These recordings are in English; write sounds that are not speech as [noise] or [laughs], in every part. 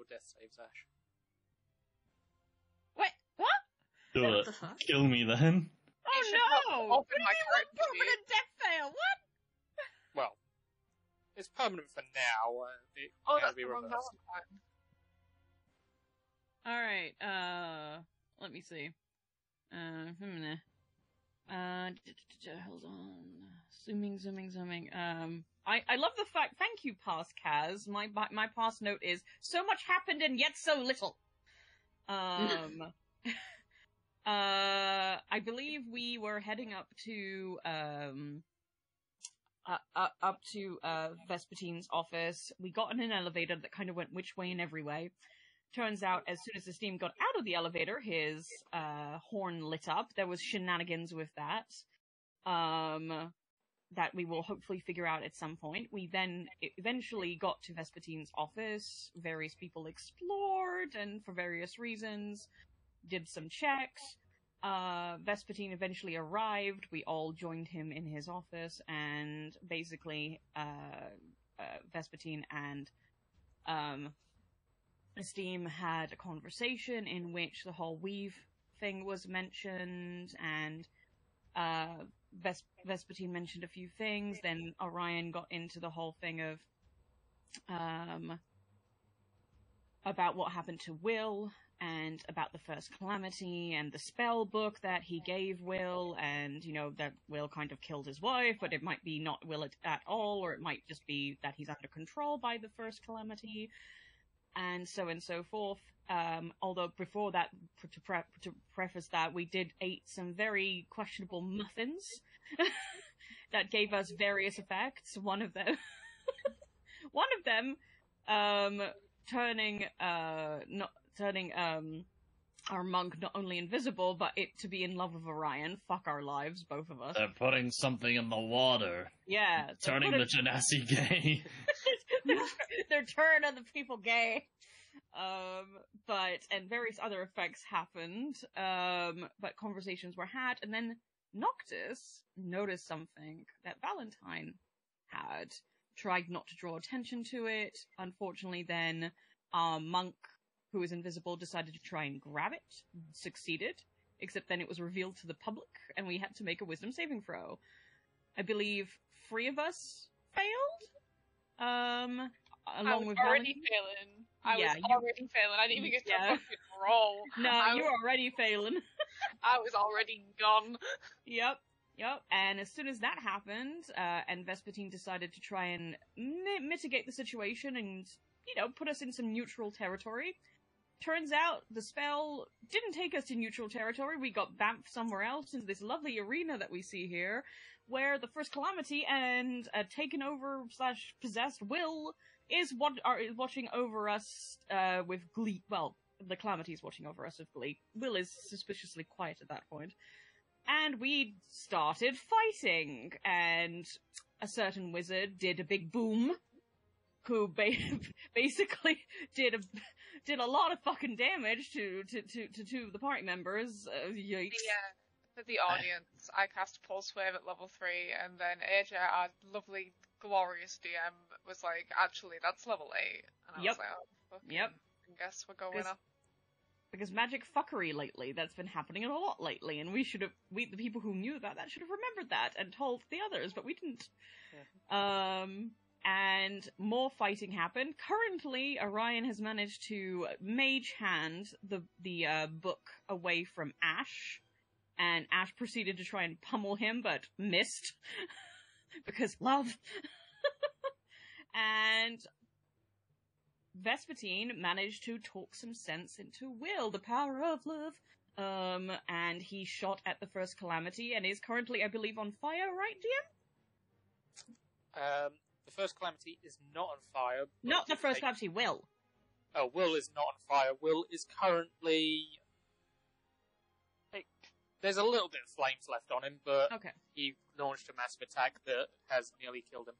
your death saves, Ash. Wait, what? Do What it. the fuck? Kill me then. Oh should not no! open What do you my mean current one permanent death fail? What? Well, it's permanent for now. Uh, it Oh, can that's be the wrong reversed. Valentine. All right. Uh, let me see. Uh, hmm. Uh, d- d- d- hold on. Zooming, zooming, zooming. Um, I, I love the fact. Thank you, past Kaz. My my past note is so much happened and yet so little. Um, [laughs] uh, I believe we were heading up to um, uh, uh, up to uh Vespatine's office. We got in an elevator that kind of went which way and every way. Turns out, as soon as the steam got out of the elevator, his uh, horn lit up. There was shenanigans with that. Um, that we will hopefully figure out at some point. We then eventually got to Vespatine's office. Various people explored, and for various reasons, did some checks. Uh, Vespatine eventually arrived. We all joined him in his office, and basically, uh, uh, Vespatine and um, Esteem had a conversation in which the whole weave thing was mentioned, and uh, Ves- Vespatine mentioned a few things. Then Orion got into the whole thing of um, about what happened to Will and about the first calamity and the spell book that he gave Will, and you know that Will kind of killed his wife, but it might be not Will at, at all, or it might just be that he's under control by the first calamity, and so and so forth. Um, although before that, to, pre- to preface that, we did eat some very questionable muffins [laughs] that gave us various effects. One of them, [laughs] one of them, um, turning, uh, not turning, um, our monk not only invisible, but it to be in love with Orion. Fuck our lives, both of us. They're putting something in the water. yeah, Turning the Genasi gay. [laughs] they're turning the people gay. Um, but and various other effects happened. Um, but conversations were had, and then Noctis noticed something that Valentine had. Tried not to draw attention to it. Unfortunately, then our monk, who was invisible, decided to try and grab it. Succeeded, except then it was revealed to the public, and we had to make a wisdom saving throw. I believe three of us failed. Um, along with already Valentine. failing. I Yeah, was you- already failing. I didn't even get to Yeah. fucking roll. No, I you were already failing. [laughs] I was already gone. Yep. Yep. And as soon as that happened, uh, and Vespatine decided to try and mi- mitigate the situation and, you know, put us in some neutral territory. Turns out the spell didn't take us to neutral territory. We got bamped somewhere else into this lovely arena that we see here, where the first calamity and a taken over slash possessed will is what are is watching over us uh, with glee. Well, the calamity is watching over us with glee. Will is suspiciously quiet at that point and we started fighting, and a certain wizard did a big boom, who ba- [laughs] basically did a did a lot of fucking damage to to to, to two of the party members. Uh, yikes! The, uh, for the audience, I cast Pulse Wave at level 3, and then AJ, our lovely, glorious DM, was like, actually, that's level 8. And I Yep. was like, oh, fucking, Yep. I guess we're going Because- up. Because magic fuckery lately, that's been happening a lot lately, and we should have, we, the people who knew about that should have remembered that and told the others, but we didn't. Um, and more fighting happened. Currently, Orion has managed to mage hand the, the, uh, book away from Ash, and Ash proceeded to try and pummel him, but missed. [laughs] because love. [laughs] and Vespatine managed to talk some sense into Will, the power of love. Um, and he shot at the first calamity and is currently, I believe, on fire, right, DM? Um, the first calamity is not on fire. Not the first calamity, Will. Oh, Will is not on fire. Will is currently. There's a little bit of flames left on him, but Okay. he launched a massive attack that has nearly killed him.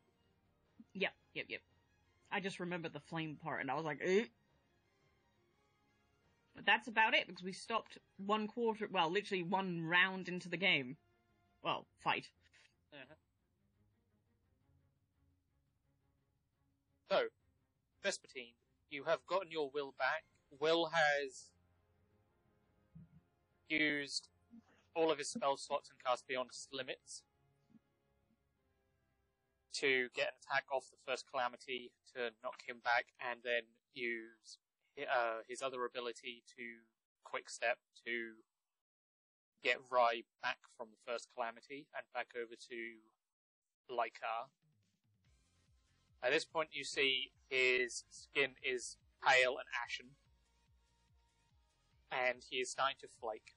Yep, yep, yep. I just remembered the flame part and I was like, eh. But that's about it because we stopped one quarter, well, literally one round into the game. Well, fight. So, Vespatine, you have gotten your will back. Will has used all of his spell slots and cast beyond his limits to get an attack off the first calamity to knock him back, and then use uh, his other ability to quick step to get Rai back from the first calamity and back over to Lycar. At this point, you see his skin is pale and ashen, and he is starting to flake.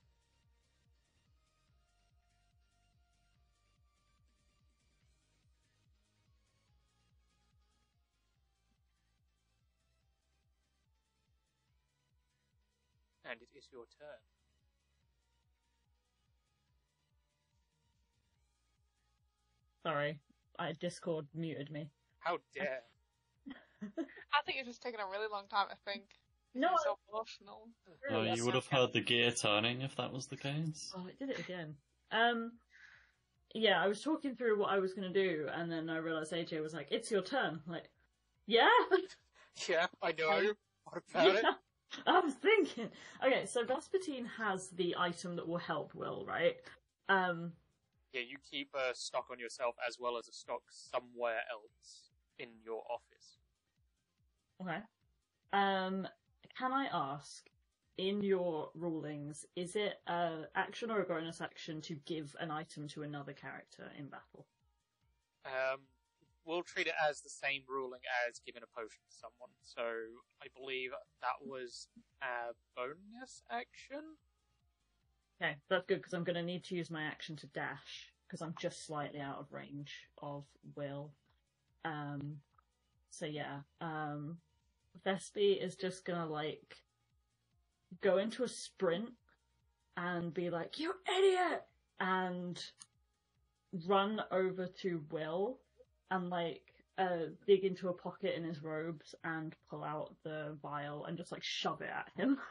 And it is your turn. Sorry, I Discord muted me. How dare! I think it's just taking a really long time to think. No, It's so emotional. Oh, you would have heard the gear turning if that was the case. Oh, it did it again. Um, yeah, I was talking through what I was gonna do, and then I realized AJ was like, "It's your turn." I'm like, yeah, [laughs] Yeah, I know. [laughs] What about it? [laughs] I was thinking. Okay, so Vespertine has the item that will help Will, right? Um, Yeah, you keep a stock on yourself as well as a stock somewhere else in your office. okay. Um, can I ask, in your rulings, is it a action or a bonus action to give an item to another character in battle? Um, we'll treat it as the same ruling as giving a potion to someone. So I believe that was a bonus action. Okay, that's good because I'm going to need to use my action to dash because I'm just slightly out of range of Will. Um, so yeah, um, Vespi is just gonna like go into a sprint and be like, "You idiot!" and run over to Will and like uh dig into a pocket in his robes and pull out the vial and just like shove it at him. [laughs]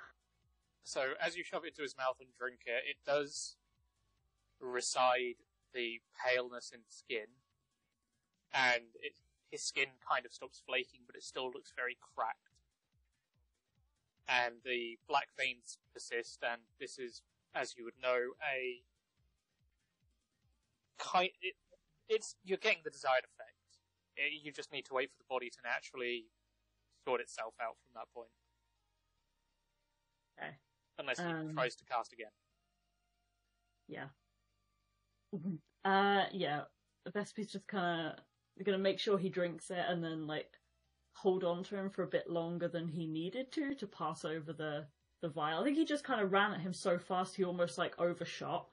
So as you shove it into his mouth and drink it, it does reside the paleness in the skin, and it, his skin kind of stops flaking, but it still looks very cracked. And the black veins persist, and this is, as you would know, a kind. It, it's you're getting the desired effect. It, you just need to wait for the body to naturally sort itself out from that point. Okay. Unless he Um, tries to cast again. Yeah. Uh, yeah. Vespi's just kind of gonna make sure he drinks it and then like hold on to him for a bit longer than he needed to to pass over the the vial. I think he just kind of ran at him so fast he almost like overshot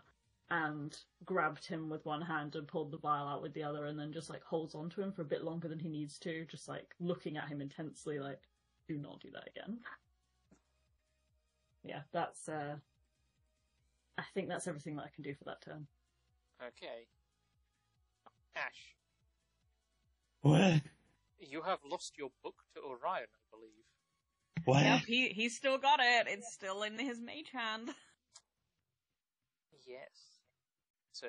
and grabbed him with one hand and pulled the vial out with the other and then just like holds on to him for a bit longer than he needs to, just like looking at him intensely like, do not do that again. Yeah, that's uh I think that's everything that I can do for that turn. Okay. Ash, Where? you have lost your book to Orion, I believe. Where? Yep, he he's still got it. It's still in his mage hand. Yes. So,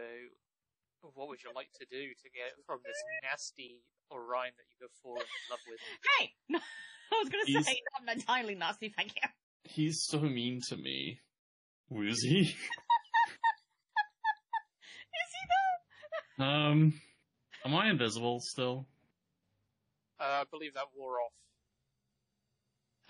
what would you like to do to get from this nasty Orion that you have fallen in love with? [laughs] Hey, no, I was gonna He's- say not entirely nasty. Thank you. He's so mean to me. Woozy. [laughs] Is he though? Um, am I invisible still? Uh, I believe that wore off.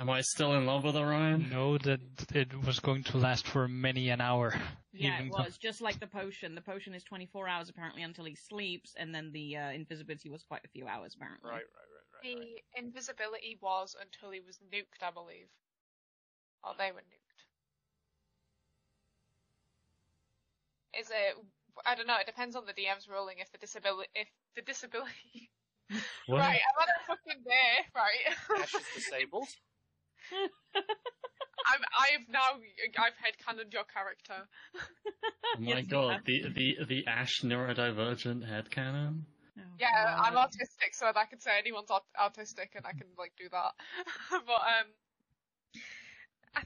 Am I still in love with Orion? know that it was going to last for many an hour. Yeah, even it though- was just like the potion. The potion is 24 hours apparently until he sleeps, and then the uh, invisibility was quite a few hours apparently. Right, right, right, The right, right. invisibility was until he was nuked, I believe. Or they were nuked. Is it? I don't know. It depends on the DM's ruling. If the disability, if the disability, What? [laughs] [laughs] right? I'm on a fucking day, right? Ash is disabled. [laughs] [laughs] I'm. I've now. I've headcanoned your character. Oh my Yes, you god, have. the, the, the Ash neurodivergent headcanon? Oh, Yeah, I'm God. autistic, so I can say anyone's aut- autistic, and I can like do that. [laughs] but um, I-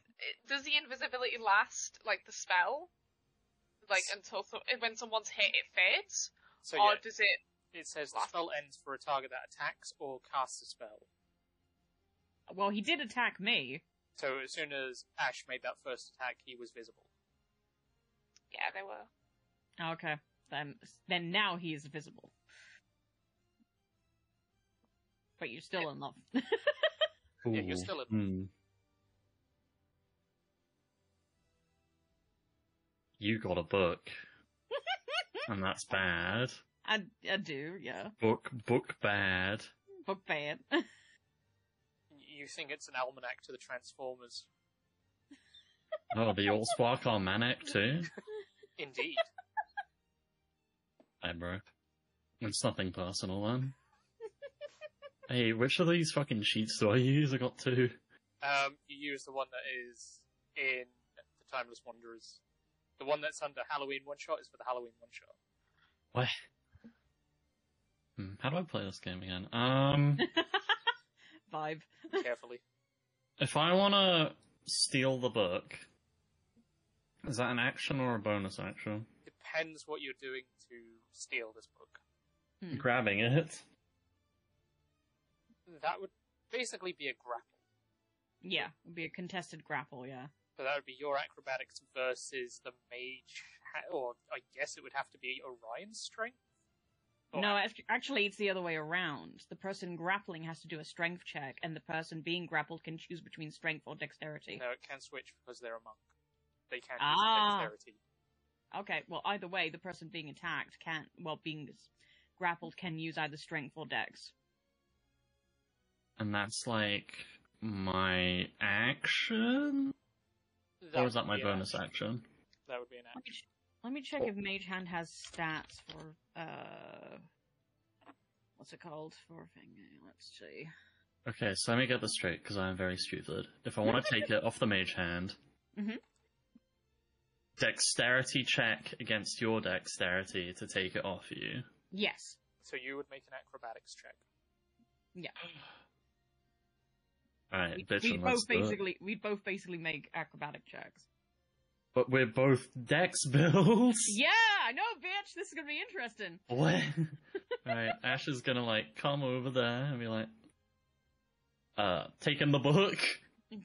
does the invisibility last like the spell, like until so- when someone's hit, it fades, So or yeah, does it? it says the spell ends for a target that attacks or casts a spell. Well, he did attack me. So as soon as Ash made that first attack, he was visible. Yeah, they were. Okay. Then, then now he is visible. But you're still in love. [laughs] Yeah, you're still in- hmm. You got a book, [laughs] and that's bad. I, I do, yeah. Book, book bad. Book bad. [laughs] You think it's an almanac to the Transformers? Oh, the Allspark Almanac too. [laughs] Indeed. Hey, bro. It's nothing personal, then. hey, which of these fucking sheets do I use? I got two. Um, you use the one that is in the Timeless Wanderers. The one that's under Halloween one shot is for the Halloween one shot. What? Hmm, how do I play this game again? Um, [laughs] Vibe. Carefully. [laughs] if I wanna steal the book, is that an action or a bonus action? Depends what you're doing to steal this book. Hmm. Grabbing it. That would basically be a grapple. Yeah, it'd be a contested grapple, yeah. So that would be your acrobatics versus the mage, or I guess it would have to be Orion's strength. Or No, act- actually, it's the other way around. The person grappling has to do a strength check, and the person being grappled can choose between strength or dexterity. No, it can switch because they're a monk. They can't Ah. use dexterity. Okay, well, either way, the person being attacked can't, well, being grappled can use either strength or dex. And that's like my action? or is that my bonus action. action? That would be an action. Ch- let me check if Mage Hand has stats for, uh, what's it called? For a thing, let's see. Okay, so let me get this straight, because I am very stupid. If I want to [laughs] take it off the mage hand, Mhm. dexterity check against your dexterity to take it off you. Yes. So you would make an acrobatics check. Yeah. Alright, We, bitch, we both do it. basically, we both basically make acrobatic checks. But we're both dex [laughs] builds? Yeah, I know, bitch. This is gonna be interesting. [laughs] What? Alright, Ash is gonna like come over there and be like, uh, taking the book. [laughs]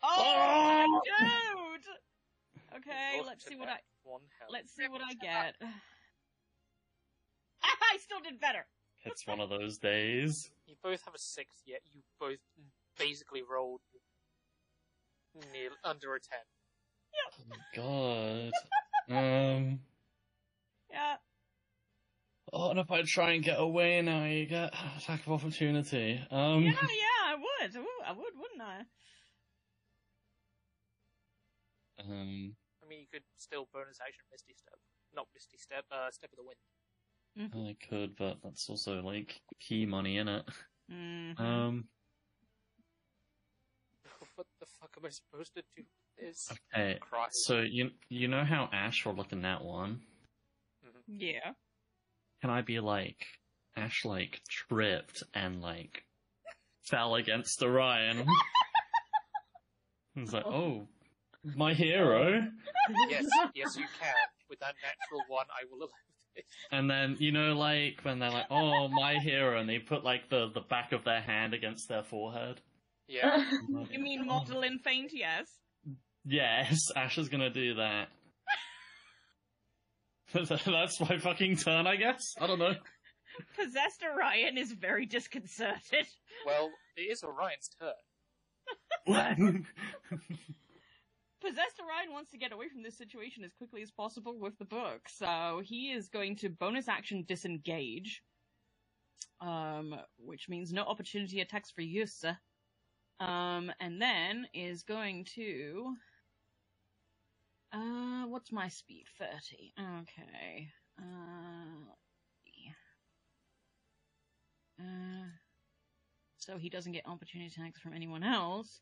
Oh, Oh! dude. Okay, let's see what I One let's see what I get. I still did better. It's one of those days. You both have a six, yet you both basically rolled near under a ten. Oh my god. um, Yeah. oh, and if I try and get away now, you get attack of opportunity. Um, Yeah, yeah, I would. Ooh, I would, wouldn't I? um, I mean, you could still bonus action Misty Step, not Misty Step, uh, Step of the Wind. I could, but that's also like key money in it. Mm. Um, what the fuck am I supposed to do? This okay. Christ. So you you know how Ash will look in that one? Mm-hmm. Yeah. Can I be like Ash like tripped and like fell against Orion? It's [laughs] like, oh, my hero. [laughs] yes, yes, you can. With that natural one, I will allow this. And then you know, like when they're like, "Oh, my hero," and they put like the the back of their hand against their forehead. Yeah. [laughs] [laughs] You mean model in faint? Yes. Yes, [laughs] Ash is gonna do that. That's my fucking turn, I guess. I don't know. Possessed Orion is very disconcerted. Well, it is Orion's turn. Possessed Orion wants to get away from this situation as quickly as possible with the book, so he is going to bonus action disengage, um, which means no opportunity attacks for you, sir. Um, and then is going to, uh, what's my speed? 30. Okay. Uh. Uh, so he doesn't get opportunity attacks from anyone else.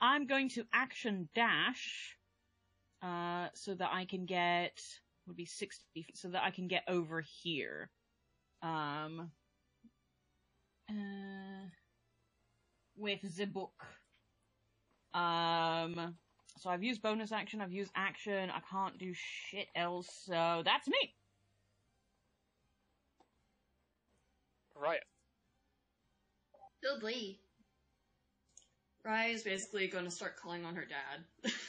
I'm going to action dash, uh, so that I can get, would be 60, so that I can get over here. Um, uh, with the book. Um, so I've used bonus action, I've used action, I can't do shit else, so that's me! Riot. Dudley. Rye is basically going to start calling on her dad. [laughs]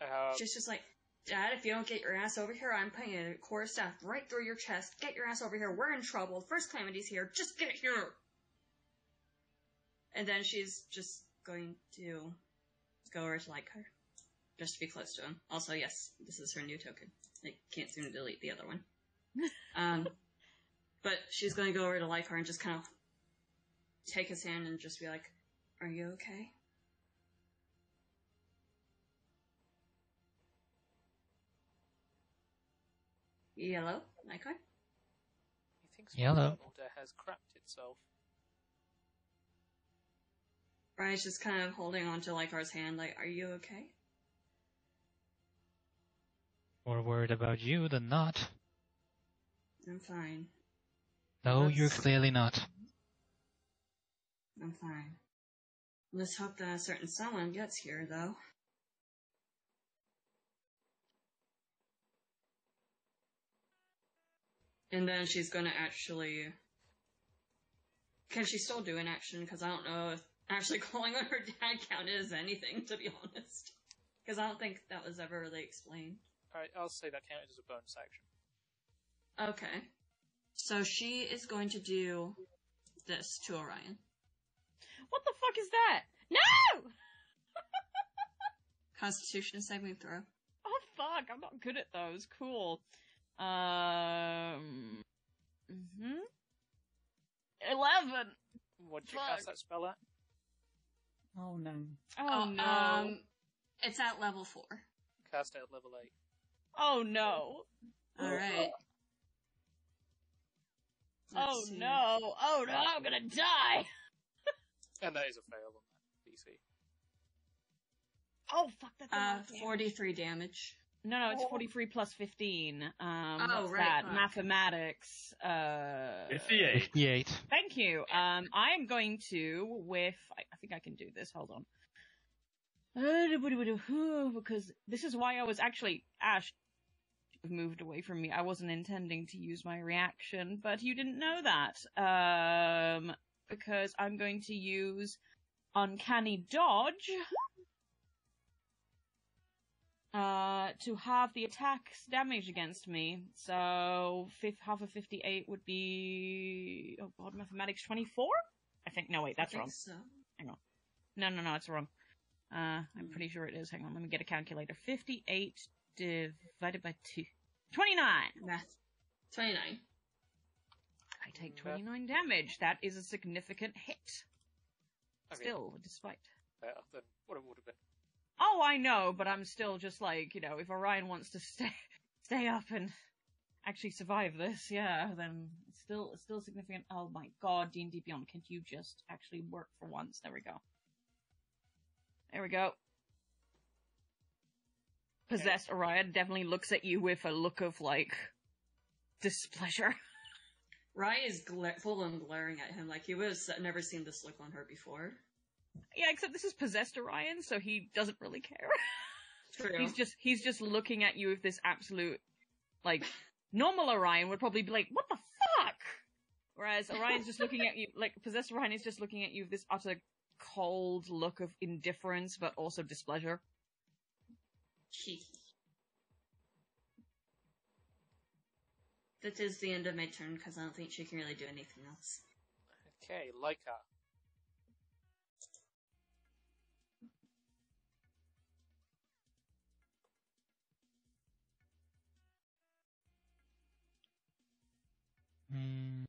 Uh, She's just like, Dad, if you don't get your ass over here, I'm putting a core staff right through your chest. Get your ass over here. We're in trouble. First Calamity's here. Just get here. And then she's just going to go over to like her. Just to be close to him. Also, yes, this is her new token. I can't seem to delete the other one. [laughs] um, but she's going to go over to like her and just kind of take his hand and just be like, Are you okay? Yellow, Lycar? he thinks Yellow. the order has crapped itself. Ryan's just kind of holding on to Lycar's hand, like, Are you okay? More worried about you than not. I'm fine. No, That's- you're clearly not. I'm fine. Let's hope that a certain someone gets here, though. And then she's gonna actually. Can she still do an action? Because I don't know if actually [laughs] calling on her dad counted as anything, to be honest. Because I don't think that was ever really explained. Alright, I'll say that counted as a bonus action. Okay. So she is going to do this to Orion. What the fuck is that? No! [laughs] Constitution saving throw. Oh fuck, I'm not good at those. Cool. Um. hmm Eleven. What did you Fuck. cast that spell at? Oh no. Oh, no. Um, it's at level four. Cast it at level 8. oh no. All right. [gasps] Oh Let's see. no. Oh no, I'm gonna die. [laughs] And that is a fail on that DC. Oh fuck, that's a Uh, of damage. 43 damage. No, no, it's 43 plus 15. Um, Oh, what's right, that? fuck. Mathematics. Uh, 58. 58. Thank you. Um, I am going to, with, I, I think I can do this, hold on. [sighs] Because this is why I was actually, Ash moved away from me. I wasn't intending to use my reaction, but you didn't know that. Um, because I'm going to use Uncanny Dodge. Uh, to have the attacks damage against me. So, fifth, half of 58 would be, oh god, mathematics 24? I think, no wait, that's I think wrong. So. No, no, no, it's wrong. Uh, I'm pretty sure it is. Hang on, let me get a calculator. 58 divided by 2. 29! Math. 29. I take Mm, that- 29 damage. That is a significant hit. I mean, Still, despite. better than what it would have been. Oh, I know, but I'm still just like, you know, if Orion wants to [laughs] stay, stay up and actually survive this, yeah, then it's still, it's still significant. Oh my god, D&D Beyond, can't you just actually work for once? There we go. There we go. Possessed Orion definitely looks at you with a look of, like, displeasure. [laughs] Rye is gla- full on glaring at him like he was never seen this look on her before. Yeah, except this is possessed Orion, so he doesn't really care. [laughs] True. He's just he's just looking at you with this absolute like normal Orion would probably be like, What the fuck? Whereas [laughs] Orion's just looking at you like possessed Orion is just looking at you with this utter cold look of indifference but also displeasure. that is the end of my turn because I don't think she can really do anything else. Okay, Lycar. Hmm.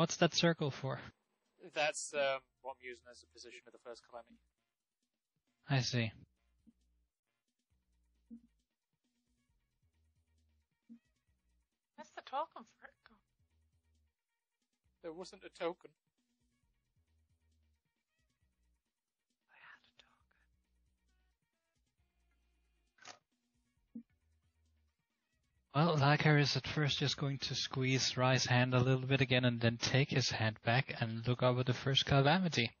What's that circle for? That's um, what I'm using as the position of the first calamity. I see. Where's the token for it? gone? There wasn't a token. Well, Lycar is at first just going to squeeze Rye's hand a little bit again and then take his hand back and look over the first calamity.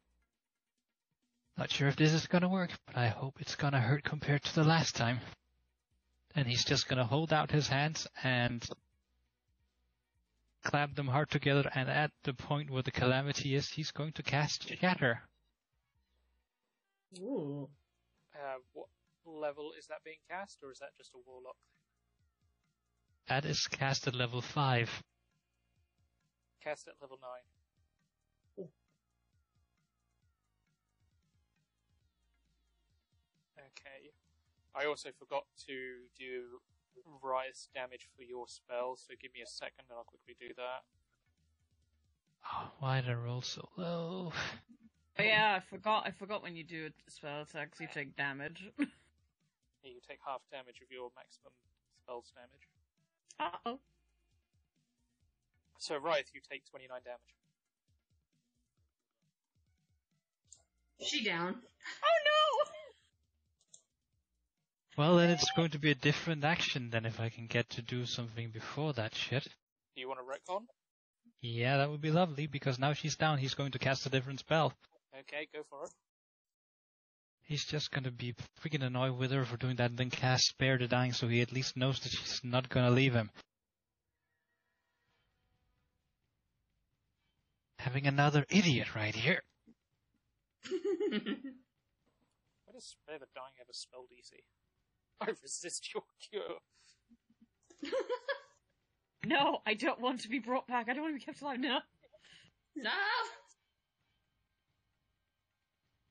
Not sure if this is gonna work, but I hope it's gonna hurt compared to the last time. And he's just gonna hold out his hands and clap them hard together and at the point where the calamity is, he's going to cast Shatter. Ooh. Uh, what level is that being cast, or is that just a warlock? That is cast at level 5. Cast at level 9. Okay. I also forgot to do rise damage for your spell, so give me a second and I'll quickly do that. Oh, why did I roll so low? Oh, yeah, I forgot. I forgot when you do a spell attacks, you take damage. [laughs] Yeah, You take half damage of your maximum spell's damage. Uh oh. So, Wraith, you take 29 damage. She down. Oh no! Well, then it's going to be a different action than if I can get to do something before that shit. Do you want to retcon? Yeah, that would be lovely, because now she's down, he's going to cast a different spell. Okay, go for it. He's just gonna be freaking annoyed with her for doing that and then cast Spare the Dying so he at least knows that she's not gonna leave him. Having another idiot right here. [laughs] Why does Spare the Dying ever spell DC? I resist your cure. no! [laughs] No, I don't want to be brought back. I don't want to be kept alive. No. no!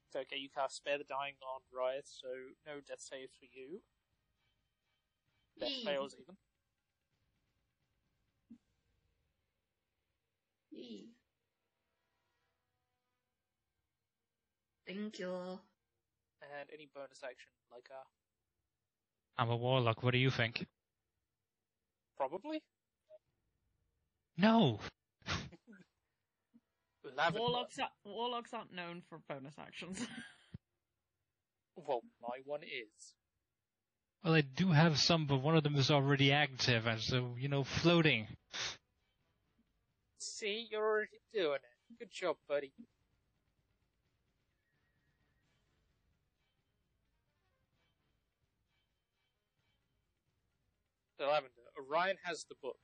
It's okay, you cast Spare the Dying on Riot, so no death saves for you. Death Yee. fails even. Yee. Thank you. And any bonus action, like uh, I'm a warlock, what do you think? probably? No! [laughs] Lavender. Warlocks, are, warlocks aren't known for bonus actions. [laughs] Well, my one is. Well, I do have some, but one of them is already active, and so, uh, you know, floating. See, you're already doing it. Good job, buddy. So, Lavender, uh, Orion has the book.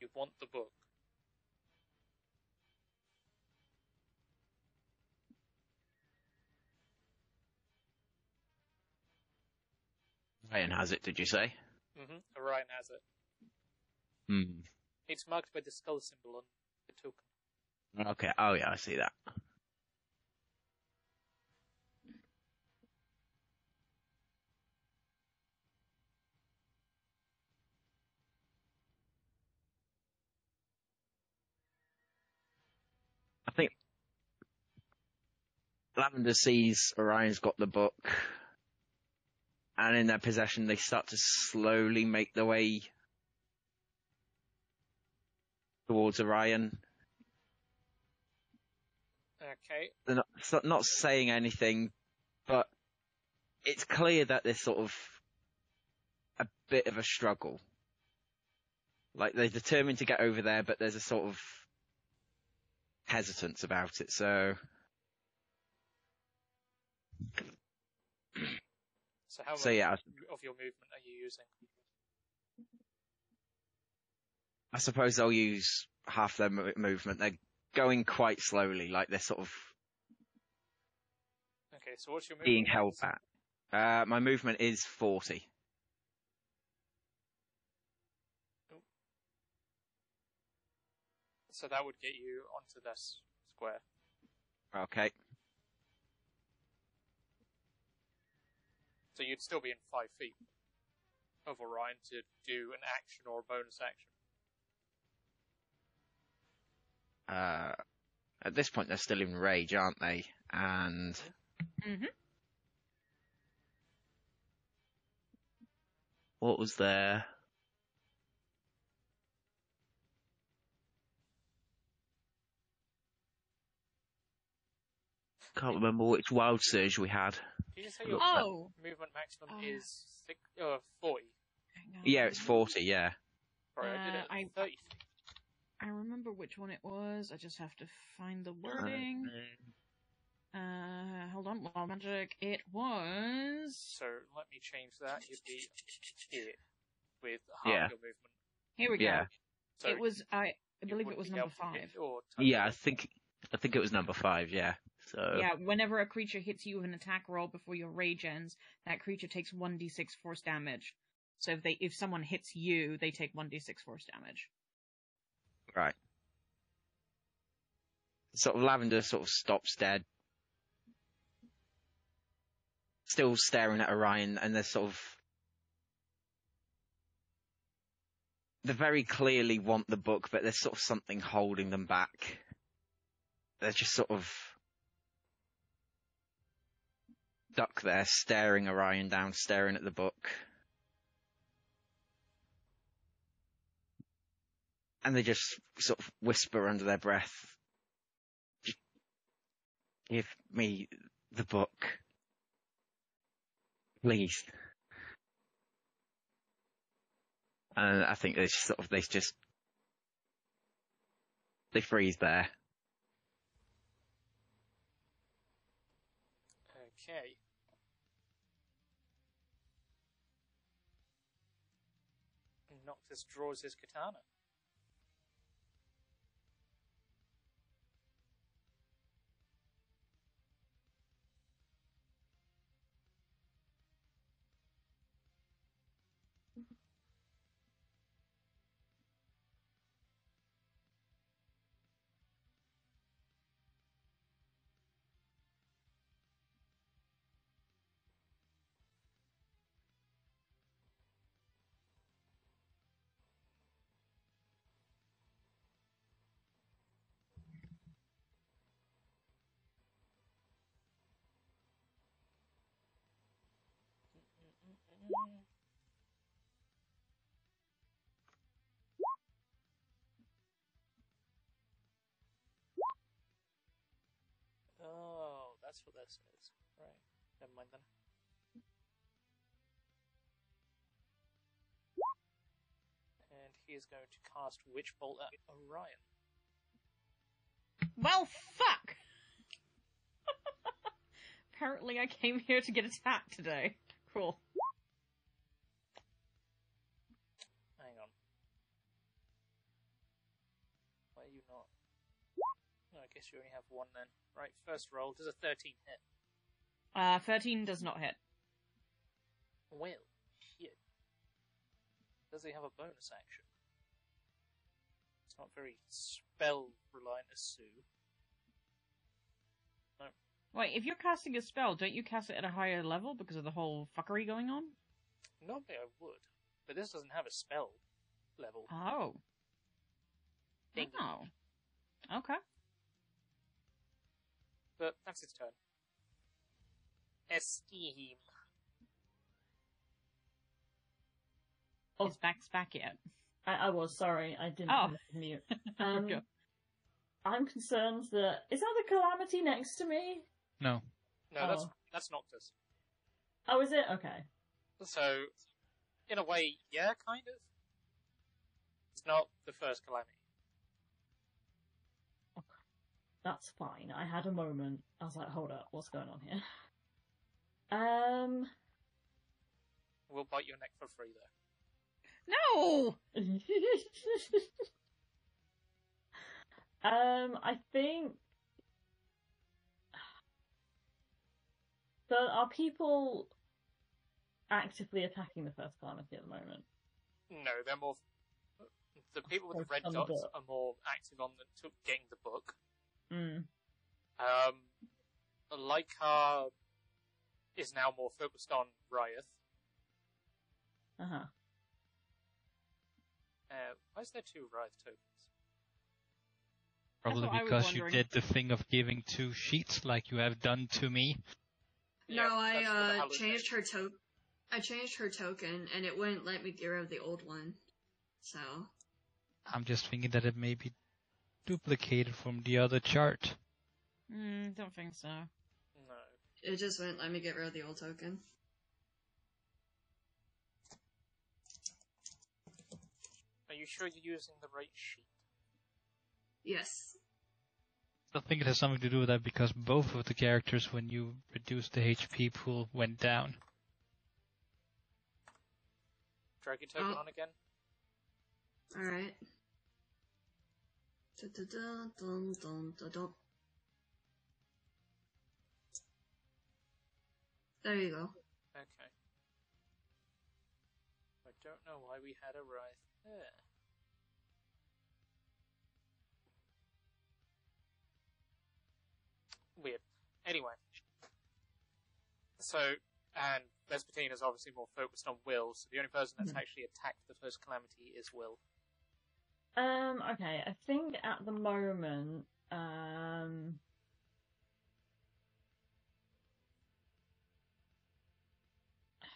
You want the book. Ryan has it, did you say? hmm Orion has it. Hmm. It's marked by the skull symbol on the token. Okay. Oh yeah, I see that. I think Lavender sees Orion's got the book, and in their possession, they start to slowly make their way towards Orion. Okay. they're not so- not saying anything, but it's clear that there's sort of a bit of a struggle. Like they're determined to get over there, but there's a sort of hesitance about it. So So, how much yeah. of your movement are you using? I suppose they'll use half their mo- movement. They're going quite slowly, like they're sort of Okay, so what's your movement? being held back. Uh, my movement is 40. So that would get you onto this square. Okay. So you'd still be in five feet of Orion to do an action or a bonus action. Uh, at this point, they're still in rage, aren't they? And hmm what was there? Can't remember which wild surge we had. Did you say your Oh! movement maximum Oh. is six, uh, 40? Yeah, it's 40, yeah. Sorry, I did Uh, it I- 30. I remember which one it was. I just have to find the wording. Uh, hold on. Wild magic. It was. So let me change that. You'd be here with half Yeah. your movement. Here we go. Yeah. So it was. I, I believe it was number able to hit five. Yeah, I think I think it was number five. Yeah. So Yeah, whenever a creature hits you with an attack roll before your rage ends, that creature takes 1d6 force damage. So if they if someone hits you, they take 1d6 force damage. right. Sort of lavender sort of stops dead, still staring at Orion, and they're sort of they very clearly want the book, but there's sort of something holding them back. They're just sort of stuck there, staring Orion down, staring at the book. And they just sort of whisper under their breath, give me the book. Please. And I think they sort of, they just, they freeze there. Noctis draws his katana. That's what this is. Right. Never mind then. And he is going to cast Witch Bolt at Orion. Well, fuck! [laughs] Apparently I came here to get attacked today. Cool. Guess you only have one then. Right, first roll. Does a 13 hit? Uh, 13 does not hit. Well, shit. Does he have a bonus action? It's not very spell reliant as Sue. Wait, if you're casting a spell, don't you cast it at a higher level because of the whole fuckery going on? Normally I would, but this doesn't have a spell level. Oh. Ding. Oh. Okay. But that's his turn. Esteem. Oh. His back's back yet. I, I was sorry, I didn't Oh. mute. [laughs] Um, Okay. I'm concerned that is that the calamity next to me? No. No, that's Oh. that's Noctis. Oh, is it? Okay. So, in a way, yeah, kind of. It's not the first calamity. That's fine. I had a moment. I was like, hold up, what's going on here? Um. We'll bite your neck for free, though. No! [laughs] um, I think. So are people actively attacking the first calamity at the moment? No, they're more. The people with the red dots book. are more active on the to getting the book. Mm. Um, Lycar is now more focused on Ryeth. Uh huh. Uh, why is there two Ryeth tokens? Probably what I was because you did the thing of giving two sheets like you have done to me. No, Yeah, I that's what the uh changed her token. I changed her token, and it wouldn't let me get rid of the old one. So I'm just thinking that it may be duplicated from the other chart. Mm, don't think so. No. it just wouldn't let me get rid of the old token. Are you sure you're using the right sheet? Yes. I think it has something to do with that because both of the characters, when you reduced the HP pool, went down. Drag your token Oh. on again. Alright. Dun, dun, dun, dun. There you go. Okay. I don't know why we had a rise there. Weird. Anyway. So, and Vespertine is obviously more focused on Will, so the only person that's Mhm. actually attacked the first calamity is Will. Um, okay, I think at the moment, um,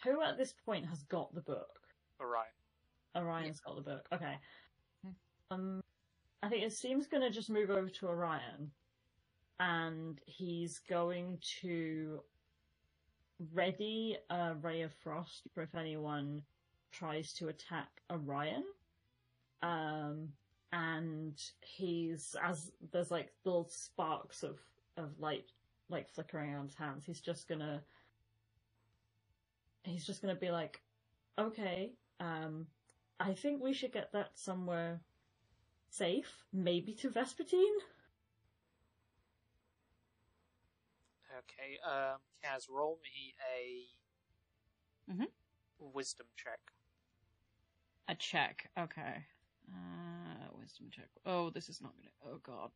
who at this point has got the book? Orion. Orion's got the book. Okay. Um, I think Esteem's gonna just move over to Orion, and he's going to ready a ray of frost for if anyone tries to attack Orion. Um, and he's as there's like little sparks of of light like flickering on his hands. He's just gonna he's just gonna be like, okay, um, I think we should get that somewhere safe, maybe to Vespertine. Okay, um, Kaz, roll me a Mhm. wisdom check. A check. Okay. Uh, wisdom check. Oh, this is not gonna. Oh god.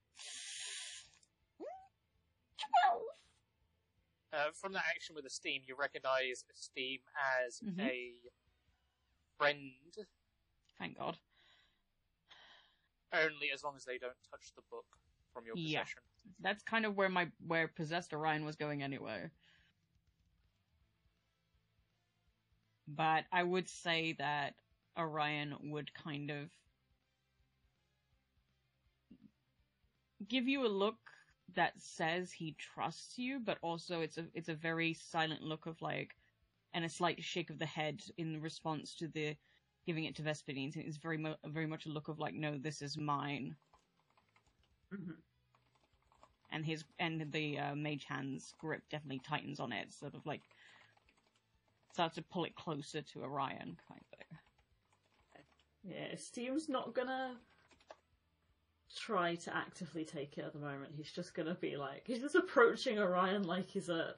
Twelve. Uh, from that action with Esteem, you recognize Esteem as Mhm. a friend, Thank God. only as long as they don't touch the book from your Yeah. possession. That's kind of where my where possessed Orion was going anyway. But I would say that Orion would kind of give you a look that says he trusts you, but also it's a it's a very silent look of like and a slight shake of the head in response to the giving it to Vespertine. It's very mu- very much a look of like, no, this is mine. Mm-hmm. and his and the uh, mage hand's grip definitely tightens on it, sort of like starts to pull it closer to Orion, kind of. Yeah, Steve's not gonna try to actively take it at the moment. He's just gonna be like, he's just approaching Orion like he's a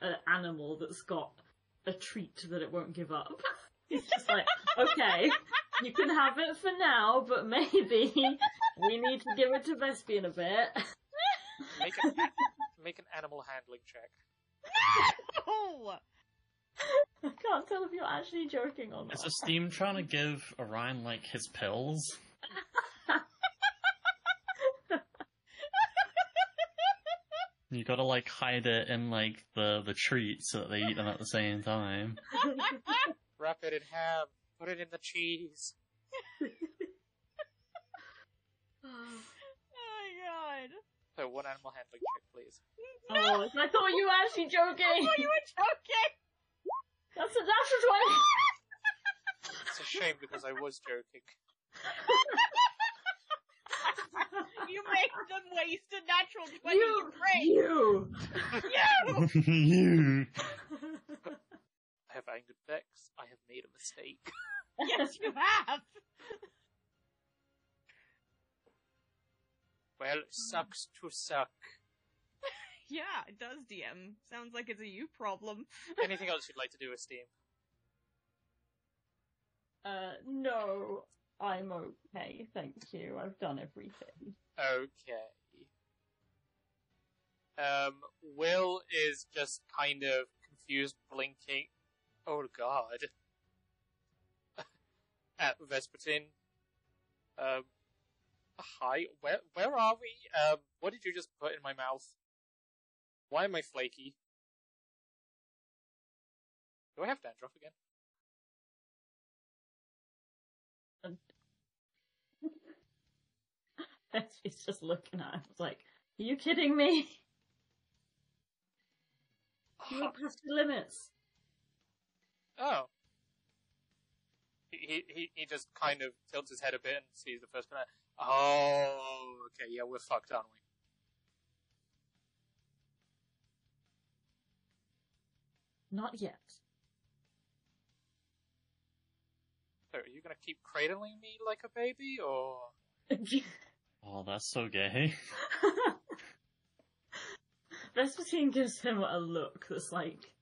an animal that's got a treat that it won't give up. [laughs] He's just like, okay, you can have it for now, but maybe we need to give it to Vespian a bit. Make an, make an animal handling check. Oh, I can't tell if you're actually joking or not. Is Esteem trying to give Orion like his pills? [laughs] You gotta like hide it in like the the treat so that they eat them at the same time. [laughs] Wrap it in ham. Put it in the cheese. [laughs] oh my god! So one animal handling check, please. Oh, I thought you were actually joking. Oh, you were joking! That's a natural It's a shame because I was joking. [laughs] you made them waste a natural twenty. twenty. You, great. [laughs] you. You. you. I have angered Vex. I have made a mistake. [laughs] yes, you have. Well, it sucks to suck. [laughs] Yeah, it does. DM sounds like it's a you problem. Anything else you'd like to do, Esteem? Uh, no, I'm okay, thank you. I've done everything. Okay. Um, Will is just kind of confused, blinking. Oh god. At [laughs] Vespertine. Um, hi, where, where are we? Um, what did you just put in my mouth? Why am I flaky? Do I have dandruff again? [laughs] He's just looking at him, it's like, are you kidding me? [sighs] You went past the limits. Oh. He, he he just kind of tilts his head a bit and sees the first guy. Oh, okay, yeah, we're fucked, aren't we? Not yet. So, are you gonna keep cradling me like a baby, or [laughs] Oh, that's so gay. [laughs] Vespertine gives him a look that's like,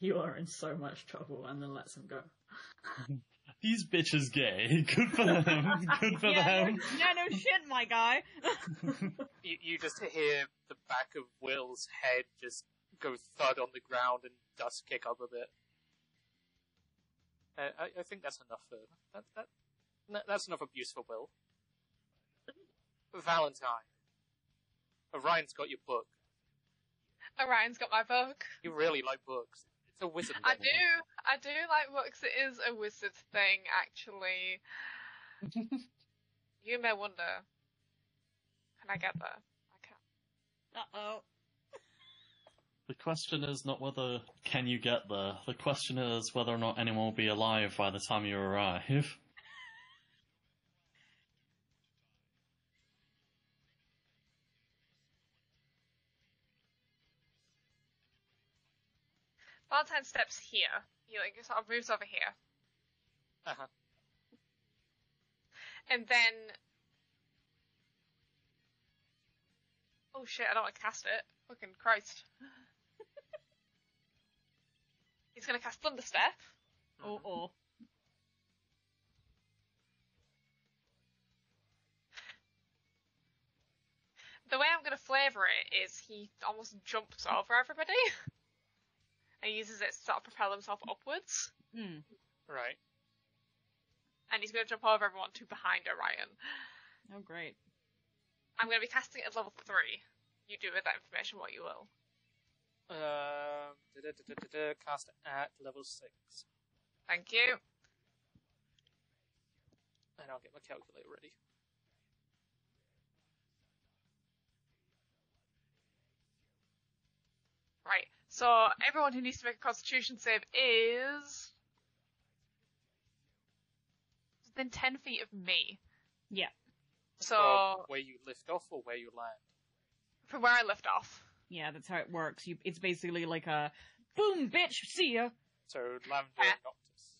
you are in so much trouble, and then lets him go. [laughs] These bitches gay. [laughs] Good for them. Good for yeah, them. no, yeah, no shit, my guy. you, you just hear the back of Will's head just go thud on the ground and dust kick up a bit. Uh, I, I think that's enough for that, that, that. That's enough abuse for Will. Valentine. Orion's got your book. Orion's got my book. You really like books. It's a wizard. I book. do. I do like books. It is a wizard thing, actually. [laughs] you may wonder, can I get there? I can. Uh oh. The question is not whether can you get there. The question is whether or not anyone will be alive by the time you arrive. Steps here. He like sort of moves over here, Uh-huh. and then. Oh shit! I don't want to cast it. Fucking Christ. [laughs] He's gonna cast Thunderstep. Oh oh. The way I'm gonna flavour it is he almost jumps over everybody. [laughs] and uses it to sort of propel himself upwards. Hmm. Right. And he's gonna jump over everyone to behind Orion. Oh great. I'm gonna be casting it at level 3. You do with that information what you will. Um, da-da-da-da-da, cast at level six, Thank you. and I'll get my calculator ready. Right. So everyone who needs to make a constitution save is within ten feet of me. Yeah. So From where you lift off or where you land. from where I lift off. Yeah, that's how it works. You, it's basically like a boom, bitch, see ya. So Lavender Yeah. and ah. Noctis.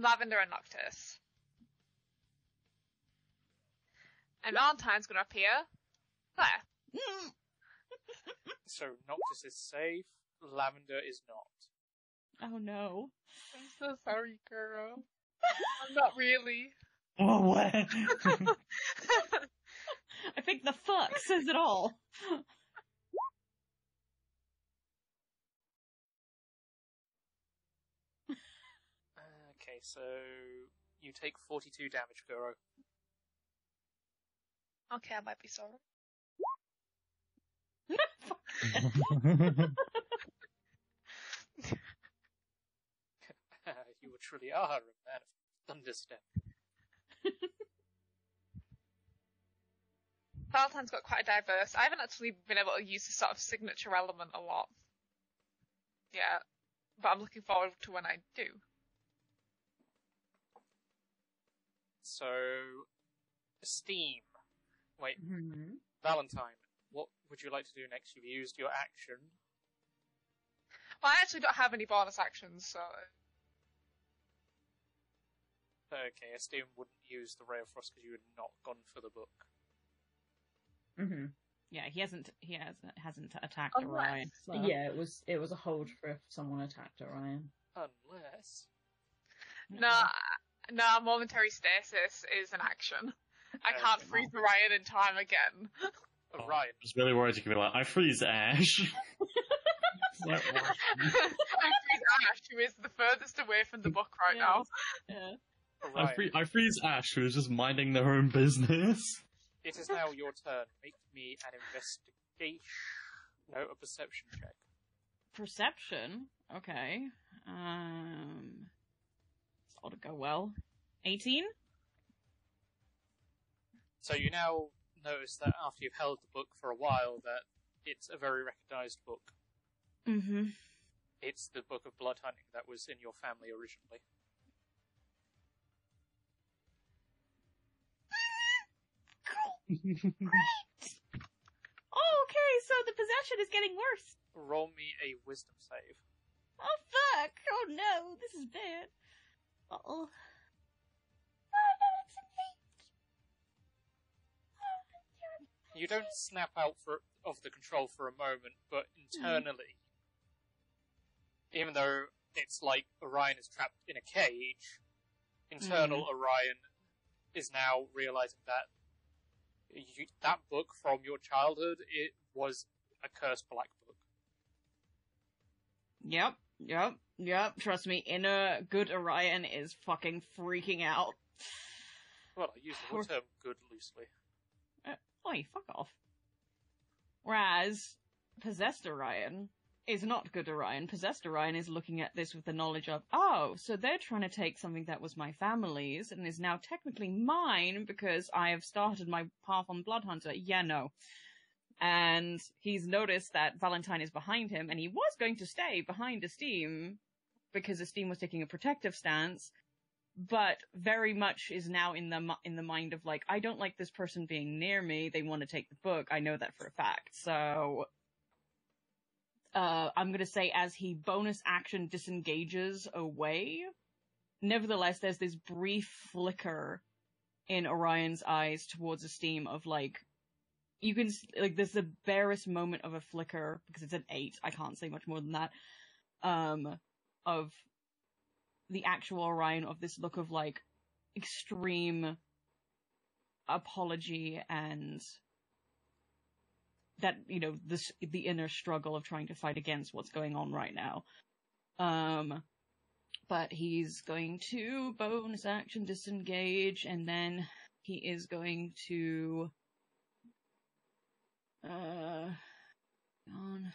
Lavender and Noctis. And Valentine's gonna appear there. [laughs] So Noctis is safe. Lavender is not. Oh no. I'm so sorry, girl. I'm not really. Oh, what? [laughs] I think the fuck says it all. Okay, so you take 42 damage, Goro. okay, I might be sorry. [laughs] [laughs] you truly are a man of thunderstep. [laughs] Valentine's got quite a diverse. I haven't actually been able to use the sort of signature element a lot. Yeah, but I'm looking forward to when I do. So, Steam. Wait, Mhm. Valentine. What would you like to do next? You've used your action. Well, I actually don't have any bonus actions, so Okay, Esteem wouldn't use the Ray of Frost because you had not gone for the book. Mhm. Yeah, he hasn't. He hasn't hasn't attacked Unless- Orion. So. Yeah, it was it was a hold for if someone attacked Orion. Unless. no, no. Momentary stasis is an action. I can't Okay. freeze Orion in time again. Orion. I was really worried you could be like, I freeze Ash. [laughs] [laughs] I freeze Ash, who is the furthest away from the book right now. Yeah. I, free- I freeze Ash, who is just minding their own business. It is now your turn. Make me an investigation. No, a perception check. Perception. Okay. Um. This ought to go well. Eighteen. So you now notice that after you've held the book for a while, that it's a very recognized book. Mm-hmm. It's the book of blood hunting that was in your family originally. [laughs] Oh, okay, so the possession is getting worse. Roll me a wisdom save. Oh fuck! Oh no, this is bad. Uh oh. You don't snap out for, of the control for a moment, but internally, even though it's like Orion is trapped in a cage, internal Orion is now realizing that you, that book from your childhood it was a cursed black book. Yep, yep, yep. Trust me, inner good Orion is fucking freaking out. Well, I use the term "good" loosely. Uh, Oi, fuck off. Whereas, possessed Orion is not good Orion. Possessed Orion is looking at this with the knowledge of, oh, so they're trying to take something that was my family's and is now technically mine because I have started my path on Bloodhunter. Yeah, no. And he's noticed that Valentine is behind him and he was going to stay behind Esteem because Esteem was taking a protective stance, but very much is now in the in the mind of like I don't like this person being near me. They want to take the book. I know that for a fact. So uh I'm going to say as he bonus action disengages away, nevertheless there's this brief flicker in Orion's eyes towards Esteem of like you can like there's the barest moment of a flicker because it's an 8. I can't say much more than that. Um of the actual Orion of this look of like extreme apology and that you know this the inner struggle of trying to fight against what's going on right now um but he's going to bonus action disengage and then he is going to uh on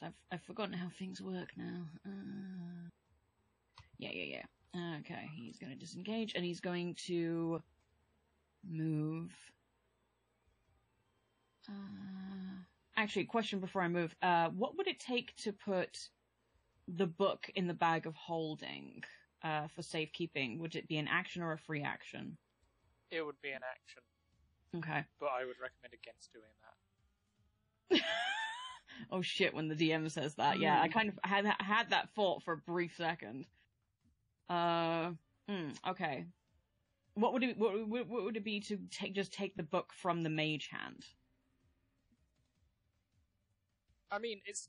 so I've I've forgotten how things work now. Uh, yeah, yeah, yeah. Okay, he's going to disengage and he's going to move. Uh, actually, question before I move. Uh, what would it take to put the book in the bag of holding uh, for safekeeping? Would it be an action or a free action? It would be an action, Okay. but I would recommend against doing that. [laughs] oh shit when the DM says that. Yeah, I kind of had had that thought for a brief second. Uh, hmm, okay. What would it what, what would it be to take just take the book from the mage hand? I mean, it's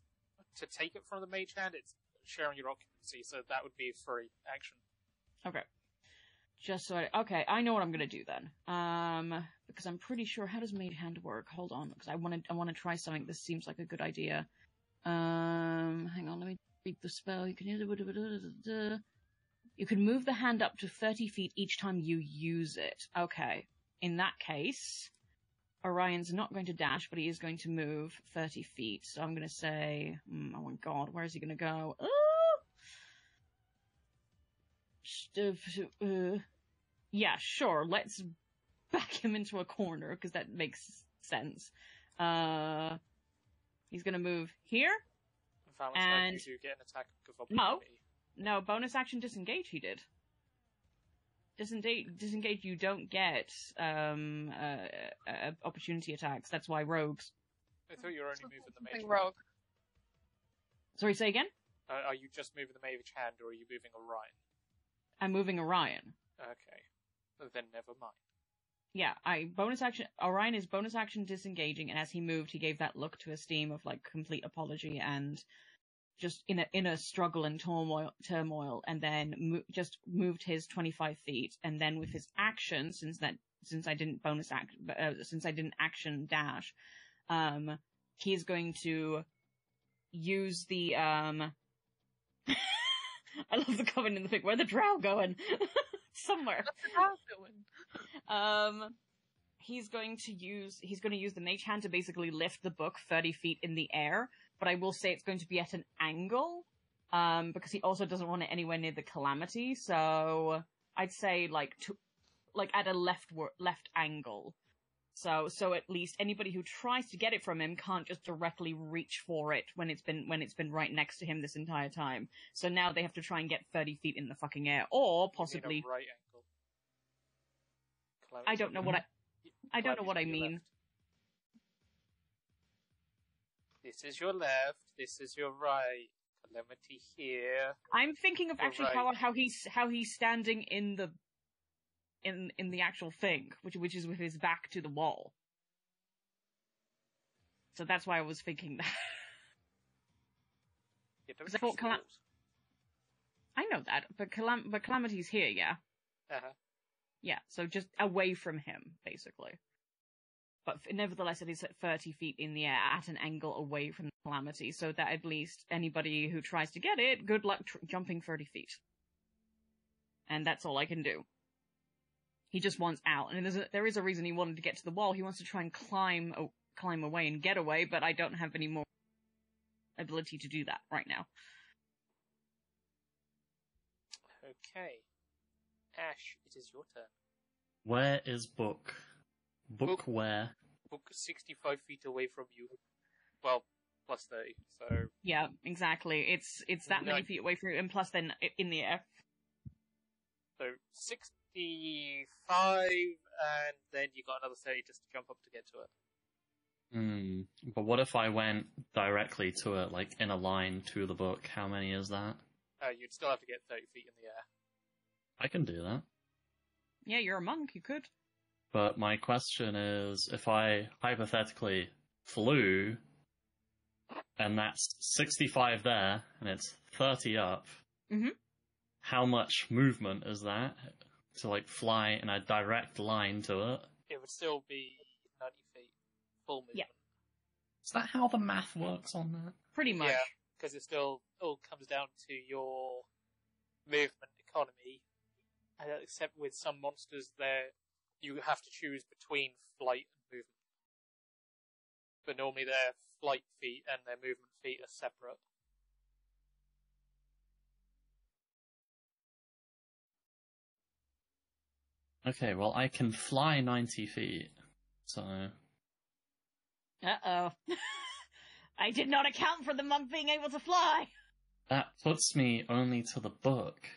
to take it from the mage hand. It's sharing your occupancy, so that would be free action. Okay. Just so I, okay, I know what I'm gonna do then. Um, because I'm pretty sure how does mage hand work? Hold on, because I want to I want to try something. This seems like a good idea. Um, hang on, let me read the spell. You can you can move the hand up to 30 feet each time you use it. Okay. In that case, Orion's not going to dash, but he is going to move 30 feet. So I'm going to say, mm, oh my god, where is he going to go? Uh, yeah, sure. Let's back him into a corner because that makes sense. Uh, he's going to move here. And- you get an attack of No. No, bonus action disengage he did. Disengage, disengage you don't get, um, uh, uh, opportunity attacks. That's why rogues. I thought you were only moving the mage. Something hand. rogue. Sorry, say again? Uh, are you just moving the mage hand, or are you moving Orion? I'm moving Orion. Okay, then never mind. Yeah, I, bonus action, Orion is bonus action disengaging, and as he moved, he gave that look to Esteem of like complete apology and just in a, in a struggle and turmoil, turmoil, and then mo- just moved his 25 feet, and then with his action, since that, since I didn't bonus act, uh, since I didn't action dash, um, he's going to use the, um, [laughs] I love the comment in the thing, where the drow going? [laughs] Somewhere. What's the dog doing? Um, he's going to use he's going to use the mage hand to basically lift the book thirty feet in the air. But I will say it's going to be at an angle, um, because he also doesn't want it anywhere near the calamity. So I'd say like to like at a left left angle. So so at least anybody who tries to get it from him can't just directly reach for it when it's been when it's been right next to him this entire time. So now they have to try and get thirty feet in the fucking air, or possibly right angle. I don't know what I. I don't know what I mean. This is your left. This is your right. Calamity here. I'm thinking of actually how right. how he's how he's standing in the in in the actual thing, which which is with his back to the wall. So that's why I was thinking that. You I thought Calam- I know that, but Calam- but Calamity's here, yeah, Uh-huh. yeah. So just away from him, basically. But nevertheless, it is at thirty feet in the air at an angle away from the Calamity, so that at least anybody who tries to get it, good luck tr- jumping thirty feet. And that's all I can do. He just wants out, and there's a, there is a reason he wanted to get to the wall. He wants to try and climb o- climb away and get away, but I don't have any more ability to do that right now. Okay. Ash, it is your turn. Where is Book? Book Book. where? Book 65 feet away from you. Well, plus 30, so Yeah, exactly. It's it's that many feet away from you, and plus then in the air. so 65, and then you got another 30 just to jump up to get to it. Hmm. But what if I went directly to it, like in a line to the book? How many is that? Uh, you'd still have to get 30 feet in the air. I can do that. Yeah, you're a monk. You could. But my question is, if I hypothetically flew, and that's 65 there, and it's 30 up, Mhm. how much movement is that to like fly in a direct line to it? It would still be 90 feet. Full movement. Yeah. Is that how the math works on that? Pretty much. Yeah. Because it still all comes down to your movement economy. Except with some monsters, there you have to choose between flight and movement. But normally their flight feet and their movement feet are separate. Okay, well I can fly 90 feet, so Uh oh. [laughs] I did not account for the monk being able to fly. that puts me only to the book.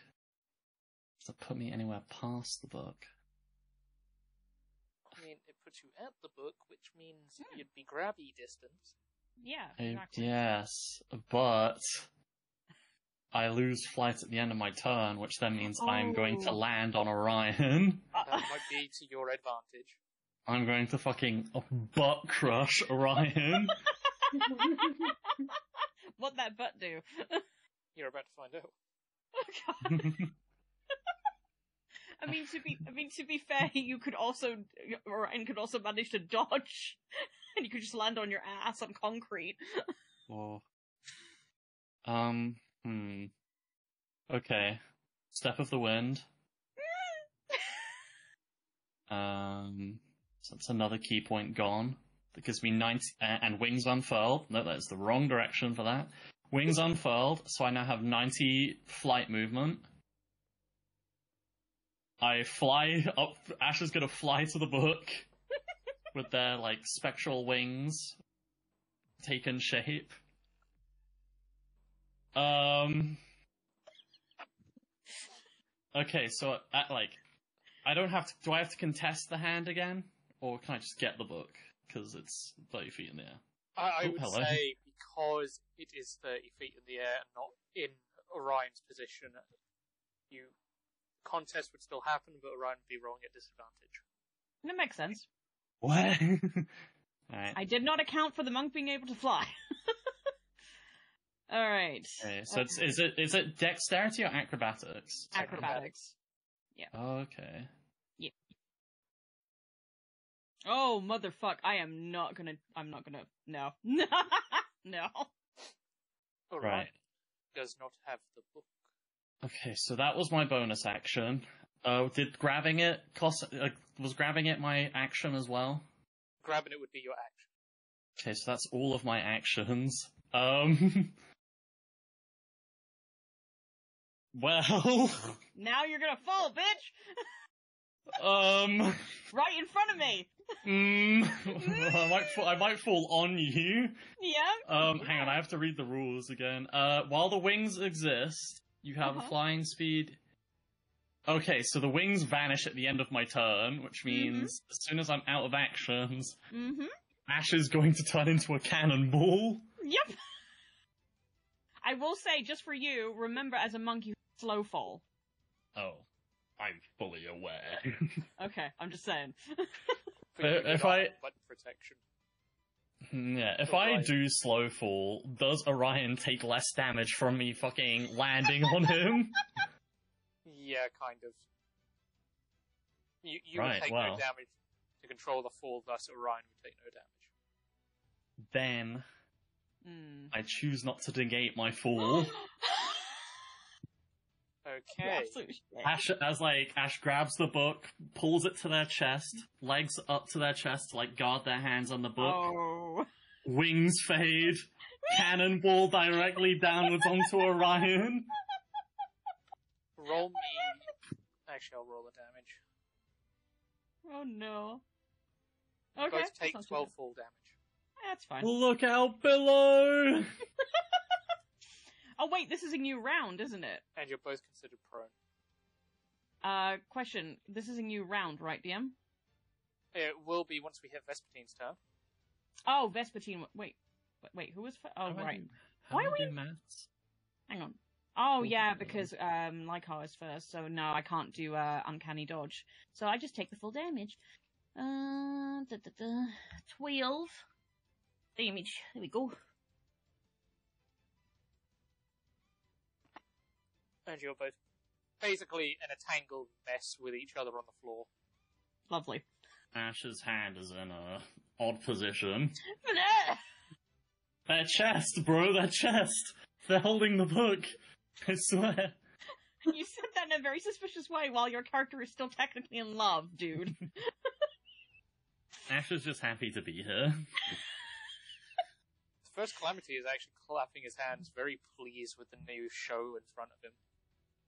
To put me anywhere past the book? I mean, it puts you at the book, which means you'd be gravity distance. Yeah, I guess, but I lose flight at the end of my turn, which then means I'm going to Oh. land on Orion. [laughs] That uh-uh. might be to your advantage. I'm going to fucking butt crush Orion. [laughs] [laughs] What'd that butt do? You're about to find out. Oh, I mean, to be, I mean, to be fair, you could also, Orion could also manage to dodge, [laughs] and you could just land on your ass on concrete. [laughs] oh. Um, hmm. Okay. Step of the Wind. [laughs] Um, so that's another ki point gone. That gives me 90, uh, and Wings Unfurled. No, that's the wrong direction for that. Wings Unfurled, so I now have 90 flight movement. I fly up, Ash is gonna fly to the book with their, like, spectral wings taken shape. Um. Okay, so, uh, like, I don't have to. Do I have to contest the hand again? Or can I just get the book? Because it's 30 feet in the air. I, I Oh, would hello. say because it is 30 feet in the air and not in Orion's position, you contest would still happen, but Orion would be rolling at disadvantage. That makes sense. What? [laughs] Alright. I did not account for the monk being able to fly. [laughs] All right. Okay, so it's, is it is it dexterity or acrobatics? Acrobatics. Yeah. Oh okay. Yeah. Oh motherfuck! I am not gonna. I'm not gonna. No. [laughs] no. Orion Right. does not have the book. Okay, so that was my bonus action. Uh, did grabbing it cost? Uh, was grabbing it my action as well? Grabbing it would be your action. Okay, so that's all of my actions. Um. [laughs] well. Now you're gonna fall, bitch! Um. Right in front of me. Mm, [laughs] I might fall, I might fall on you. Yeah. Um, hang on, I have to read the rules again. Uh, while the wings exist, you have Uh-huh. a flying speed. Okay, so the wings vanish at the end of my turn, which means as soon as I'm out of actions, Mm-hmm. Ash is going to turn into a cannonball. Yep. I will say, just for you, remember as a monkey, slow fall. Oh, I'm fully aware. [laughs] Okay, I'm just saying. Uh, if get I- armor button protection. [laughs] yeah, if I do slow fall, does Orion take less damage from me fucking landing on him? [laughs] Yeah, kind of. You you Right, would take well. no damage to control the fall, thus Orion would take no damage. then Mm. I choose not to negate my fall. [gasps] [laughs] Okay. Ash, as like Ash grabs the book, pulls it to their chest, legs up to their chest to like guard their hands on the book. Oh. Wings fade, cannonball directly downwards onto Orion. Roll me. Actually, I'll roll the damage. Oh no. You Okay. both take 12 bad. full damage. That's fine. Look out below! [laughs] Oh wait, this is a new round, isn't it? And you're both considered prone. Uh, question. This is a new round, right, DM? It will be once we hit Vespertine's turn. Oh, Vespertine. Wait, wait, wait. Who was? fir- Oh, How do I right. do- How Why are I we- maths? Hang on. Oh yeah, because um, Lycar is first, so no, I can't do uh, uncanny dodge. So I just take the full damage. Uh, da, da, da. twelve damage. There we go. And you're both basically in a tangled mess with each other on the floor. Lovely. Ash's hand is in a odd position. Bleh. Their chest, bro, their chest! They're holding the book! I swear. you said that in a very suspicious way, while your character is still technically in love, dude. [laughs] Ash is just happy to be here. The first Calamity is actually clapping his hands, very pleased with the new show in front of him.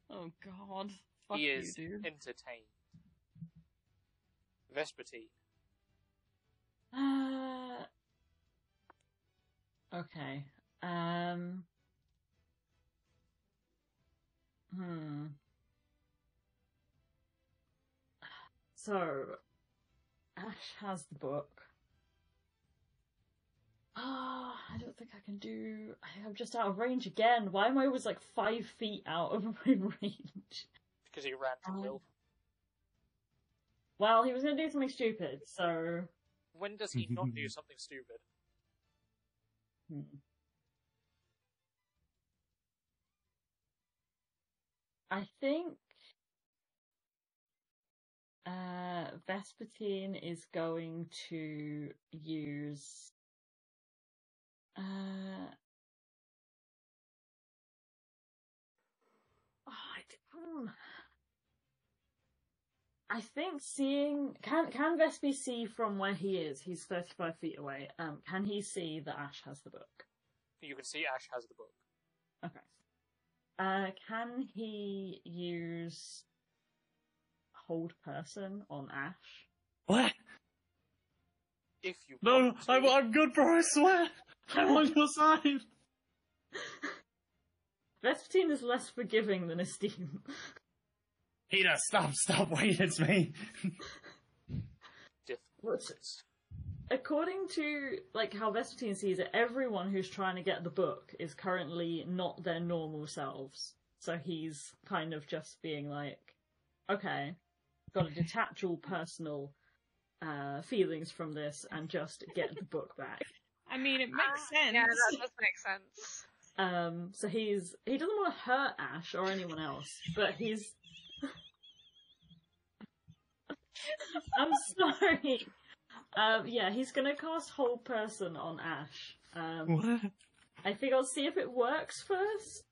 Oh God. Fuck he you, is dude. entertained. Vespertine. Uh, okay. Um. Hmm. So, Ash has the book. Ah, [sighs] I don't think I can do. I'm just out of range again. Why am I always like five feet out of [laughs] my range? Because he ran to Um, Will. Well, he was going to do something stupid, so. When does he not do [laughs] something stupid? Hmm. I think uh, Vespertine is going to use. Uh, oh, I, d- hmm. I think seeing can can Vespi see from where he is? He's thirty five feet away. Um, can he see that Ash has the book? You can see Ash has the book. Okay. Uh, can he use hold person on Ash? What? If you No. I'm, I'm good, bro, I swear! I'm on your side! Vespertine is less forgiving than Esteem. Peter, stop, stop, wait, it's me! differences. According to like how Vespertine sees it, everyone who's trying to get the book is currently not their normal selves. So he's kind of just being like, okay, got to detach all personal uh, feelings from this and just get the book back. I mean, it makes Ah, sense. Yeah, that does make sense. Um, so he's he doesn't want to hurt Ash or anyone else, but he's. [laughs] I'm sorry. Um, yeah, he's gonna cast Hold Person on Ash. Um, What? I think I'll see if it works first.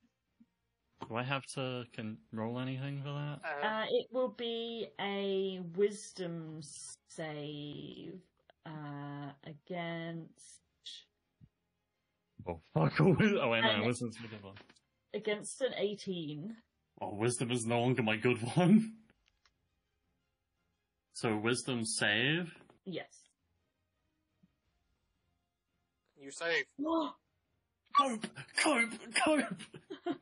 Do I have to can roll anything for that? Uh, Uh, it will be a Wisdom save uh, against Oh, fuck. [laughs] Oh, wait, no, wisdom's my good one. against an 18. Oh, wisdom is no longer my good one. [laughs] So, wisdom save? Yes. you save. [gasps] Cope! Cope! Cope! [laughs]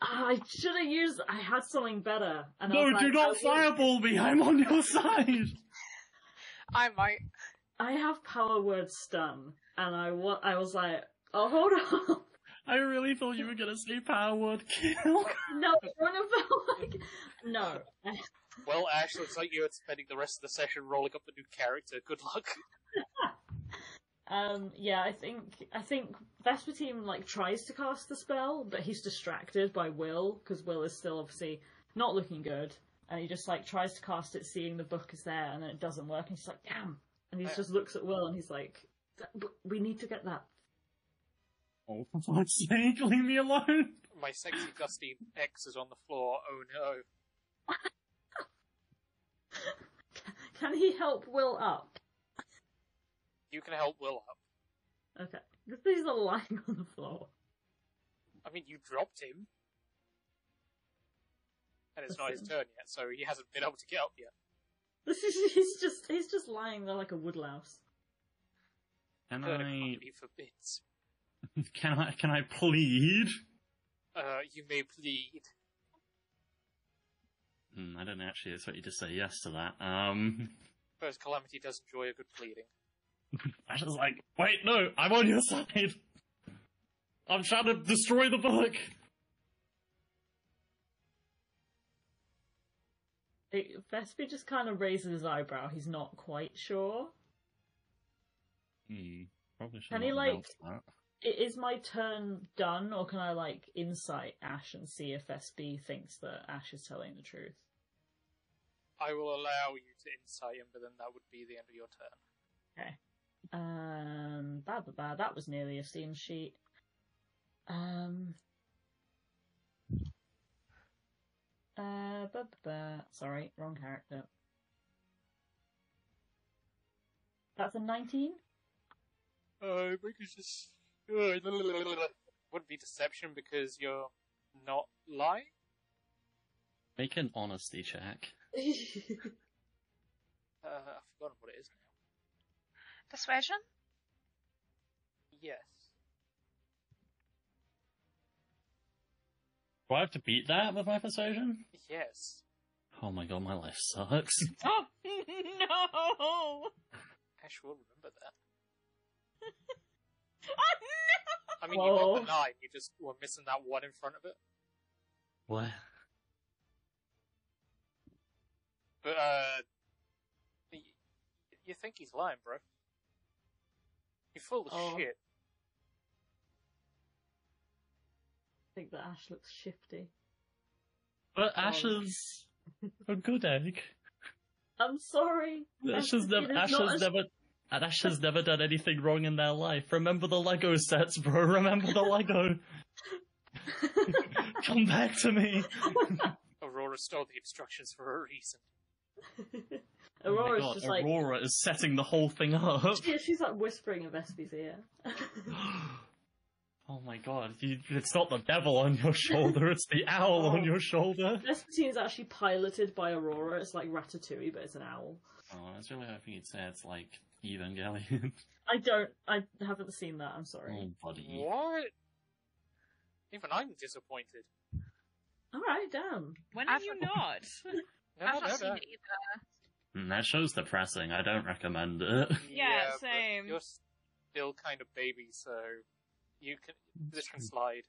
ah, I should have used. I had something better. And I No, was like, do not I will- fireball me. I'm on your side. I might. I have power word stun, and I wa- I was like, oh hold on. [laughs] I really thought you were gonna say power word kill. No, one of like, no. [laughs] Well, Ash, looks like you're spending the rest of the session rolling up a new character. Good luck. [laughs] Um, yeah, I think I think Vespertine like tries to cast the spell, but he's distracted by Will because Will is still obviously not looking good, and he just like tries to cast it, seeing the book is there, and then it doesn't work, and he's like, "Damn!" And he Yeah. just looks at Will, and he's like, "Th- but "We need to get that." Oh, [laughs] for fuck's sake, leave me alone. My sexy dusty ex is on the floor. Oh no. [laughs] Can he help Will up? You can help Will up. Okay, because he's not lying on the floor. I mean, you dropped him. And it's not his turn yet, so he hasn't been able to get up yet. This is [laughs] he's just he's just lying there like a woodlouse. Can Good I? economy forbids. [laughs] Can I? Can I plead? Uh, you may plead. Hmm, I don't actually expect you to say yes to that. Um, First Calamity does enjoy a good pleading. [laughs] I was like, wait, no, I'm on your side. I'm trying to destroy the book. It, Vespi just kind of raises his eyebrow. He's not quite sure. Hmm. Probably should Can he, like- announce that. I- Is my turn done, or can I like insight Ash and see if SB thinks that Ash is telling the truth? I will allow you to insight him, but then that would be the end of your turn. Okay. Um, bad, bad, bad. That was nearly a scene sheet. Um. Uh, ba, ba, ba. sorry, wrong character. That's a 19? Uh, because just wouldn't be deception because you're not lying. Make an honesty check. [laughs] Uh, I've forgotten what it is now. Persuasion? Yes. Do I have to beat that with my persuasion? Yes. Oh my god, my life sucks. Oh [laughs] no! Ash will remember that. [laughs] Oh no! I mean, you got Whoa. the nine. You just were missing that one in front of it. what? But uh, y- you think he's lying, bro? You're full of Oh. shit. I think that Ash looks shifty. But Oh. Ash is a good egg. I'm sorry. Ash has never, It is Ash not has as- never, and Ash has never done anything wrong in their life. Remember the Lego sets, bro. [laughs] Remember the Lego. [laughs] Come back to me. [laughs] Aurora stole the instructions for a reason. Oh my Aurora's god, just like Aurora is setting the whole thing up. yeah, she's like whispering in Vespi's ear. [gasps] oh my god, you, it's not the devil on your shoulder, it's the owl on Oh. your shoulder. Vespertine is actually piloted by Aurora. It's like Ratatouille, but it's an owl. Oh, I was really hoping you'd say it's like Evangelion. [laughs] I don't. I haven't seen that. I'm sorry. oh, buddy. What? Even I'm disappointed. All right, damn. When are [laughs] I've- you not? No, I've not seen it either. Mm, That show's depressing, I don't recommend it. [laughs] Yeah, but same. You're still kind of baby, so you can this can slide.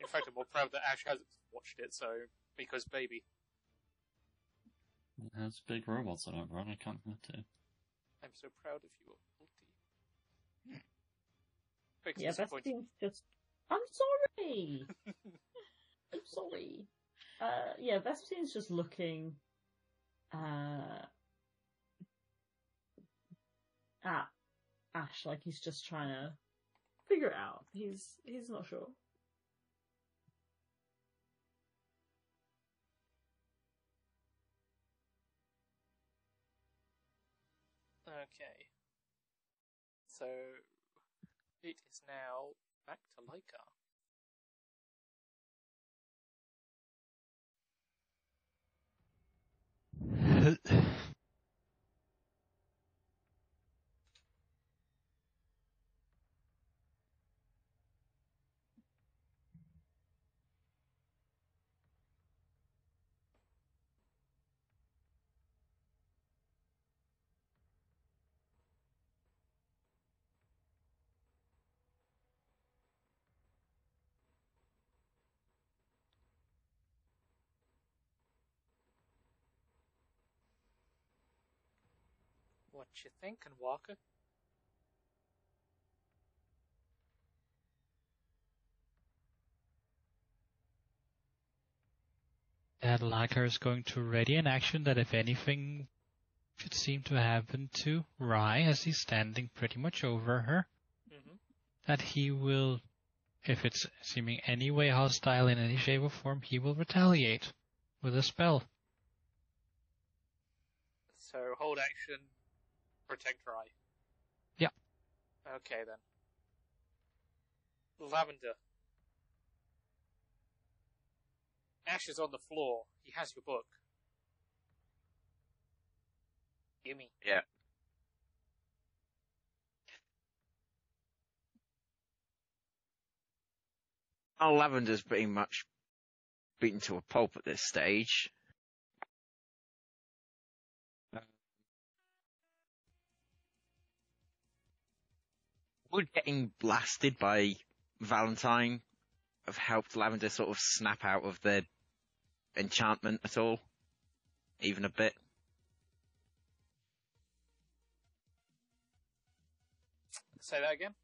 In fact, I'm more proud that Ash hasn't watched it, so because baby, It has big robots on it, right? I can't have to. I'm so proud of you, Ulti. Big Yeah, disappointed. Vespertine's just. I'm sorry. [laughs] I'm sorry. Uh, yeah, Vespertine's just looking uh, at Ash like he's just trying to figure it out. He's he's not sure. Okay. So it is now back to Lycar. [laughs] What you thinking, Walker? That Lycar is going to ready an action that if anything should seem to happen to Rye as he's standing pretty much over her, Mm-hmm. that he will, if it's seeming any way hostile in any shape or form, he will retaliate with a spell. So hold action, protect Rai. Yeah. Okay then. Lavender. Ash is on the floor. He has your book. Gimme. Yeah. Our Lavender's pretty much beaten to a pulp at this stage. Would getting blasted by Valentine have helped Lavender sort of snap out of the enchantment at all? Even a bit? Say that again.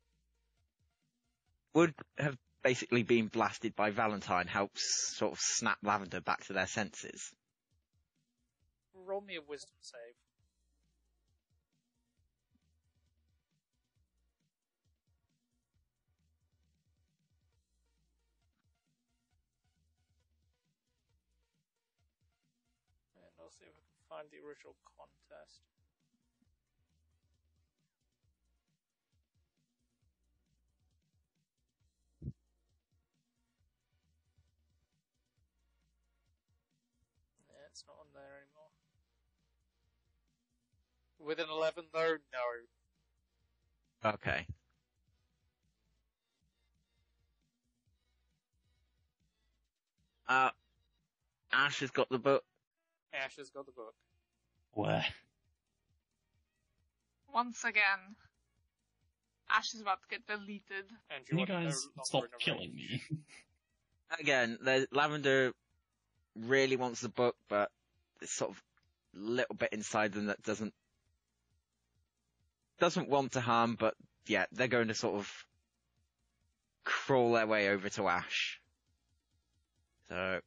would have basically been blasted by Valentine helps sort of snap Lavender back to their senses. Roll me a wisdom save. Find the original contest. Yeah, it's not on there anymore. With an 11 though, no. Okay. Uh, Ash has got the book. Ash has got the book. Where? Once again, Ash is about to get deleted. And Can you are no guys stop killing me? [laughs] Again, the, Lavender really wants the book, but it's sort of a little bit inside them that doesn't doesn't want to harm, but yeah, they're going to sort of crawl their way over to Ash. So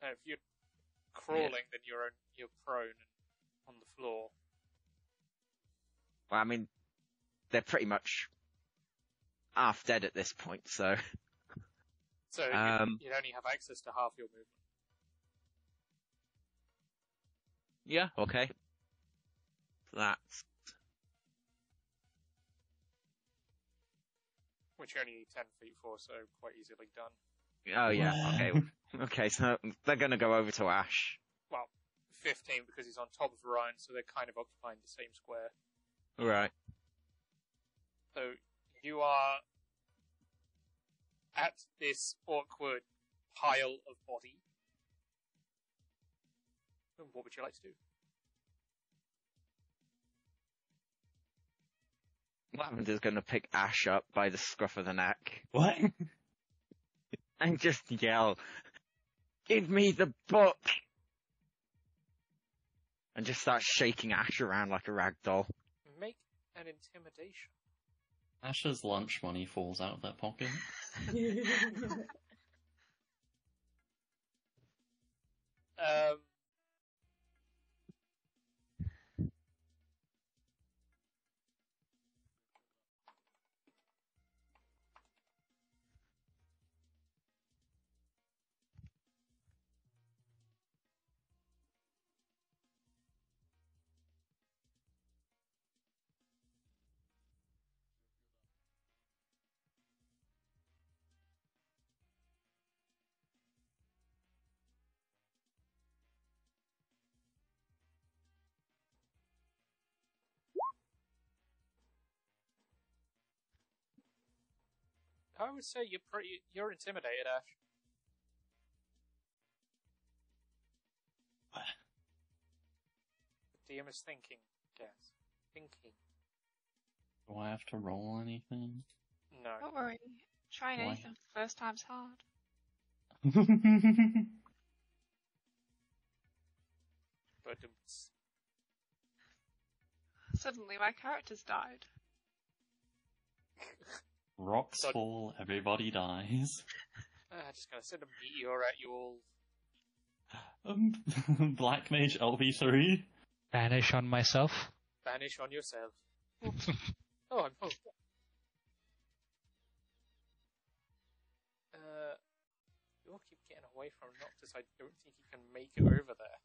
No, if you're crawling, then you're you're prone and on the floor. Well, I mean, they're pretty much half dead at this point, so [laughs] So you- Um, you'd only have access to half your movement. yeah, okay. That's Which you only need 10 feet for, so quite easily done. Oh yeah, okay, [laughs] okay. So they're gonna go over to Ash. Well, 15 because he's on top of Ryan, so they're kind of occupying the same square. Right. So you are at this awkward pile of body. And What would you like to do? Lavender's gonna pick Ash up by the scruff of the neck What? [laughs] and just yell, "Give me the book!" And just start shaking Ash around like a rag doll. Make an intimidation. Ash's lunch money falls out of their pocket. [laughs] [laughs] Um, I would say you're pretty, you're intimidated, Ash. [sighs] The DM is thinking, guess. Thinking. Do I have to roll anything? No. Don't worry. Trying Why? anything first time's hard. [laughs] But it's, Suddenly my character's died. [laughs] Rocks So- fall, everybody dies. [laughs] Uh, just gonna send a meteor at you all. Um, [laughs] Black Mage LV3. Banish on myself. Banish on yourself. [laughs] oh, I'm home. Uh, you all keep getting away from Noctis. I don't think he can make it over there.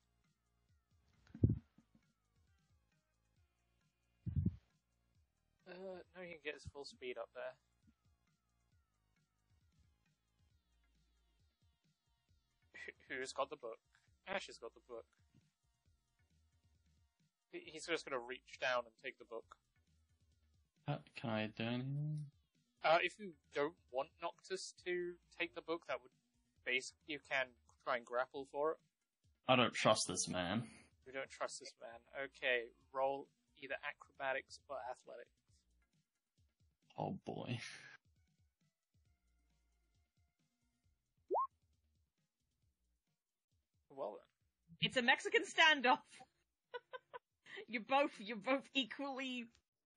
Uh, no, he can get his full speed up there. Who's got the book? Ash has got the book. He's just gonna reach down and take the book. Uh, can I do anything? Uh, if you don't want Noctis to take the book, that would base you can try and grapple for it. I don't trust this man. We don't trust this man. Okay, roll either acrobatics or athletics. Oh boy. [laughs] Well then, It's a Mexican standoff. [laughs] you're both you're both equally.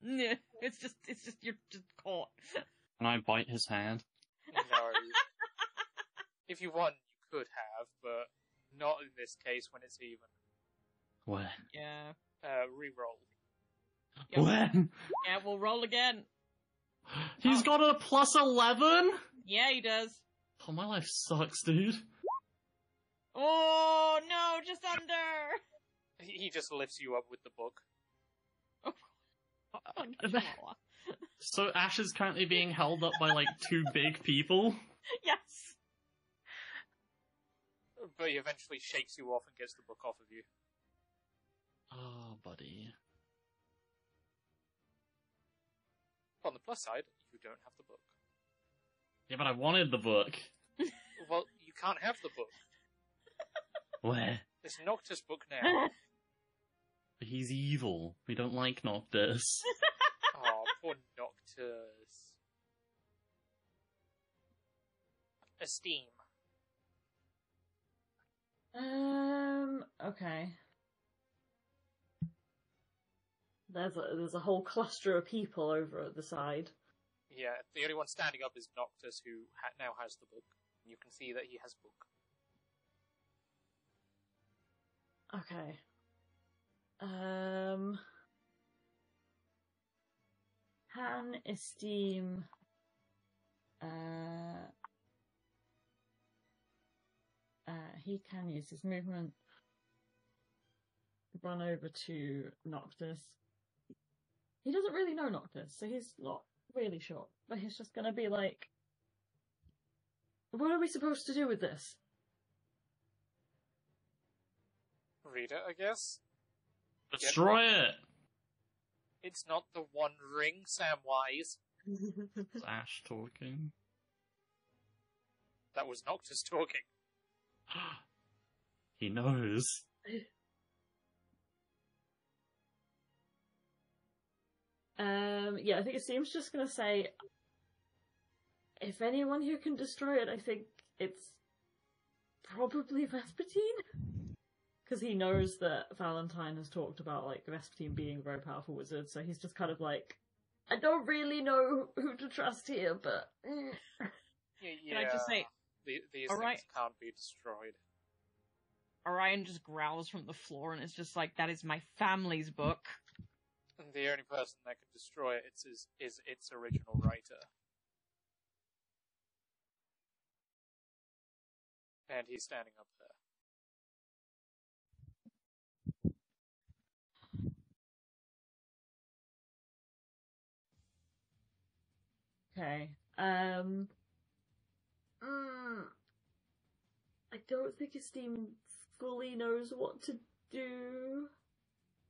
Nah, it's just it's just you're just caught. Can I bite his hand? no. [laughs] if you want, you could have, but not in this case when it's even. Where? Yeah. Uh, re-roll. Yep. When? Yeah, we'll roll again. He's got a plus 11? Yeah, he does. Oh, my life sucks, dude. Oh no, just under. He he just lifts you up with the book. Oh, [laughs] So Ash is currently being held up by like two big people. yes. But he eventually shakes you off and gets the book off of you. Oh, buddy. On the plus side, you don't have the book. Yeah, but I wanted the book. Well, you can't have the book. Where? It's Noctis book now. [laughs] He's evil. We don't like Noctis. [laughs] oh, poor Noctis. Esteem. Um. Okay. There's a there's a whole cluster of people over at the side. Yeah, the only one standing up is Noctis, who ha- now has the book. You can see that he has book. Okay. Um. Can esteem. Uh. Uh, he can use his movement. Run over to Noctis. He doesn't really know Noctis, so he's not really sure. But he's just gonna be like, "What are we supposed to do with this?" Read it, I guess. Destroy it! It's not the One Ring, Samwise. Is [laughs] Ash talking? That was Noctis talking. [gasps] he knows. Um, yeah, I think Esteem's just gonna say, if anyone who can destroy it, I think it's probably Vespertine. Because he knows that Valentine has talked about, like, Vespertine being a very powerful wizard, so he's just kind of like, I don't really know who to trust here, but... mm." Yeah, Can I just say, the, these all things right. can't be destroyed. Orion just growls from the floor and is just like, that is my family's book. And the only person that can destroy it is, is, is its original writer. And he's standing up there. Okay. Um. mm, I don't think Esteem fully knows what to do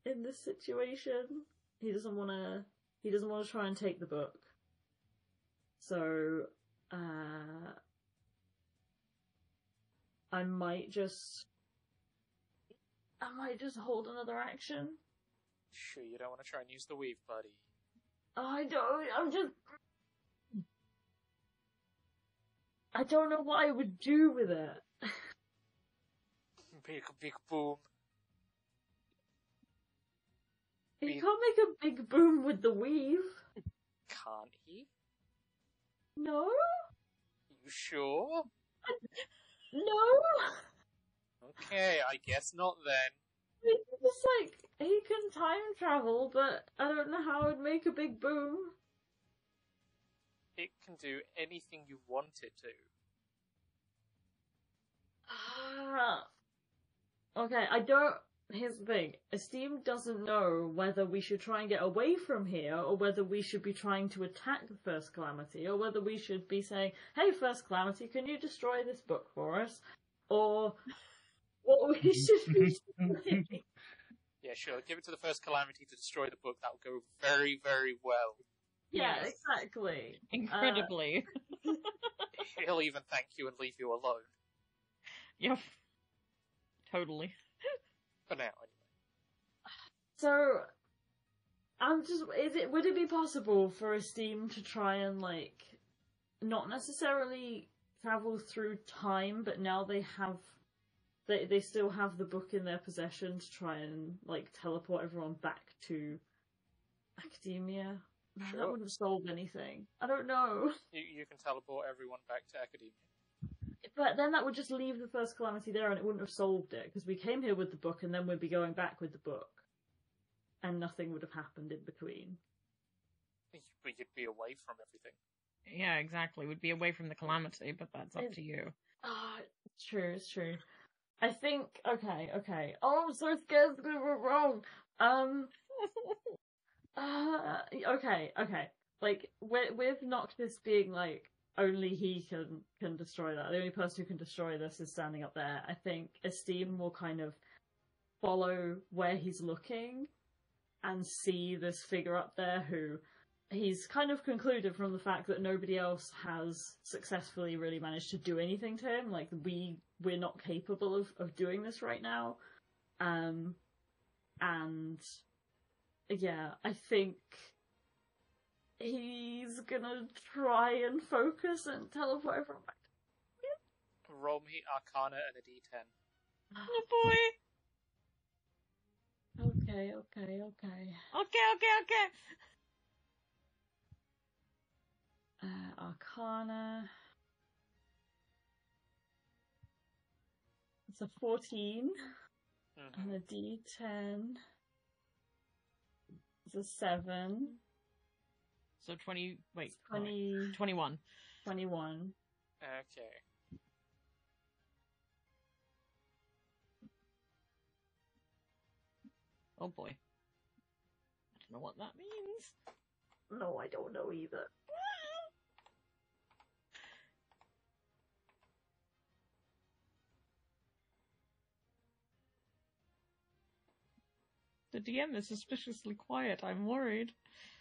in this situation. He doesn't want to. He doesn't want to try and take the book. So, uh, I might just. I might just hold another action. Sure, you don't want to try and use the weave, buddy. I don't. I'm just. I don't know what I would do with it. [laughs] Big, big boom. He can't make a big boom with the weave. Can't he? No? You sure? [laughs] No? Okay, I guess not then. It's just like, he can time travel, but I don't know how it'd make a big boom. It can do anything you want it to. Ah. Okay, I don't. Here's the thing Esteem doesn't know whether we should try and get away from here, or whether we should be trying to attack the First Calamity, or whether we should be saying, hey, First Calamity, can you destroy this book for us? Or what we [laughs] should be doing. Yeah, sure. Give it to the first calamity to destroy the book. That'll go very, very well. Yeah, Yes. exactly. Incredibly. [laughs] He'll even thank you and leave you alone. Yep. Totally. For now, anyway. So, I'm just. Is it? Would it be possible for Esteem to try and like, not necessarily travel through time, but now they have, they they still have the book in their possession to try and like teleport everyone back to academia? No, That wouldn't solve anything. I don't know. You, you can teleport everyone back to academia. But then that would just leave the first calamity there, and it wouldn't have solved it because we came here with the book, and then we'd be going back with the book, and nothing would have happened in between. But you'd be away from everything. Yeah, exactly. We'd be away from the calamity, but that's up It- to you. Ah, it's true, it's true. I think okay, okay. Oh, I'm so scared it's gonna go wrong. Um, [laughs] uh, okay, okay. Like with with Noctis being like only he can can destroy that. The only person who can destroy this is standing up there. I think Esteem will kind of follow where he's looking and see this figure up there who he's kind of concluded from the fact that nobody else has successfully really managed to do anything to him. Like we we're not capable of, of doing this right now. Um and yeah, I think he's gonna try and focus and teleport everyone back. Roll me Arcana and a D10. Oh boy. Okay, okay, okay. Okay, okay, okay. Uh, Arcana. It's a 14 Mhm. and a D10. It's a 7. So 20, wait, 20, 21. 21. Okay. Oh boy. I don't know what that means. No, I don't know either. The DM is suspiciously quiet. I'm worried.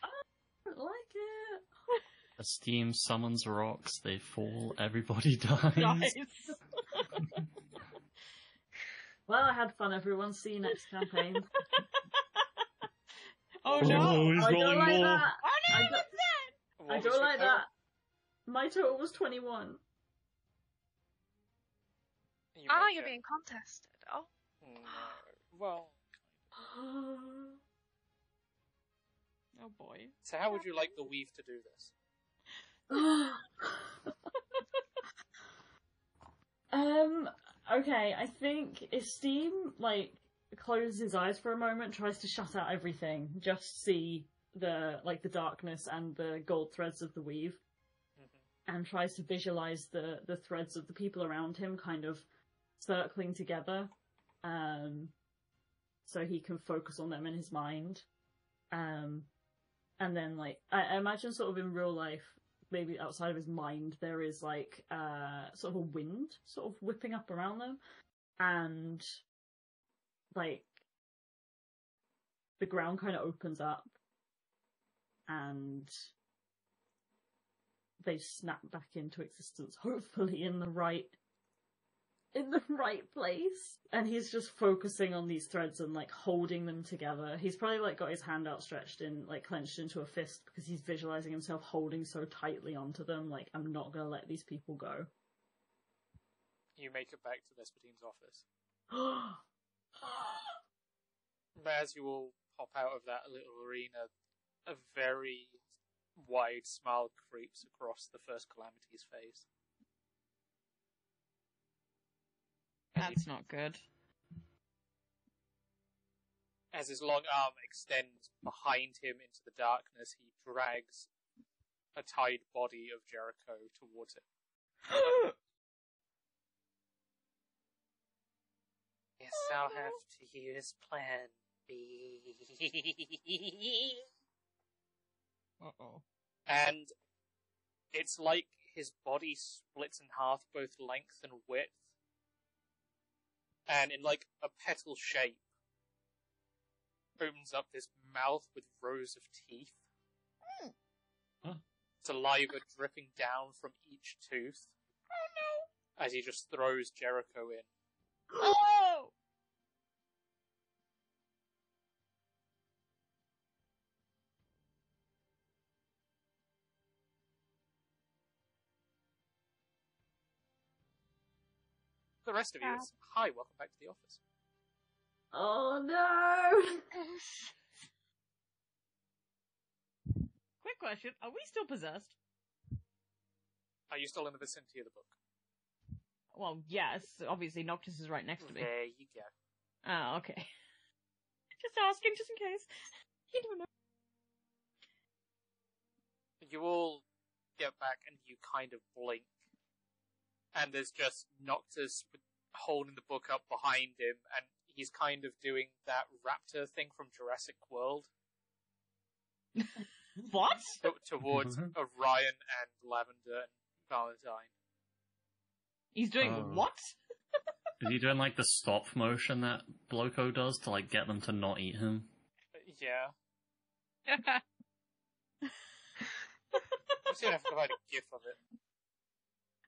Ah, I don't like it. [laughs] Steam summons rocks, they fall, everybody [laughs] dies. Guys. Well, I had fun, everyone. See you next campaign. oh [laughs] Oh, no. he's I don't rolling like more. that. Oh I no, don't- what's that? What I was don't your like total? that. My total was 21. You Ah, make you're it. being contested. Oh. No. Well, [gasps] [sighs] [sighs] Oh boy. so how would you like the weave to do this? [laughs] um, okay, I think if Esteem, like, closes his eyes for a moment, tries to shut out everything, just see the, like, the darkness and the gold threads of the weave, Mhm. and tries to visualize the, the threads of the people around him kind of circling together, um, so he can focus on them in his mind. Um, and then, like, I, I imagine sort of in real life, maybe outside of his mind, there is like uh sort of a wind sort of whipping up around them, and like the ground kind of opens up, and they snap back into existence. Hopefully, in the right in the [laughs] right place. And he's just focusing on these threads and like holding them together. He's probably like got his hand outstretched and like clenched into a fist because he's visualizing himself holding so tightly onto them. Like, I'm not gonna let these people go. You make it back to Vespertine's office. [gasps] oh As you all pop out of that little arena, a very wide smile creeps across the first Calamity's face. That's not good. As his long arm extends behind him into the darkness, he drags a tied body of Jericho towards it. Yes, I'll have to use Plan B. Uh oh. and it's like his body splits in half, both length and width, and in like a petal shape, opens up this mouth with rows of teeth. Hmm. Huh. Saliva dripping down from each tooth. Oh no! As he just throws Jericho in. Oh! Rest of you is, uh, hi, welcome back to the office. Oh no! [laughs] Quick question: Are we still possessed? Are you still in the vicinity of the book? Well, yes. Obviously, Noctis is right next to me. There you go. Oh, okay. [laughs] Just asking, just in case. [laughs] You don't know. You all get back and you kind of blink. And there's just Noctis with- holding the book up behind him, and he's kind of doing that raptor thing from Jurassic World [laughs] What? to- towards mm-hmm. uh, Orion and Lavender and Valentine. He's doing Oh. what? [laughs] Is he doing like the stop motion that Bloco does to like get them to not eat him? Yeah. I'm seeing if I can find a gif of it.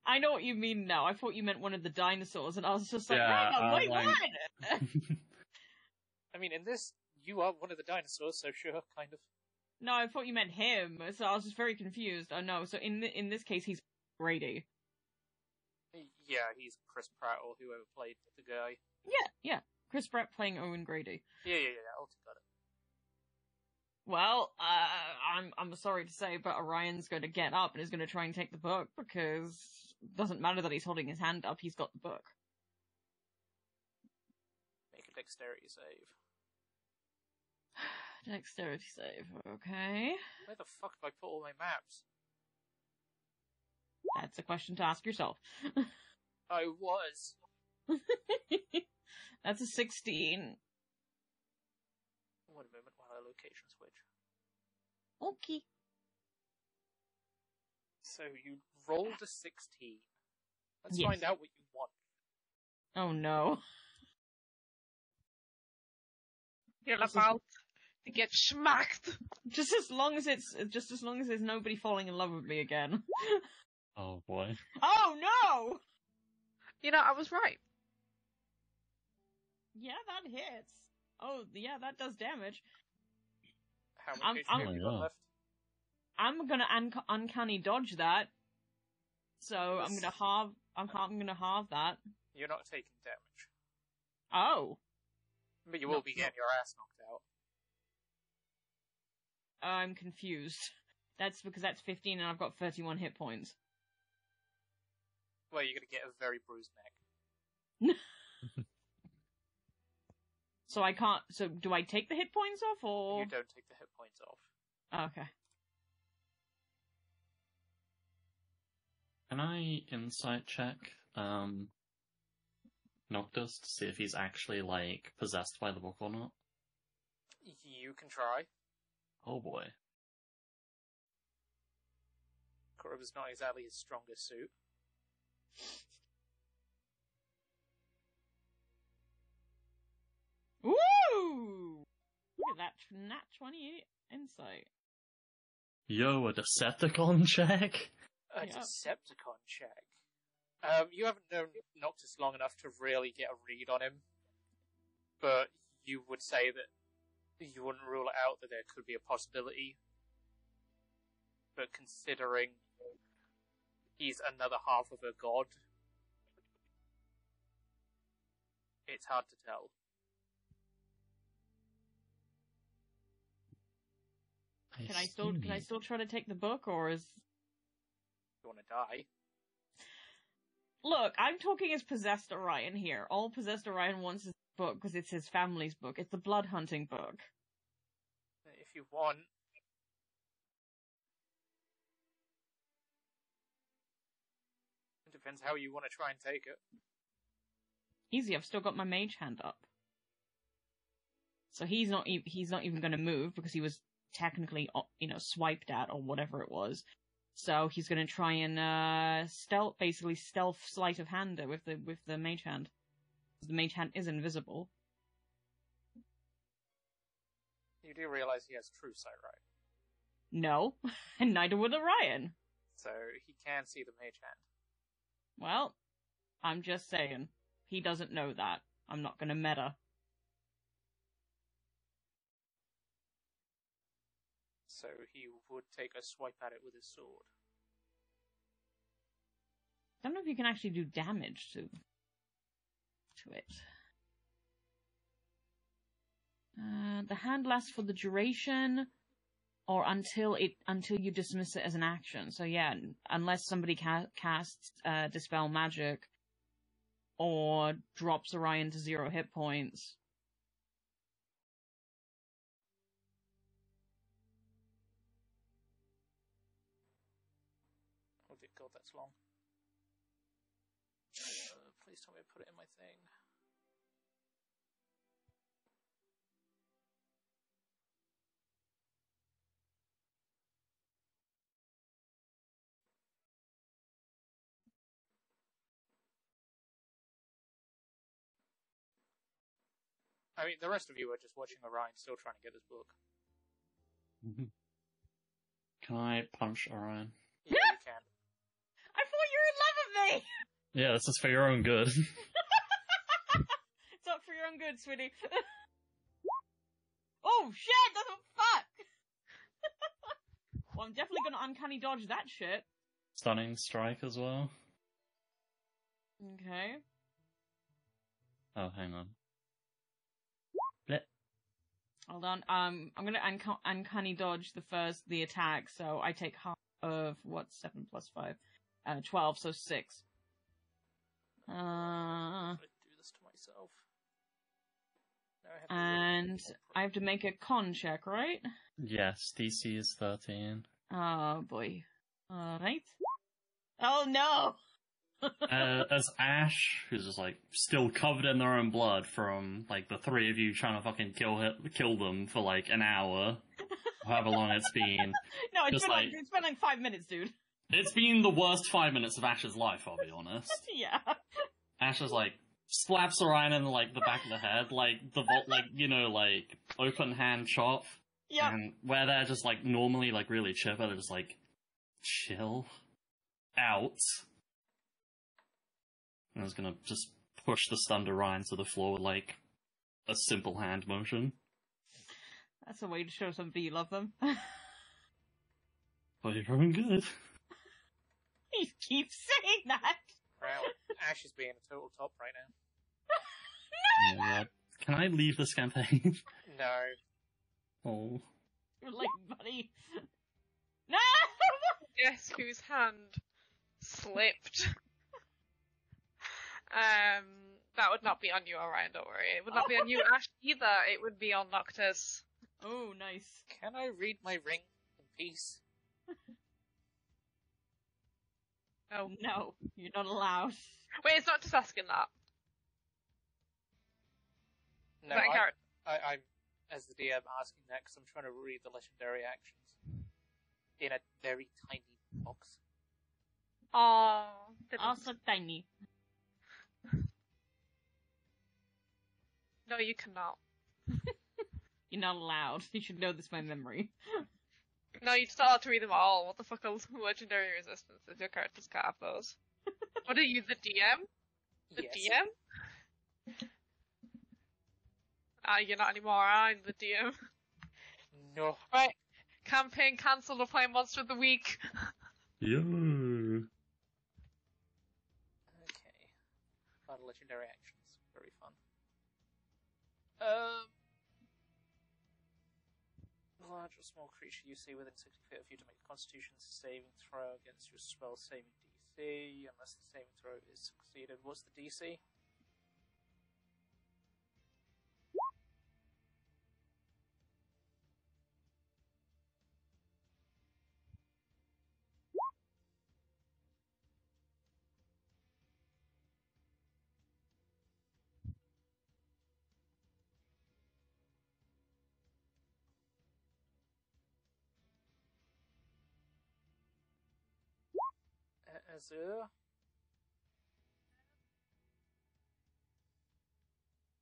I know what you mean now. I thought you meant one of the dinosaurs, and I was just like, Yeah, hang on, I wait, like- what? [laughs] I mean, in this, you are one of the dinosaurs, so sure, kind of. no, I thought you meant him, so I was just very confused. Oh no, so in the, in this case, he's Grady. Yeah, he's Chris Pratt or whoever played the guy. Yeah, yeah. Chris Pratt playing Owen Grady. Yeah, yeah, yeah, altogether. Well, uh, I'm I'm sorry to say, but Orion's going to get up and is going to try and take the book because it doesn't matter that he's holding his hand up; he's got the book. Make a dexterity save. [sighs] Dexterity save. Okay, Where the fuck have I put all my maps? that's a question to ask yourself. [laughs] I was. [laughs] that's a sixteen. One moment while I location switch. Okay. So you rolled a 16. Let's Yes. find out what you want. Oh no. You're about to get schmacked. Just as long as it's just as long as there's nobody falling in love with me again. [laughs] Oh boy. oh no! You know, I was right. Yeah, that hits. Oh yeah, that does damage. How much I'm- I'm- oh, you Oh my got left? I'm gonna un- uncanny dodge that. So I'm gonna halve. I'm, I'm gonna halve that. You're not taking damage. Oh, But you No, will be no. getting your ass knocked out. I'm confused. That's because that's 15 and I've got 31 hit points. Well, you're gonna get a very bruised neck. [laughs] [laughs] So I can't. So do I take the hit points off or? You don't take the hit points off. Okay. Can I insight check um Noctis to see if he's actually like possessed by the book or not? You can try. Oh boy. Koroba's not exactly his strongest suit. Woo! Look at that nat 28 insight. Yo, a Decepticon [laughs] check? A Yeah. Decepticon check. Um, you haven't known Noctis long enough to really get a read on him, but you would say that you wouldn't rule it out that there could be a possibility. But considering he's another half of a god, it's hard to tell. Can I still can I still try to take the book, or is Want to die? look? I'm talking as possessed Orion here. All possessed Orion wants is the book because it's his family's book. It's the blood hunting book. If you want. It depends how you want to try and take it. Easy. I've still got my mage hand up. So he's not e- he's not even going to move because he was technically uh, you know swiped at or whatever it was. So he's going to try and uh stealth basically stealth sleight of hand with the with the mage hand. The mage hand is invisible. You do realize he has true sight, right? No, [laughs] and neither would Orion. So he can see the mage hand. Well, I'm just saying. He doesn't know that. I'm not gonna meta. So he would take a swipe at it with his sword. I don't know if you can actually do damage to to it. Uh, the hand lasts for the duration, or until it until you dismiss it as an action. So yeah, unless somebody ca- casts uh, dispel magic, or drops Orion to zero hit points. I mean, the rest of you are just watching Orion, still trying to get this book. Mm-hmm. Can I punch Orion? Yeah, you [laughs] can. I thought you were in love with me. Yeah, this is for your own good. [laughs] it's up for your own good, sweetie. [laughs] oh shit! That's a fuck. well, I'm definitely gonna uncanny dodge that shit. Stunning strike as well. Okay. Oh, hang on. Blip. Hold on. Um, I'm gonna unca- uncanny dodge the first the attack, so I take half of what's seven plus five, uh, twelve, so six. Uh, I'm do this to myself. I have to roll. and I have to make a con check, right? Yes, DC is 13. Oh boy. All right. Oh no. [laughs] uh, as Ash, who's just like still covered in their own blood from like the three of you trying to fucking kill him, kill them for like an hour, however long it's been. [laughs] no, it's Just been like, like- it's been like five minutes, dude. It's been the worst five minutes of Ash's life, I'll be [laughs] honest. yeah. Ash is like slaps Orion in like the back of the head, like the vault, like you know, like open hand chop, Yep. and where they're just like normally like really chipper, they're just like chill out. And I was gonna just push the stunned Orion to the floor with like a simple hand motion. That's a way to show somebody you love them. [laughs] But you're doing good. he keeps saying that. Wow, Ash is being a total top right now. [laughs] My god. Can I leave this campaign? [laughs] No. oh. You're like, buddy. No! Guess whose hand slipped? Um, that would not be on you, Orion. Don't worry. It would not be on you, Ash, either. It would be on Noctis. oh, nice. Can I read my ring in peace? [laughs] Oh, No, you're not allowed. wait, it's not just asking that. No, That I, I, I'm as the DM asking that because I'm trying to read the legendary actions in a very tiny box. Oh, Also tiny. No, you cannot. [laughs] You're not allowed. You should know this by memory. No, you just allowed to read them all. What the fuck are [laughs] legendary resistances? Your characters can't have those. [laughs] what are you, the DM? The yes. DM? Ah, you're not anymore. I'm the DM. No. Right. Campaign cancelled. We're playing Monster of the Week. yeah. Okay. A legendary actions. Um. large or small creature you see within 60 feet of you to make a constitution saving throw against your spell saving DC, unless the saving throw is succeeded. What's the DC?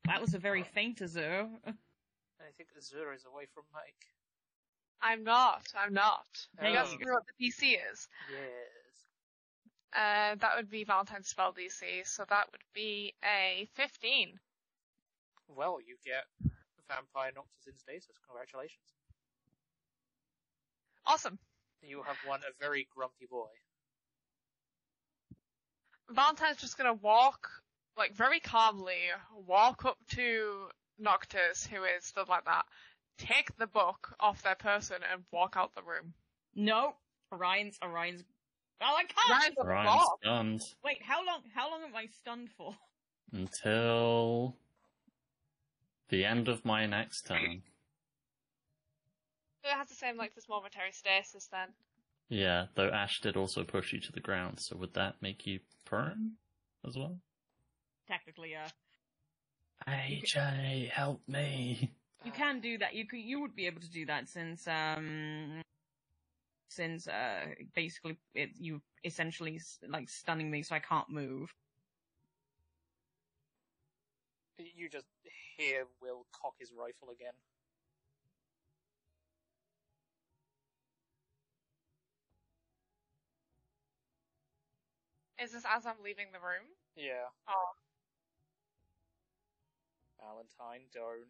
That was a very faint Azure. [laughs] I think Azure is away from mic. I'm not. I'm not. Oh. You guys know what the DC is? Yes. Uh, that would be Valentine's spell DC, so that would be a 15. Well, you get Vampire Noctis in stasis. Congratulations. Awesome. You have won a very grumpy boy. Valentine's just gonna walk, like, very calmly, walk up to Noctis, who is stood like that, take the book off their person, and walk out the room. No, Orion's Orion's. Oh, I can't. Ryan's on the Ryan's floor. stunned Wait, how long? How long am I stunned for? until the end of my next turn. So It has the same like this momentary stasis then. Yeah, though Ash did also push you to the ground, so would that make you prone as well? Technically, uh, AJ, help me. you can do that. You could, you would be able to do that since um, since uh, basically it, you essentially like stunning me, so I can't move. You just hear Will cock his rifle again. Is this as I'm leaving the room? Yeah. Oh. Valentine, don't.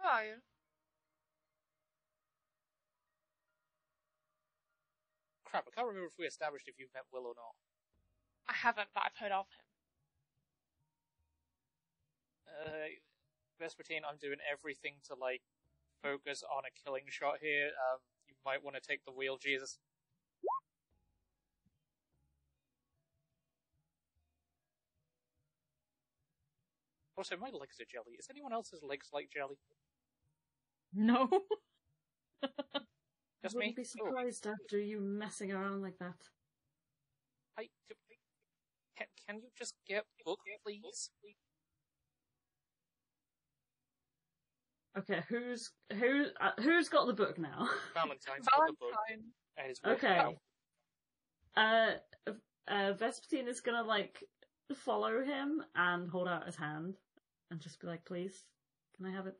Who are you? Crap, I can't remember if we established if you've met Will or not. I haven't, but I've heard of him. Uh, Vespertine, I'm doing everything to, like, focus on a killing shot here. Um, you might want to take the wheel, Jesus. Also, my legs are jelly. Is anyone else's legs like jelly? No. [laughs] Just I wouldn't me? be Oh, surprised after you messing around like that. I, can, can you just get book, please? Okay, who's who? Uh, who's got the book now? Valentine's got the book and is walking Okay. out. Uh, uh, Vespertine is gonna like follow him and hold out his hand and just be like, "Please, can I have it?"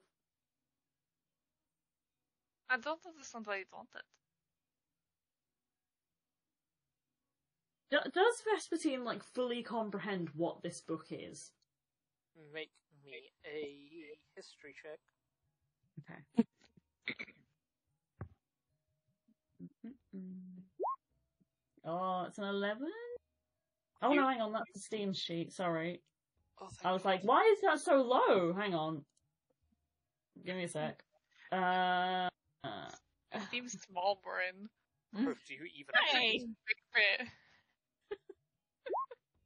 I don't understand why you want it. Do- does Vespertine like fully comprehend what this book is? Make me a history check. Okay. oh, it's an eleven. Oh You- no, hang on, that's the Steam sheet. Sorry, Oh, I was God. like, why is that so low? Hang on, give me a sec. Uh, uh, It seems small brain. Oh, do you even Hey.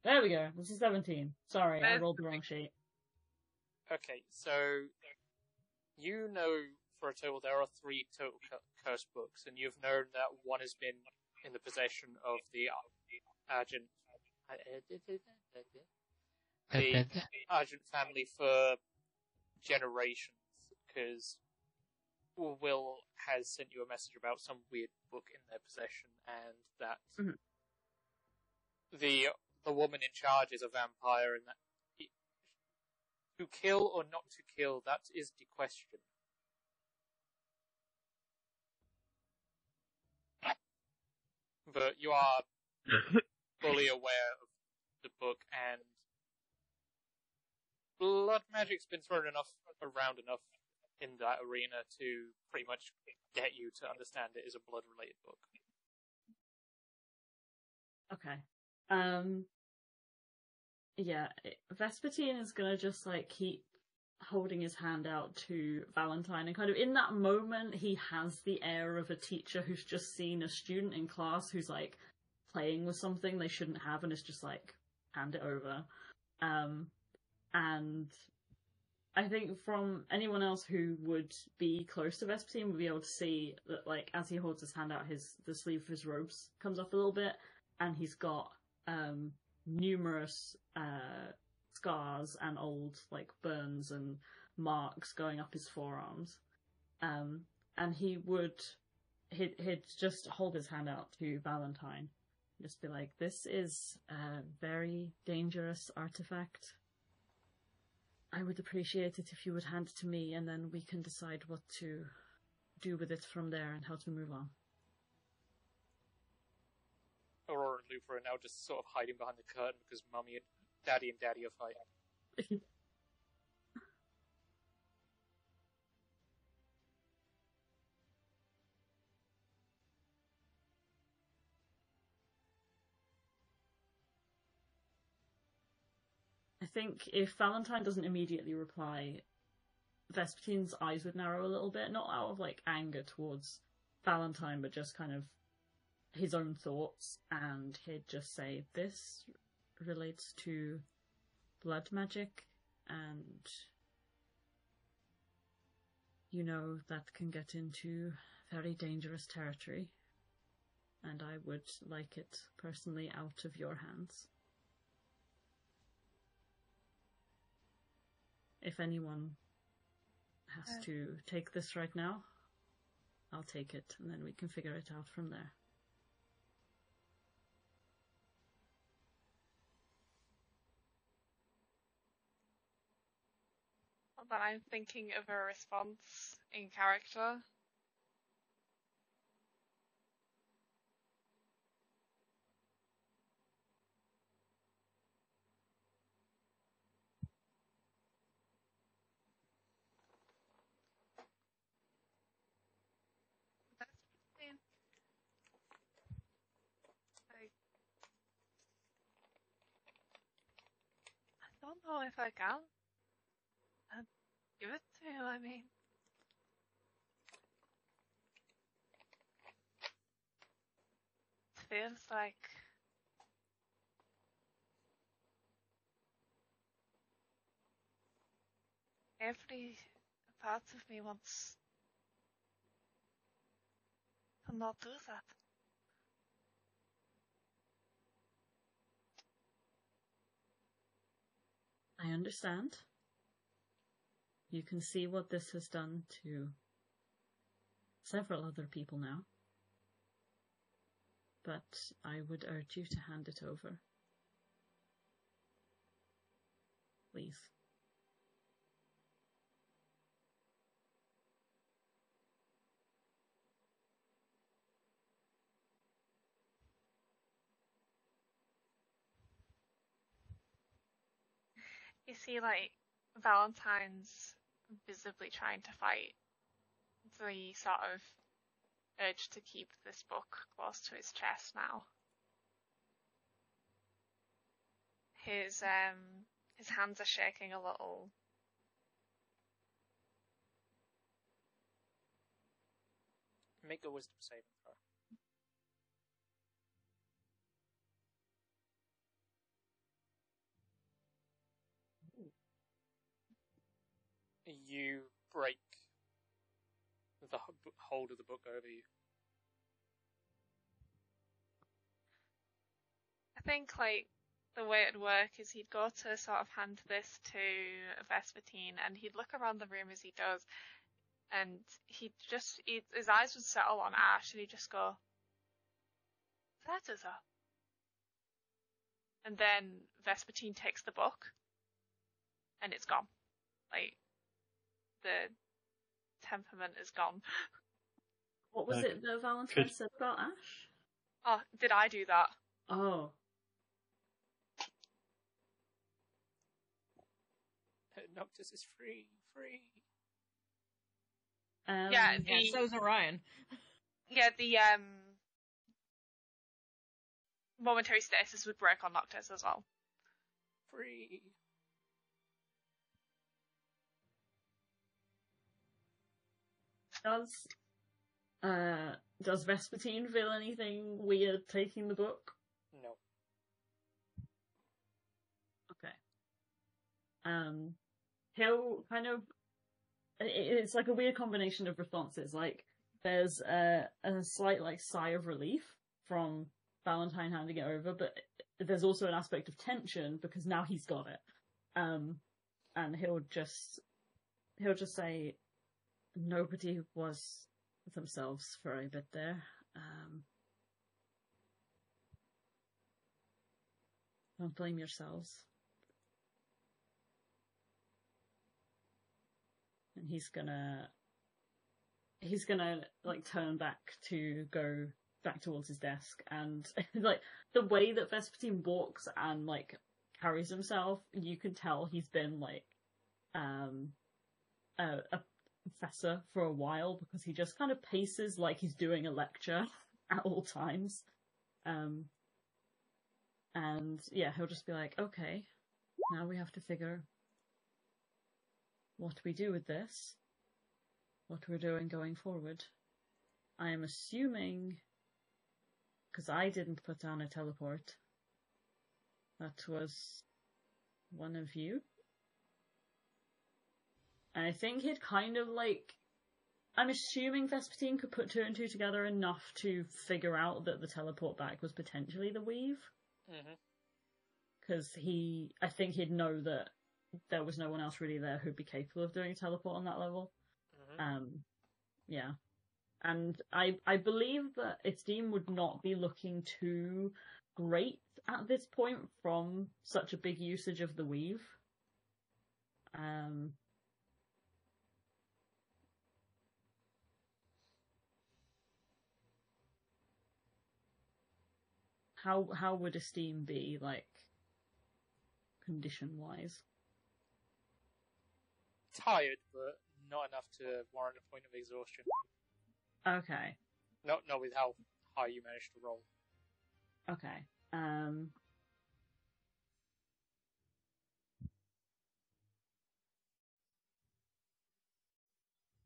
There we go. This is seventeen. Sorry, I rolled the wrong sheet. Okay, so you know for a total there are three total cu- curse books, and you've known that one has been in the possession of the Argent the Argent family for generations, because Will has sent you a message about some weird book in their possession, and that Mhm. the the woman in charge is a vampire, and that to kill or not to kill, that is the question. But you are fully aware of the book, and blood magic's been thrown enough around enough in that arena to pretty much get you to understand it is a blood-related book. Okay. Um, yeah, Vespertine is gonna just like keep holding his hand out to Valentine, and kind of in that moment, he has the air of a teacher who's just seen a student in class who's like playing with something they shouldn't have, and is just like hand it over. Um, and I think from anyone else who would be close to Vespertine would be able to see that, like, as he holds his hand out, his the sleeve of his robes comes off a little bit, and he's got um numerous uh scars and old like burns and marks going up his forearms. Um, and he would he'd he'd just hold his hand out to Valentine, just be like, "This is a very dangerous artifact." I would appreciate it if you would hand it to me, and then we can decide what to do with it from there and how to move on. Luther are now just sort of hiding behind the curtain because Mummy and Daddy and Daddy are fighting. I think if Valentine doesn't immediately reply, Vespertine's eyes would narrow a little bit, not out of like anger towards Valentine, but just kind of his own thoughts, and he'd just say, This relates to blood magic, and you know that can get into very dangerous territory, and I would like it personally out of your hands. If anyone has Uh. to take this right now, I'll take it, and then we can figure it out from there. But I'm thinking of a response in character. I don't know if I can. Give it to you, I mean. It feels like every part of me wants to not do that. I understand. You can see what this has done to several other people now. But I would urge you to hand it over. Please. You see, like, Valentine's visibly trying to fight the sort of urge to keep this book close to his chest now. His um his hands are shaking a little. Make a wisdom saving You break the hold of the book over you. I think like the way it'd work is he'd go to sort of hand this to Vespertine and he'd look around the room as he does and he'd just he'd, his eyes would settle on Ash and he'd just go that is her and then Vespertine takes the book and it's gone like the temperament is gone What was Okay. it that Valentine Could- said about Ash? oh did I do that Oh, Noctis is free, free. um, Yeah, Yeah, The- so's Orion. yeah the um momentary stasis would break on Noctis as well Free. Does uh does Vespertine feel anything weird taking the book? No. Okay. Um, he'll kind of. It's like a weird combination of responses. Like there's a a slight like sigh of relief from Valentine handing it over, but there's also an aspect of tension because now he's got it. Um, and he'll just he'll just say, nobody was themselves for a bit there. Um, don't blame yourselves. And he's gonna, he's gonna like turn back to go back towards his desk, and [laughs] like the way that Vespertine walks and like carries himself, you can tell he's been like, um, a, a professor for a while because he just kind of paces like he's doing a lecture [laughs] at all times. Um, and yeah, he'll just be like, okay, now we have to figure what we do with this, what we're doing going forward. I am assuming, because I didn't put down a teleport, that was one of you. And I think he'd kind of like. I'm assuming Vespertine could put two and two together enough to figure out that the teleport back was potentially the weave. Because he. I think he'd know that there was no one else really there who'd be capable of doing a teleport on that level. hmm Um, yeah. And I, I believe that Esteem would not be looking too great at this point from such a big usage of the weave. Um, how, how would Esteem be, like, condition wise? Tired, but not enough to warrant a point of exhaustion. Okay. Not not with how high you managed to roll. Okay. Um.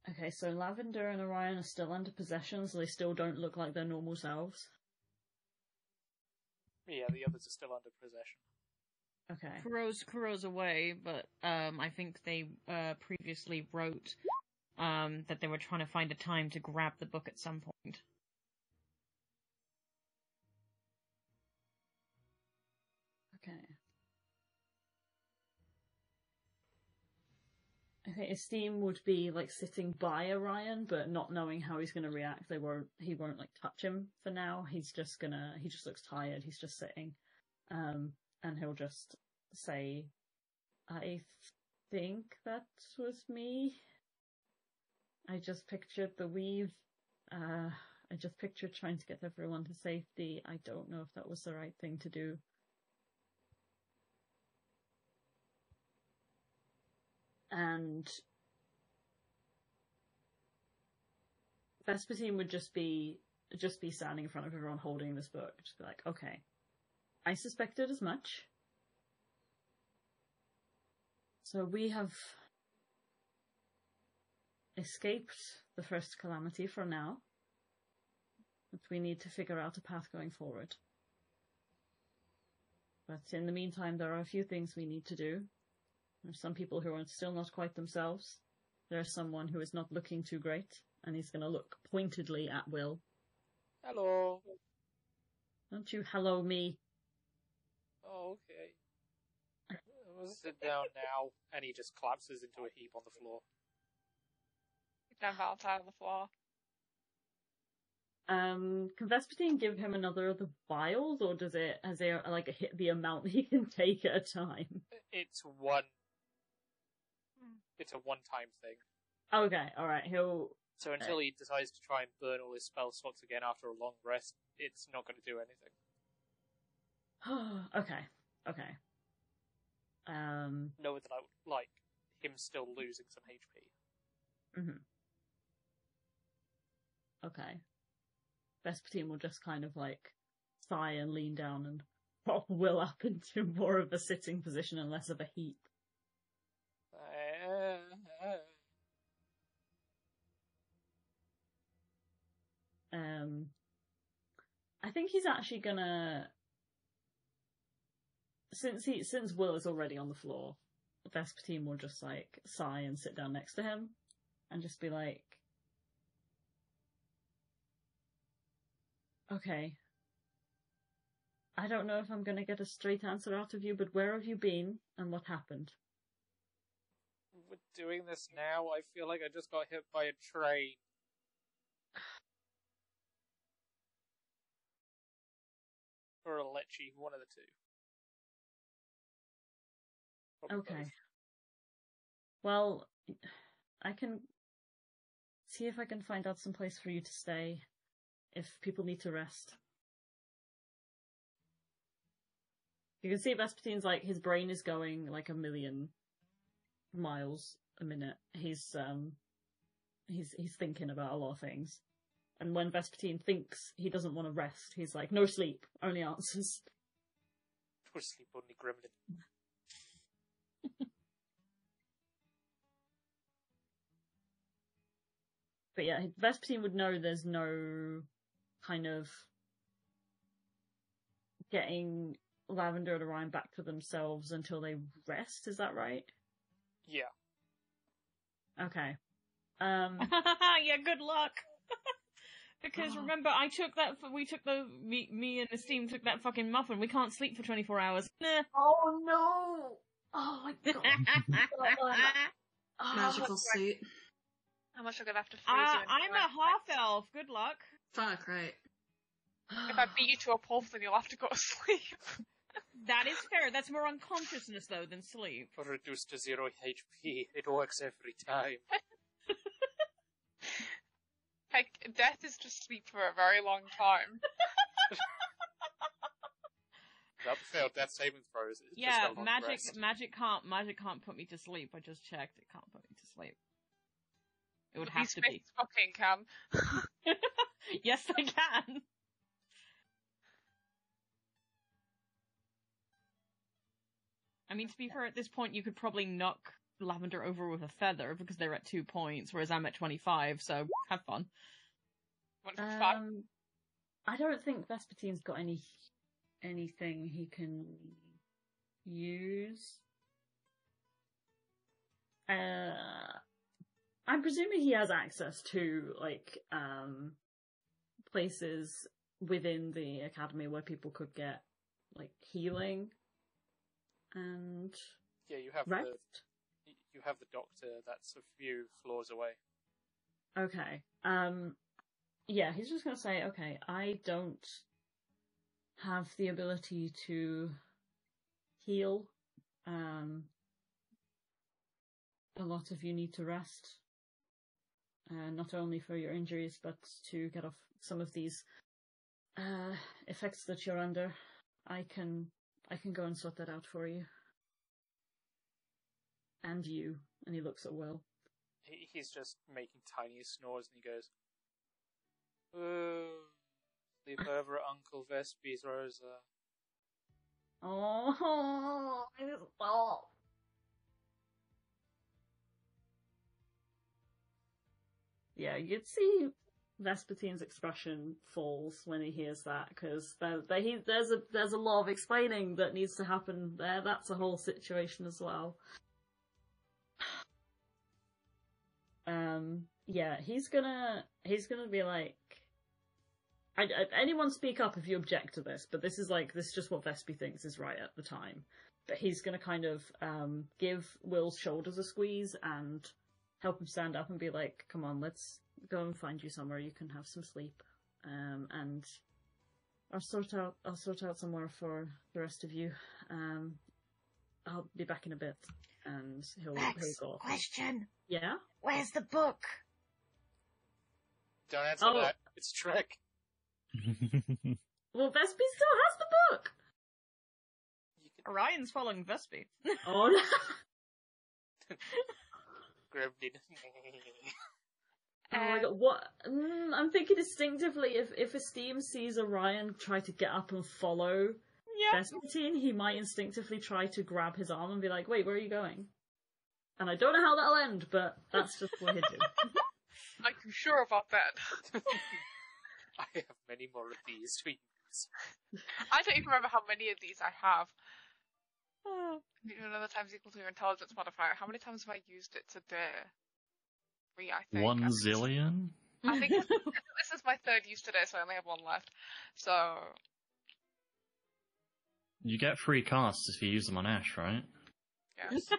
Okay, so Lavender and Orion are still under possession, so they still don't look like their normal selves. Yeah, the others are still under possession. Okay. Kuro's Kuro's away, but um, I think they uh, previously wrote um, that they were trying to find a time to grab the book at some point. I think Esteem would be like sitting by Orion, but not knowing how he's going to react. They won't. He won't like touch him for now. He's just gonna. He just looks tired. He's just sitting, um, and he'll just say, "I think that was me. I just pictured the weave. Uh, I just pictured trying to get everyone to safety. I don't know if that was the right thing to do." And Vespertine would just be just be standing in front of everyone holding this book, just be like, okay, I suspected as much. So we have escaped the first calamity for now, but we need to figure out a path going forward. But in the meantime, there are a few things we need to do. There's some people who are still not quite themselves. There's someone who is not looking too great, and he's going to look pointedly at Will. Hello. Don't you hello me? Oh, okay. We'll sit down now. And he just collapses into a heap on the floor. Then Valentine on the floor. Um, can Vespertine give him another of the vials, or does it has it like hit the amount he can take at a time? It's one. It's a one-time thing. Okay, all right. He'll So until he decides to try and burn all his spell slots again after a long rest, it's not going to do anything. [gasps] okay, okay. Um, No, without like him still losing some HP. Mm-hmm. Okay. Vespertine will just kind of like sigh and lean down and [laughs] pop Will up into more of a sitting position and less of a heap. Uh, Um, I think he's actually gonna, since he since Will is already on the floor, Vespertine will just like sigh and sit down next to him, and just be like, "Okay, I don't know if I'm gonna get a straight answer out of you, but where have you been and what happened?" we're doing this now. I feel like I just got hit by a train. Or a leshy, one of the two. Probably Okay. both. Well, I can see if I can find out some place for you to stay if people need to rest. You can see Vespertine's like his brain is going like a million miles a minute. He's um he's he's thinking about a lot of things. And when Vespertine thinks he doesn't want to rest, he's like, no sleep, only answers. Poor sleep only gremlin. [laughs] But yeah, Vespertine would know there's no kind of getting Lavender and Orion back to themselves until they rest. Is that right? Yeah. Okay. Um. [laughs] yeah, good luck. [laughs] because Oh. remember, I took that. For, we took the me, me and Esteem took that fucking muffin. We can't sleep for twenty four hours. Nah. [laughs] Oh no! Oh my [laughs] god! Oh, Magical suit. How much I'm gonna have to freeze Uh, you? I'm a your half elf. Good luck. Fuck, right. If I beat you to a pulp, then you'll have to go to [laughs] sleep. That is fair. That's more unconsciousness though than sleep. Reduced to zero HP. It works every time. Heck, death is just sleep for a very long time. [laughs] That failed death saving throws. It's yeah, a magic rest. magic can't magic can't put me to sleep. I just checked. It can't put me to sleep. It would But have to be. Fucking can. [laughs] yes, they can. I mean, to be fair, at this point, you could probably knock Lavender over with a feather because they're at two points, whereas I'm at 25, so have fun. One for five. Um, I don't think Vespertine's got any anything he can use. Uh, I'm presuming he has access to like um places within the academy where people could get like healing and Yeah, you have rest. You have the doctor that's a few floors away. Okay. Um yeah, he's just gonna say, okay, I don't have the ability to heal. Um a lot of you need to rest. Uh, not only for your injuries, but to get off some of these uh effects that you're under. I can I can go and sort that out for you. And you. And he looks at Will. He, he's just making tiny snores and he goes, "Oh, sleep [laughs] over at Uncle Vespi's, Rosa." Oh, oh. Yeah, you'd see Vespertine's expression falls when he hears that because there, there, he, there's a there's a lot of explaining that needs to happen there. That's a whole situation as well. Um, yeah, he's gonna he's gonna be like, I, I, anyone speak up if you object to this, but this is like this is just what Vespi thinks is right at the time. But he's gonna kind of um give Will's shoulders a squeeze and help him stand up and be like, "Come on, let's go and find you somewhere you can have some sleep." Um, and I'll sort out I'll sort out somewhere for the rest of you. Um, I'll be back in a bit, and he'll he'll go. off. question. Yeah. Where's the book? Don't answer Oh. that. It's Trek. [laughs] Well, Vespi still has the book. You can Orion's following Vespi. [laughs] Oh no. [laughs] Gremlin. Oh my Um, god, what? Mm, I'm thinking instinctively if, if Esteem sees Orion try to get up and follow Yeah. Vespertine, he might instinctively try to grab his arm and be like, wait, where are you going? And I don't know how that'll end, but that's just what he'd do. [laughs] Are you sure about that? [laughs] I have many more of these to use. I don't even remember how many of these I have. You know, another times equal to your intelligence modifier. How many times have I used it today? Three, I think. One I zillion? I think this [laughs] this is my third use today, so I only have one left. So You get free casts if you use them on Ash, right? yes,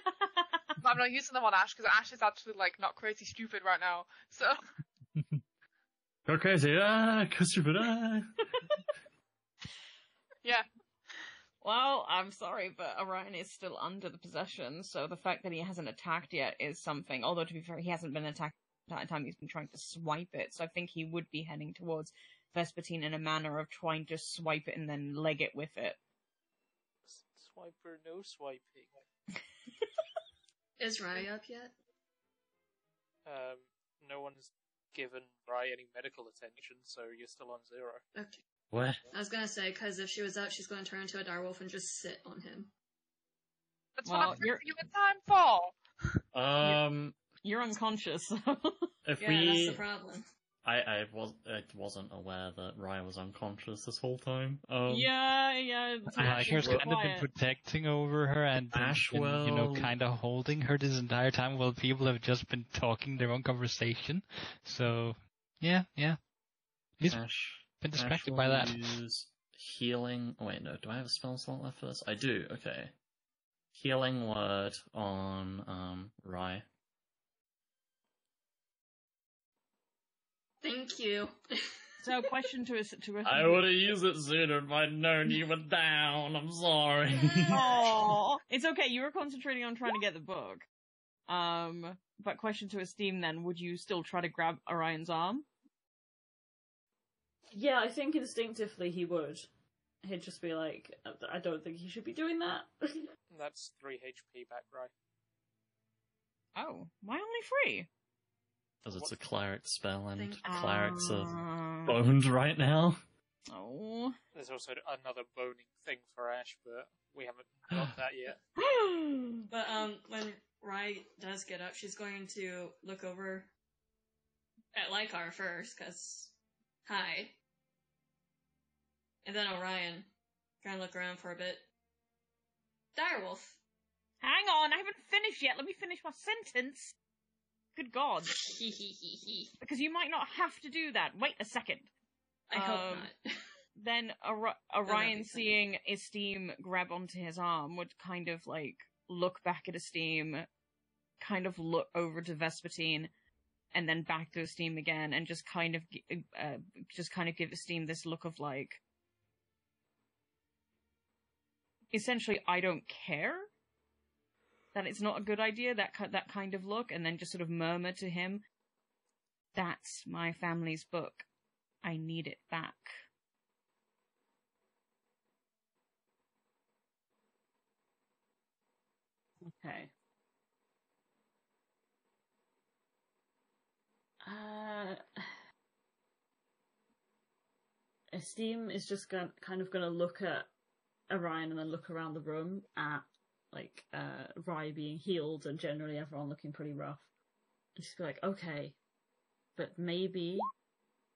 but I'm not using them on Ash because Ash is actually like not crazy stupid right now. So [laughs] Go crazy, ah, go stupid, ah. [laughs] yeah, Well, I'm sorry, but Orion is still under the possession, so the fact that he hasn't attacked yet is something. Although, to be fair, he hasn't been attacked the time he's been trying to swipe it, so I think he would be heading towards Vespertine in a manner of trying to swipe it and then leg it with it. Swiper, no swiping. [laughs] Is Rai up yet? Um, no one's given Rai any medical attention, so you're still on zero. Okay. Where? I was gonna say, because if she was up, she's gonna turn into a direwolf and just sit on him. that's Well, what I'm you're- you in time for. Um, You're unconscious. if Yeah, we, that's the problem. I, I was, I wasn't aware that Ryan was unconscious this whole time. Um, yeah, yeah. it's Ash Hiker's will- kind of been protecting over her and been- Ash been, you know, kind of holding her this entire time while people have just been talking their own conversation. So, yeah, yeah. He's Ash, been distracted will by that. Use healing. Oh, wait, no. Do I have a spell slot left for this? I do. Okay. Healing word on um Rai. Thank you. So, question to us to us. I would have used it sooner if I'd known you were down. I'm sorry. Aw, [laughs] it's okay. You were concentrating on trying to get the book. Um, but question to Esteem then: Would you still try to grab Orion's arm? yeah, I think instinctively he would. He'd just be like, I don't think he should be doing that. [laughs] That's 3 HP back, right? Oh, why only three? Because it's a cleric spell and Think- clerics are Ah. boned right now. Oh. There's also another boning thing for Ash, but we haven't got that yet. [gasps] [gasps] But um, when Rai does get up, she's going to look over at Lycar first, cause hi, and then Orion. Try and look around for a bit. Direwolf. Hang on, I haven't finished yet. Let me finish my sentence. Good God. [laughs] [laughs] Because you might not have to do that. Wait a second. I hope Um, not. [laughs] Then Ori- Orion seeing Esteem grab onto his arm would kind of like look back at Esteem, kind of look over to Vespertine, and then back to Esteem again, and just kind of, uh, just kind of give Esteem this look of like, essentially, I don't care. That it's not a good idea. That that kind of look, and then just sort of murmur to him, "That's my family's book. I need it back." Okay. Uh, Esteem is just going kind of going to look at Orion and then look around the room at like uh Rai being healed and generally everyone looking pretty rough. And just be like, okay, but maybe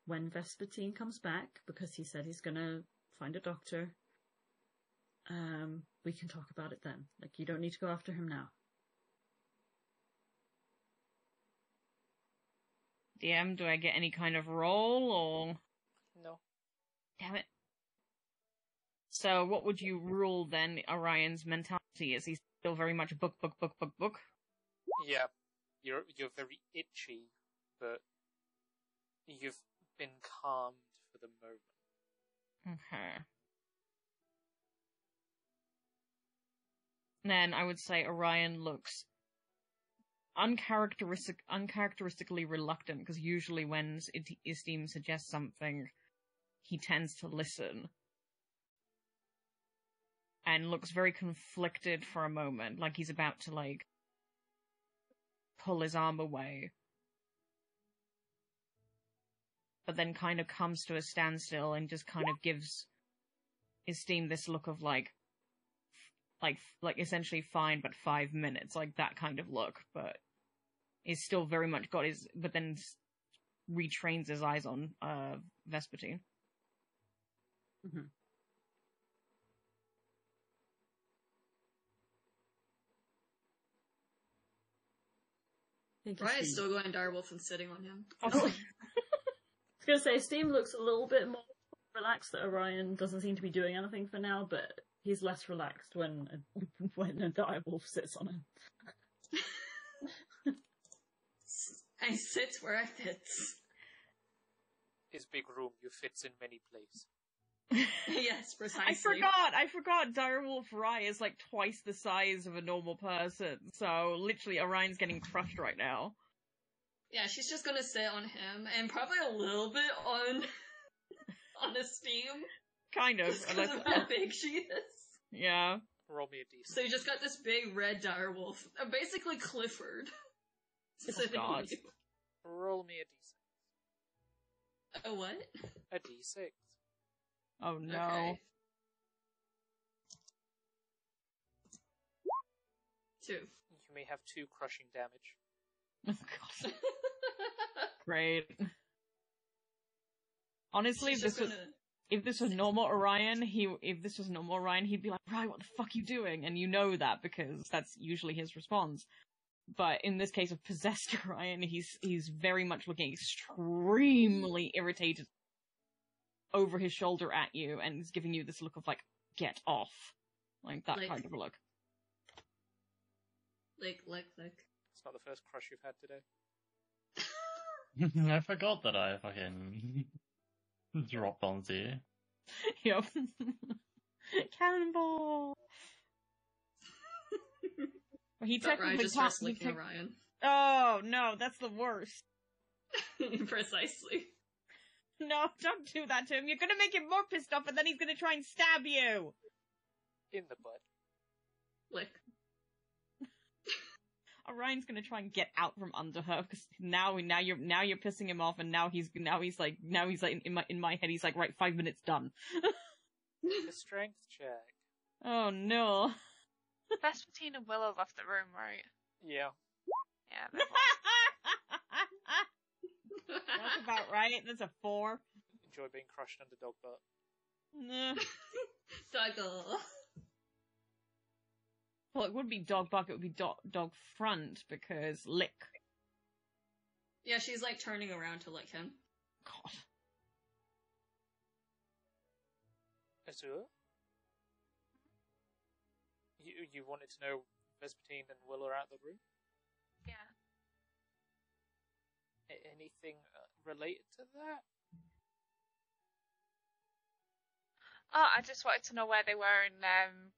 when Vespertine comes back, because he said he's gonna find a doctor, um, we can talk about it then. Like, you don't need to go after him now. DM, do I get any kind of roll or No. damn it? So what would you rule then Orion's mentality? Is he still very much book, book, book, book, book? Yeah, you're you're very itchy, but you've been calmed for the moment. Okay. Then I would say Orion looks uncharacteristic, uncharacteristically reluctant because usually when Esteem suggests something, he tends to listen and looks very conflicted for a moment, like he's about to like pull his arm away. But then kind of comes to a standstill and just kind of gives Esteem this look of like, like, like essentially fine, but five minutes, like that kind of look, but is still very much got his, but then retrains his eyes on, uh, Vespertine. Thank Ryan's Steve. still going direwolf and sitting on him. Oh. [laughs] I was gonna say Steam looks a little bit more relaxed that Orion doesn't seem to be doing anything for now, but he's less relaxed when a, [laughs] when a direwolf sits on him. [laughs] I sit where I fit. His big room, you fits in many places. [laughs] yes, precisely. I forgot, I forgot Direwolf Rai is like twice the size of a normal person, so literally Orion's getting crushed right now. Yeah, she's just gonna sit on him and probably a little bit on [laughs] on a Esteem. Kind of. Just because unless- of how big she is. yeah. Roll me a d6. So you just got this big red direwolf, uh, basically Clifford, [laughs] Oh, God. Roll me a d6. A what? A d6. Oh no. Okay. Two. You may have two crushing damage. Oh, [laughs] God. Great. Honestly, She's if this was gonna- if this was normal Orion, he if this was normal Orion, he'd be like, "Right, what the fuck are you doing?" And you know that because that's usually his response. But in this case of possessed [laughs] Orion, he's he's very much looking extremely irritated over his shoulder at you, and he's giving you this look of like, "Get off," like that Like- kind of a look. Lick, lick, lick. It's not the first crush you've had today. [laughs] I forgot that I fucking [laughs] dropped onto you. [laughs] Yep. Cannonball. Well, he technically just can't. starts he licking tec- Orion. oh no, that's the worst. Precisely. No, don't do that to him. You're gonna make him more pissed off, and then he's gonna try and stab you. In the butt. Lick. [laughs] Orion's gonna try and get out from under her because now, now you're now you're pissing him off, and now he's now he's like now he's like in my in my head he's like right five minutes done. A strength check. [laughs] Oh no. Vespertine and Willow left the room, right? Yeah. Yeah. [laughs] they're fine. That's about right. That's a four. Enjoy being crushed under dog butt. Nah. [laughs] Doggle. Well, it would be dog buck. It would be dog dog front because lick. Yeah, she's like turning around to lick him. God. Azure? You, you wanted to know Vespertine and Will are out of the room? Anything uh, related to that? Oh, I just wanted to know where they were in um,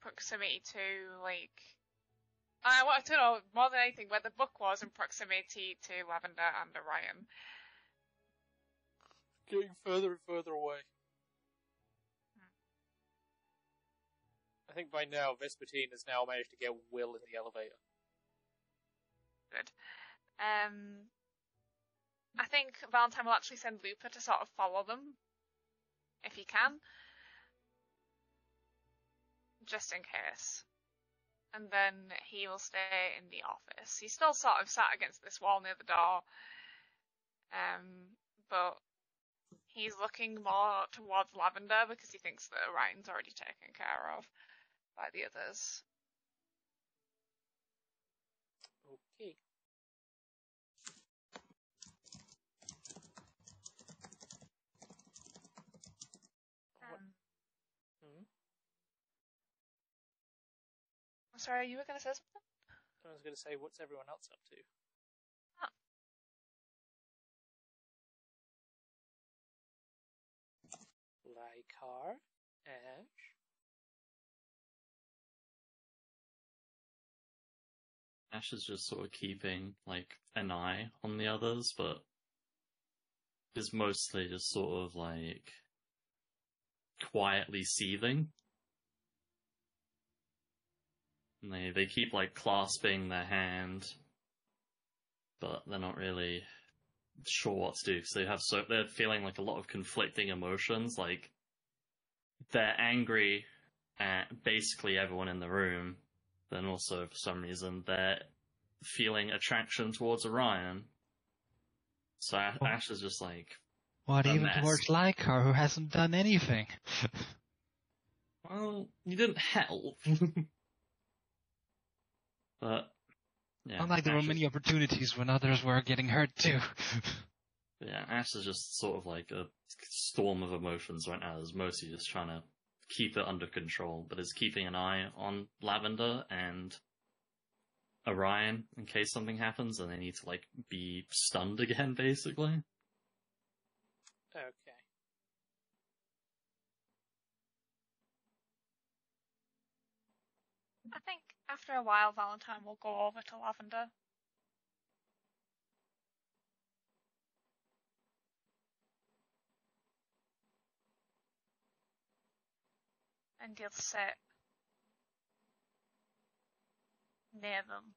proximity to, like. I wanted to know more than anything where the book was in proximity to Lavender and Orion. Getting further and further away. I think by now Vespertine has now managed to get Will in the elevator. Good. Um, I think Valentine will actually send Looper to sort of follow them, if he can, just in case. And then he will stay in the office. He's still sort of sat against this wall near the door, um, but he's looking more towards Lavender because he thinks that Orion's already taken care of by the others. Okay. What? Um, Hmm? Sorry, you were going to say something? I was going to say, what's everyone else up to? Huh. Lycar, Ash, Ash is just sort of keeping like an eye on the others, but is mostly just sort of like quietly seething. And they they keep like clasping their hand, but they're not really sure what to do because they have so they're feeling like a lot of conflicting emotions. Like they're angry at basically everyone in the room, then also for some reason they're feeling attraction towards Orion. So Oh. Ash is just like, What even mess. towards Lycar, who hasn't done anything? [laughs] well, you didn't help. [laughs] but yeah, Unlike there were Ash is- many opportunities when others were getting hurt too. [laughs] Yeah, Ash is just sort of like a storm of emotions right now. Is mostly just trying to keep it under control, but is keeping an eye on Lavender and Orion in case something happens and they need to like be stunned [laughs] again, basically. Okay. I think after a while, Valentine will go over to Lavender. And he'll sit near them.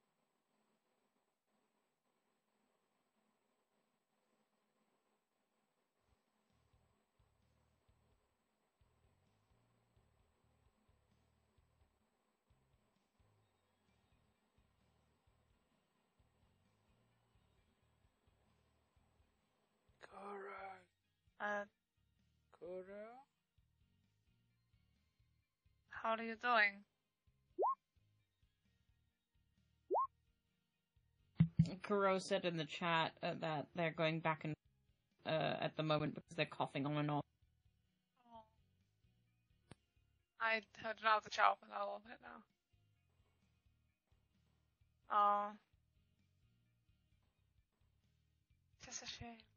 Uh, Kuro. how are you doing? Kuro said in the chat uh, that they're going back and uh, at the moment because they're coughing on and off. Oh. I heard another chat open a little bit now. Oh. It's a shame.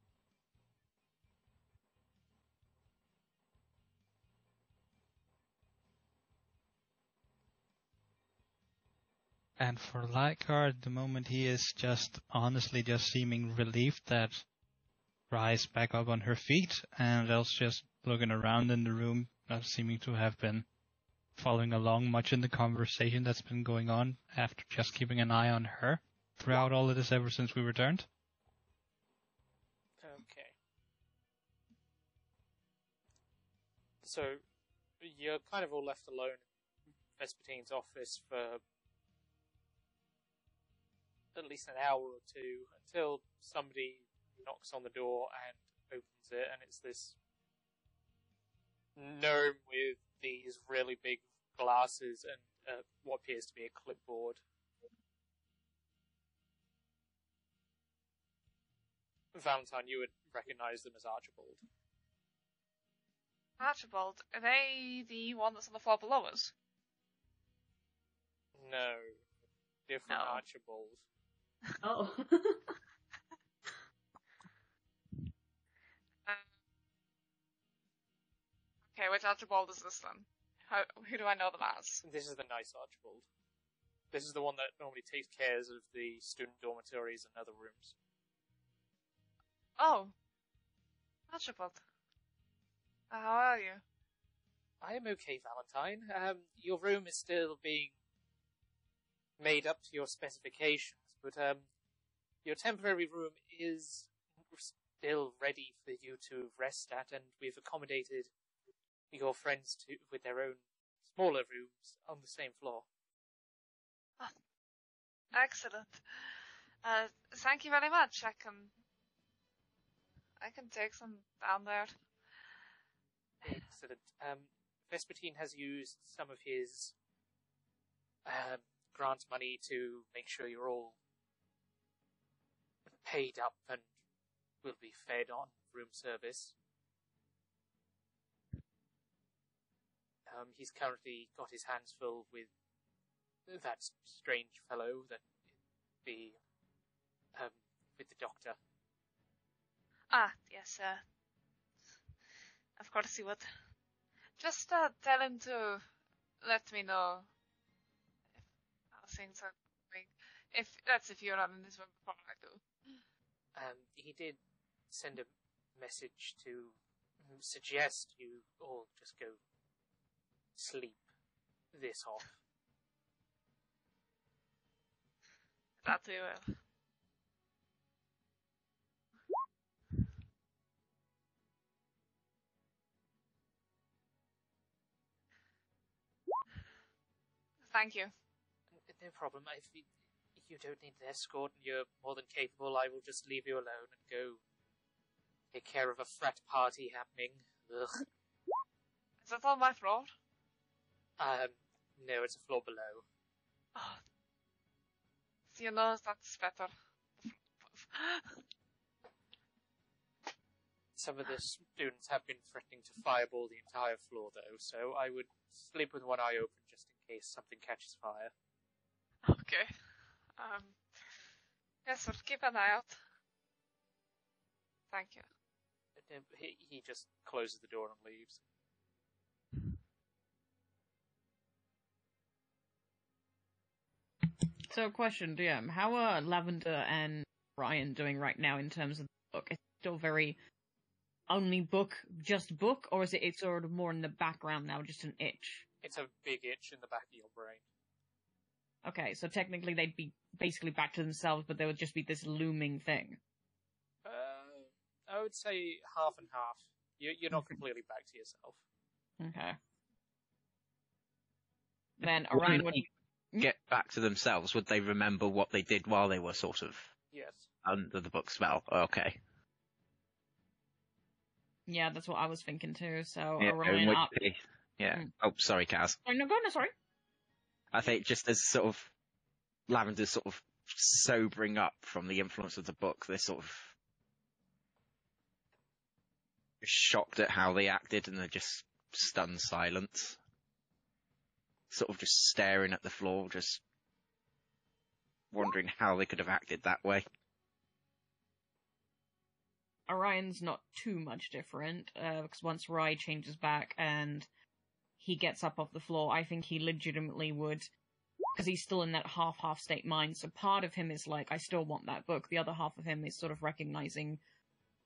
And for Lycar, at the moment he is just honestly just seeming relieved that Rai's back up on her feet, and else just looking around in the room, not seeming to have been following along much in the conversation that's been going on after just keeping an eye on her throughout all of this ever since we returned. Okay. So you're kind of all left alone in Vespertine's office for at least an hour or two until somebody knocks on the door and opens it, and it's this gnome with these really big glasses and uh, what appears to be a clipboard. Valentine, you would recognize them as Archibald. Archibald, are they the one that's on the floor below us? No, different No. Archibald. Oh. Um, [laughs] okay, which Archibald is this then? How, who do I know them as? This is the nice Archibald. This is the one that normally takes cares of the student dormitories and other rooms. Oh, Archibald. Uh, how are you? I am okay, Valentine. Um, your room is still being made up to your specifications, but um, your temporary room is still ready for you to rest at, and we've accommodated your friends to with their own smaller rooms on the same floor. Excellent. Uh, thank you very much. I can, I can take some down there. Excellent. Um, Vespertine has used some of his um, grant money to make sure you're all paid up and will be fed on room service. Um, he's currently got his hands full with that strange fellow that the um, with the doctor. Ah, yes, uh, of course he would. Just, uh, tell him to let me know if how things are going. If, that's if you're not in this room before I do. Um, he did send a message to suggest you all just go sleep this off. That we. Thank you. No problem. If you, don't need an escort and you're more than capable, I will just leave you alone and go take care of a frat party happening. Ugh. Is that on my floor? Um, no, it's a floor below. Oh. You know, that's better. Some of the students have been threatening to fireball the entire floor, though, so I would sleep with one eye open just in case something catches fire. Okay. Um, yes, sir, keep an eye out. Thank you. And He, he just closes the door and leaves. So, question, DM: How are Lavender and Orion doing right now in terms of the book? It's still very only book, just book, or is it it's sort of more in the background now, just an itch? It's a big itch in the back of your brain. Okay, so technically they'd be basically back to themselves, but there would just be this looming thing. Uh, I would say half and half. You, you're not completely back to yourself. Okay. Then Would Orion would. they get back to themselves? Would they remember what they did while they were sort of Yes. under the book spell? Okay. Yeah, that's what I was thinking too. So Yeah, Orion in which up. case- yeah. Mm. Oh, sorry, Kaz. Oh, no, go on. Sorry. I think just as sort of Lavender sort of sobering up from the influence of the book, they're sort of shocked at how they acted and they're just stunned silence. Sort of just staring at the floor, just wondering how they could have acted that way. Orion's not too much different, uh, because once Rai changes back and he gets up off the floor, I think he legitimately would, because he's still in that half-half state mind, so part of him is like, I still want that book, the other half of him is sort of recognizing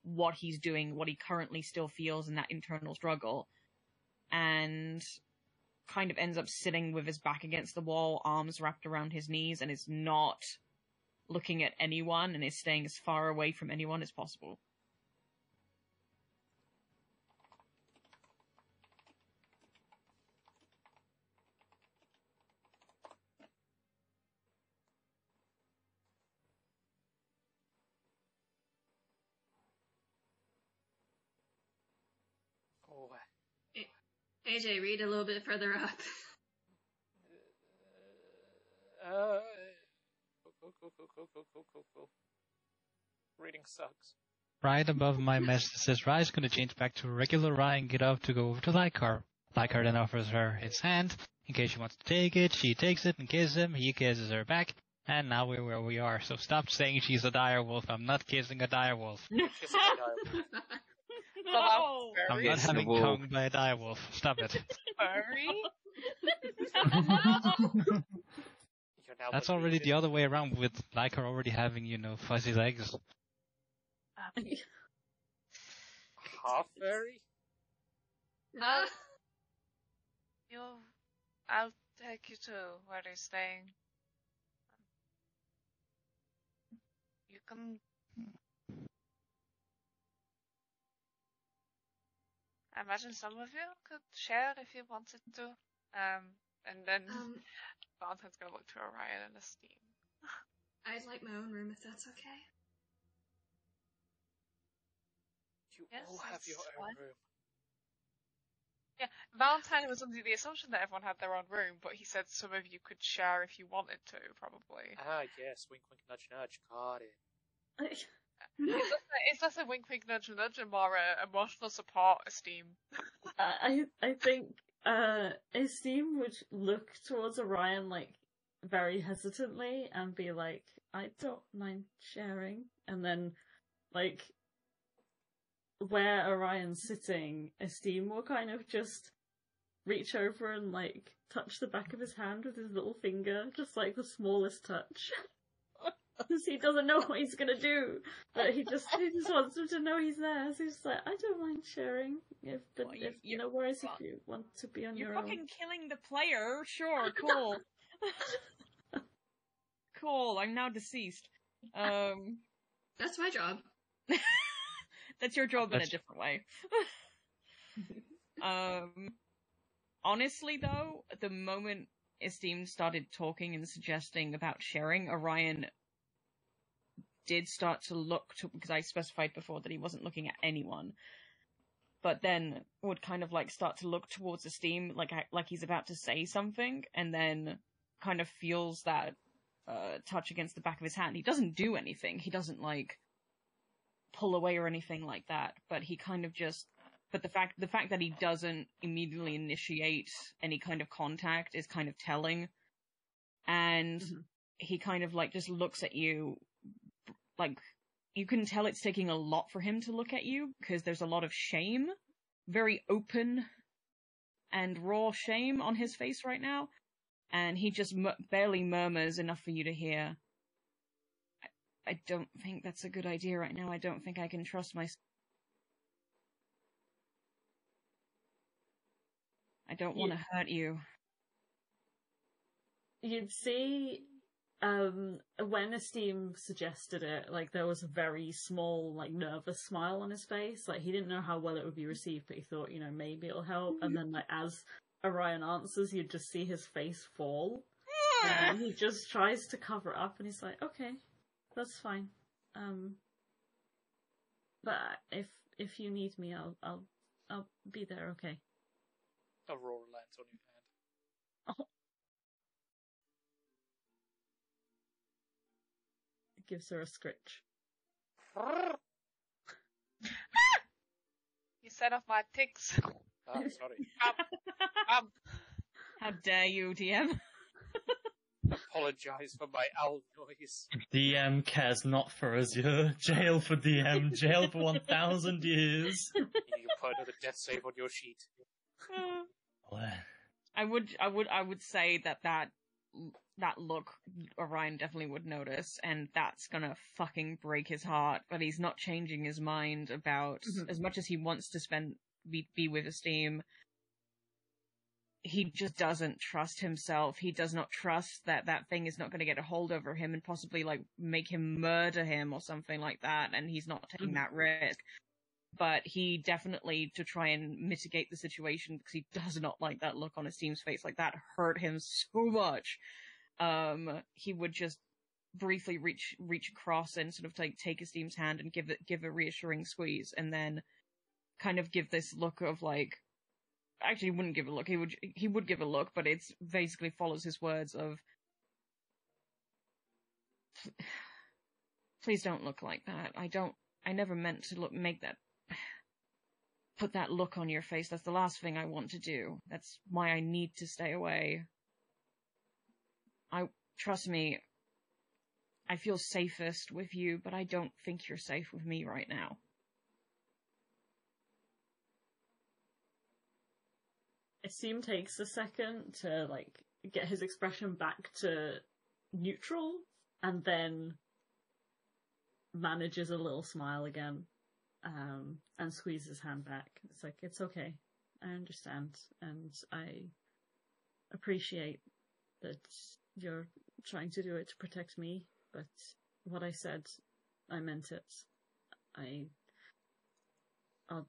what he's doing, what he currently still feels in that internal struggle, and kind of ends up sitting with his back against the wall, arms wrapped around his knees, and is not looking at anyone, and is staying as far away from anyone as possible. AJ, read a little bit further up. [laughs] uh, cool, cool, cool, cool, cool, cool, cool, cool. Reading sucks. Right above my message it says Rai's gonna change back to regular Rai and get up to go over to Lycar. Lycar then offers her his hand in case she wants to take it. She takes it and kisses him. He kisses her back. And now we're where we are. So stop saying she's a dire wolf. I'm not kissing a dire wolf. [laughs] Kissing a dial. no! I'm not having the tongue by a dire wolf. Stop it. Furry? [laughs] That's already the other way around with Lycar already having, you know, fuzzy legs. half fairy. Uh, you, I'll take you to where they're staying. You can. I imagine some of you could share if you wanted to. Um, and then um, [laughs] Valentine's gonna look to Orion and Esteem. [laughs] I'd like my own room if that's okay. You Yes, all have that's your own fine. room. Yeah, Valentine was under the assumption that everyone had their own room, but he said some of you could share if you wanted to, probably. Ah, yes. Wink, wink, nudge, nudge. Got it. [laughs] It's less, a, wink, wink, nudge, nudge, and more a emotional support, Esteem. I I think uh Esteem would look towards Orion like very hesitantly and be like, I don't mind sharing and then like where Orion's sitting, Esteem will kind of just reach over and like touch the back of his hand with his little finger, just like the smallest touch. [laughs] Because he doesn't know what he's gonna do, but he just he just wants him to know he's there. So he's just like, I don't mind sharing, if but Well, you- if you- no worries well, if you want to be on your own. You're your fucking own. killing the player. Sure, [laughs] cool. cool. I'm now deceased. Um, That's my job. [laughs] that's your job in a different way. [laughs] um, honestly, though, the moment Esteem started talking and suggesting about sharing, Orion did start to look to, because I specified before that he wasn't looking at anyone, but then would kind of like start to look towards Esteem, like like he's about to say something, and then kind of feels that uh, touch against the back of his hand. He doesn't do anything. He doesn't like pull away or anything like that, but he kind of just but the fact the fact that he doesn't immediately initiate any kind of contact is kind of telling and Mhm. he kind of like just looks at you like you can tell it's taking a lot for him to look at you because there's a lot of shame very open and raw shame on his face right now. And he just mu- barely murmurs enough for you to hear. I, I don't think that's a good idea right now. I don't think i can trust myself I don't want to hurt you. You'd see um when Esteem suggested it, like there was a very small, like nervous smile on his face. Like he didn't know how well it would be received, but he thought, you know, maybe it'll help. And then like as Orion answers, you'd just see his face fall. And he just tries to cover it up and he's like, Okay, that's fine. Um but if if you need me I'll I'll I'll be there, okay. Aurora lands on your hand. It gives her a scritch. [laughs] You set off my ticks. Ah, [laughs] sorry. Um, How dare you, DM? Apologize for my owl noise. DM cares not for Azure. Jail for DM. Jail for 1,000 years. You put another death save on your sheet. I would, I would, I would say that that that look Orion definitely would notice, and that's gonna fucking break his heart. But he's not changing his mind about Mhm. as much as he wants to spend be, be with Esteem. He just doesn't trust himself. He does not trust that that thing is not going to get a hold over him and possibly like make him murder him or something like that. And he's not taking Mhm. that risk. But he definitely to try and mitigate the situation because he does not like that look on Esteem's face. Like that hurt him so much. Um, he would just briefly reach reach across and sort of like take Esteem's hand and give it give a reassuring squeeze, and then kind of give this look of like actually he wouldn't give a look. He would he would give a look but it's basically follows his words of please don't look like that. I don't i never meant to look make that put that look on your face. That's the last thing i want to do. That's why i need to stay away i trust me i feel safest with you but i don't think you're safe with me right now Esteem takes a second to like get his expression back to neutral and then manages a little smile again um, and squeezes his hand back. It's like, it's okay. I understand and I appreciate that you're trying to do it to protect me, but what I said, I meant it. I I'll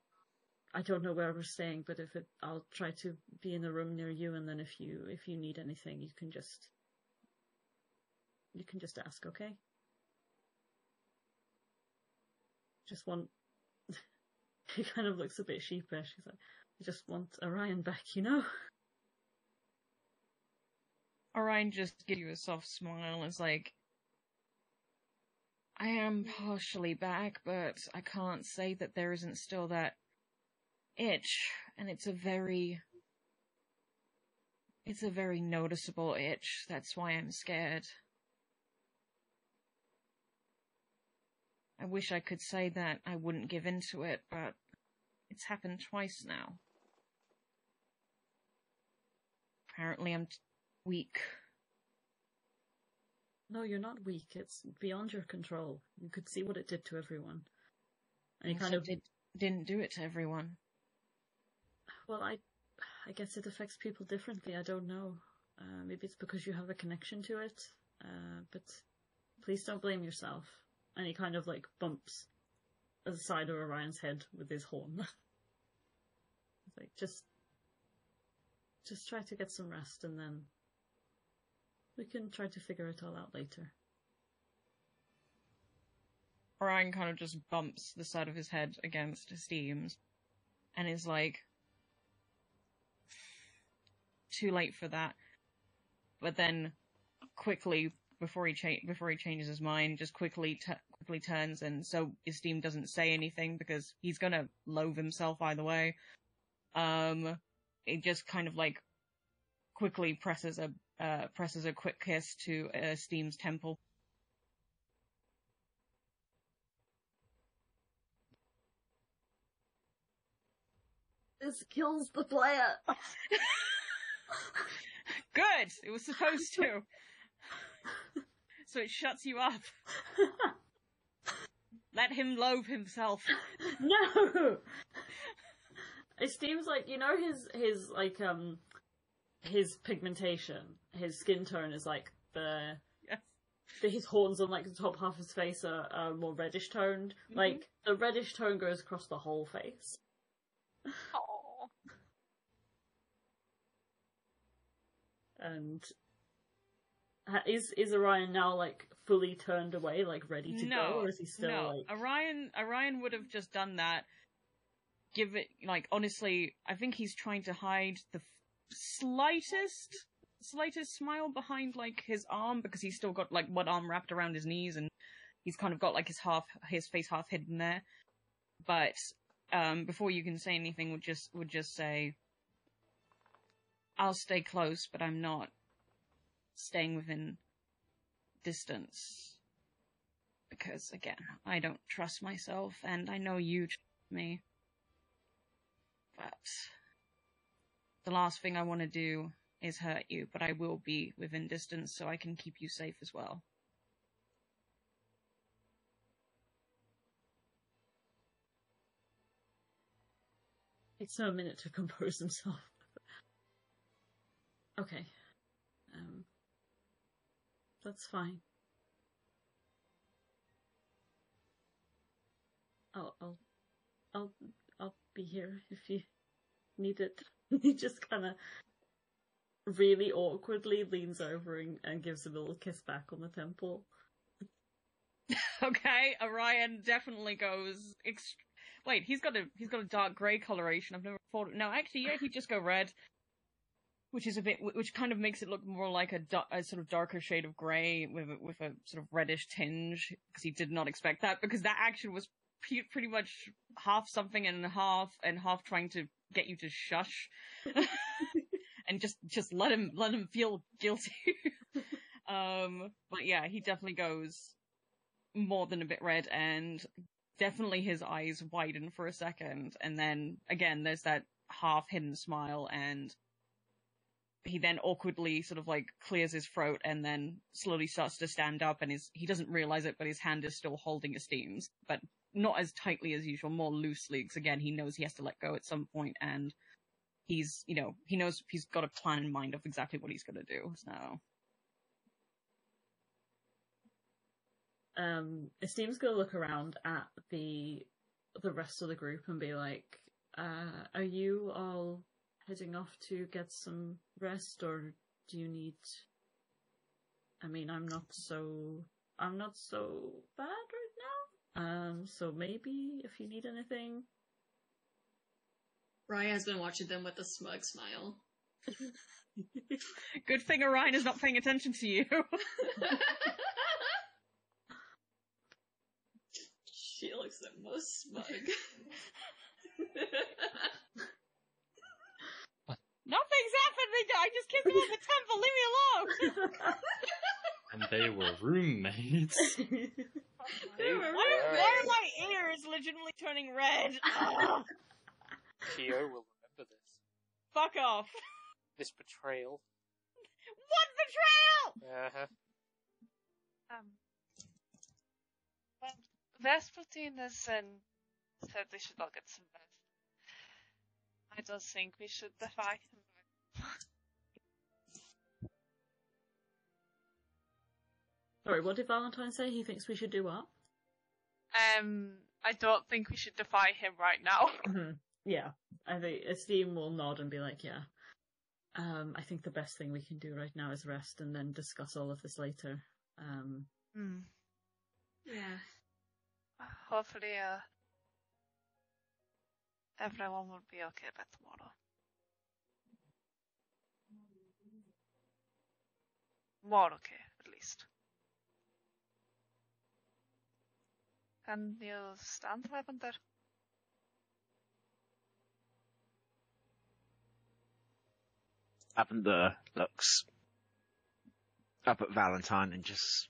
I don't know where we're staying, but if it, I'll try to be in a room near you, and then if you if you need anything, you can just you can just ask, okay? Just want. [laughs] he kind of looks a bit sheepish. He's like, I just want Orion back, you know. Orion just gives you a soft smile and is like, I am partially back, but I can't say that there isn't still that itch, and it's a very, it's a very noticeable itch. That's why I'm scared. I wish I could say that I wouldn't give in to it, but it's happened twice now. Apparently I'm t- weak. No, you're not weak. It's beyond your control. You could see what it did to everyone. And he kind of did, didn't do it to everyone. Well, I, I guess it affects people differently. I don't know. Uh, maybe it's because you have a connection to it. Uh, but please don't blame yourself. And he kind of like bumps the side of Orion's head with his horn. [laughs] It's like just, just try to get some rest, and then we can try to figure it all out later. Orion kind of just bumps the side of his head against Esteem's and is like, too late for that. But then quickly, before he cha- before he changes his mind, just quickly t- quickly turns and so Esteem doesn't say anything because he's gonna loathe himself either way. Um, it just kind of like quickly presses a uh, presses a quick kiss to uh, Esteem's temple. This kills the player. [laughs] Good. It was supposed to. so it shuts you up. Let him loathe himself. [laughs] no. It seems like you know his his like um his pigmentation, his skin tone is like the Yes. the, his horns on like the top half of his face are, are more reddish toned. Mm-hmm. Like the reddish tone goes across the whole face. Oh. And is is Orion now like fully turned away, like ready to no, go, or is he still no. like? Orion Orion would have just done that. Give it like honestly, I think he's trying to hide the f- slightest slightest smile behind like his arm because he's still got like one arm wrapped around his knees and he's kind of got like his half his face half hidden there. But um before you can say anything would just would just say I'll stay close, but I'm not staying within distance because again, I don't trust myself, and I know you trust me. But the last thing I want to do is hurt you, but I will be within distance so I can keep you safe as well. It's a minute to compose himself. [laughs] okay. Um, that's fine. I'll, I'll, I'll, I'll be here if you need it. [laughs] he just kind of really awkwardly leans over and, and gives a little kiss back on the temple. [laughs] Okay, Orion definitely goes. Ext- Wait, he's got a he's got a dark grey coloration. I've never thought. No, actually, yeah, he'd just go red, which is a bit, which kind of makes it look more like a, a sort of darker shade of grey with a, with a sort of reddish tinge. Because he did not expect that. Because that action was pretty much half something and half and half trying to get you to shush, [laughs] and just just let him let him feel guilty. [laughs] um, but yeah, he definitely goes more than a bit red and definitely his eyes widen for a second and then again there's that half hidden smile and he then awkwardly sort of like clears his throat and then slowly starts to stand up and his he doesn't realize it but his hand is still holding Esteem's but not as tightly as usual more loosely because again he knows he has to let go at some point and he's you know he knows he's got a plan in mind of exactly what he's going to do so um Esteem's gonna look around at the the rest of the group and be like, uh, are you all heading off to get some rest or do you need I mean I'm not so I'm not so bad right now. Um so maybe if you need anything Raya has been watching them with a smug smile. [laughs] good thing orion is not paying attention to you [laughs] she looks the most smug. [laughs] Nothing's happened. I just kissed him at the temple. Leave me alone. And they were roommates. They Why, were. why are my ears legitimately turning red? Ugh. Kyo will remember this. Fuck off. This betrayal. What betrayal? Uh-huh. Um, when Vespertinus and said they should all get some rest, I don't think we should defy him. Sorry, what did Valentine say? He thinks we should do what? Um, I don't think we should defy him right now. Yeah. I think Esteem will nod and be like, yeah. um, I think the best thing we can do right now is rest and then discuss all of this later. Um, Hmm. Yeah. Hopefully, uh, everyone will be okay by tomorrow. More okay, at least. Can you stand, Lavender? Lavender looks up at Valentine and just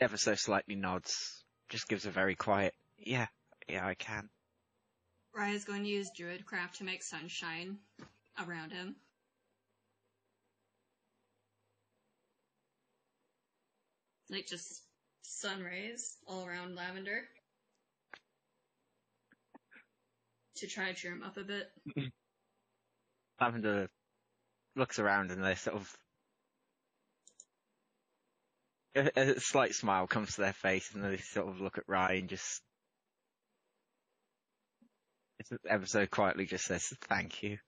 ever so slightly nods. Just gives a very quiet, yeah, yeah, I can. Raya's going to use Druidcraft to make sunshine around him. Like just sun rays all around Lavender. To try to cheer him up a bit. [laughs] Lavender looks around and they sort of a, a slight smile comes to their face and they sort of look at Rai and just it's ever so quietly just says thank you.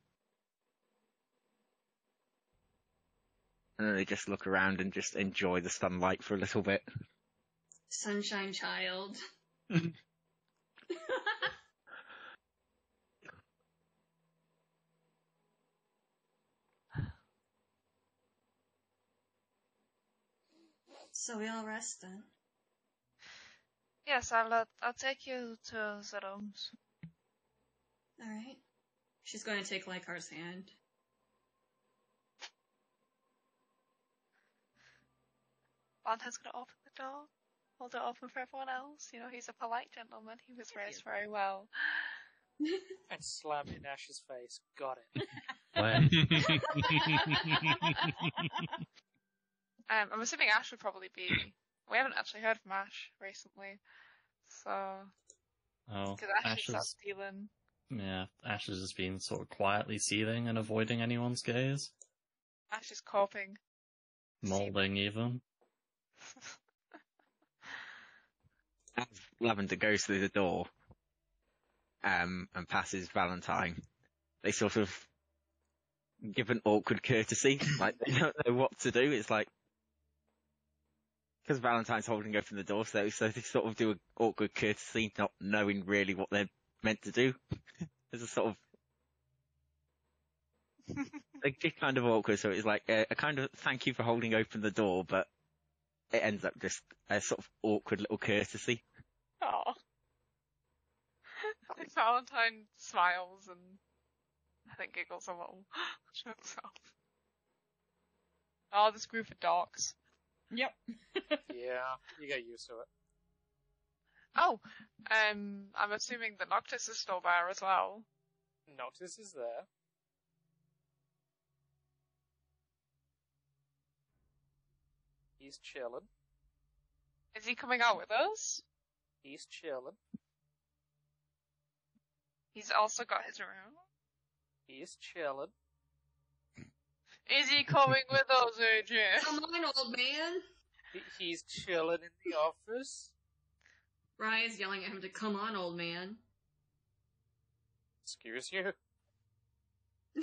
And then they just look around and just enjoy the sunlight for a little bit. Sunshine child. [laughs] so we all rest then. Yes, I'll, uh, I'll take you to the rooms. Alright. She's going to take Lycar's hand. Valentine's gonna open the door, hold it open for everyone else. You know, he's a polite gentleman. He was raised very well. [laughs] And slam it in Ash's face. Got it. When? [laughs] [laughs] Um, I'm assuming Ash would probably be. We haven't actually heard from Ash recently, so Oh, because Ash, Ash is not is, stealing. yeah, Ash has just been sort of quietly seething and avoiding anyone's gaze. Ash is coping. Molding even. As Lavender goes through the door, um, and passes Valentine, they sort of give an awkward courtesy, like they don't know what to do. It's like, because Valentine's holding open the door, so, so they sort of do an awkward courtesy, not knowing really what they're meant to do. [laughs] There's a sort of, [laughs] they get kind of awkward, so it's like a, a kind of thank you for holding open the door, but it ends up just a sort of awkward little courtesy. Oh. [laughs] Valentine smiles and I think giggles a little to himself. Oh, this group of dogs. Yep. [laughs] Yeah, you get used to it. Oh, um, I'm assuming the Noctis is still there as well. Noctis is there. He's chilling. Is he coming out with us? He's chilling. He's also got his room. He's chilling. Is he coming with us, AJ? Come on, old man! He, he's chilling in the office. Raya's yelling at him to come on, old man. Excuse you. [laughs]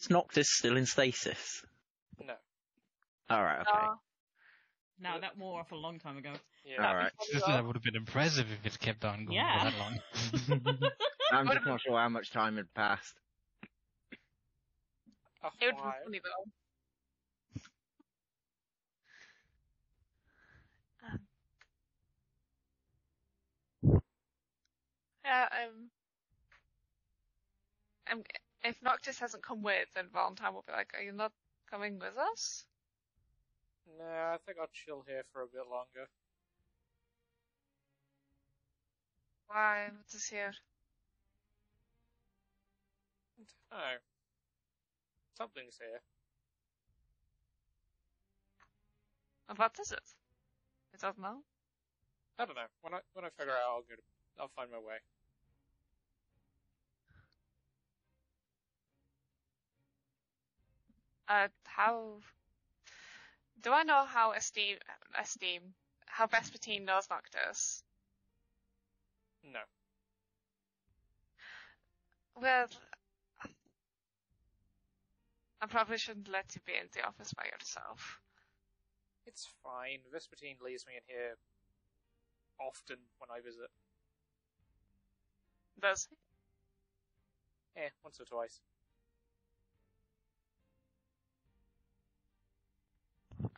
Is Noctis still in stasis? No. Alright, okay. Now that wore off a long time ago. Yeah. Alright. that would have been impressive if it kept on going Yeah. for that long. I'm just not sure how much time had passed. It would be funny though. Um, yeah, um, um, if Noctis hasn't come with, then Valentine will be like, "Are you not coming with us?" No, I think I'll chill here for a bit longer. Why? What's this here? Oh. Something's here. What is it? I don't know. I don't know. When I when I figure out, I'll go. To, I'll find my way. Uh, how do I know how Esteem, Esteem, have Vespertine knows Noctis? No. Well, I probably shouldn't let you be in the office by yourself. It's fine. Vespertine leaves me in here often when I visit. Does he? Eh, once or twice.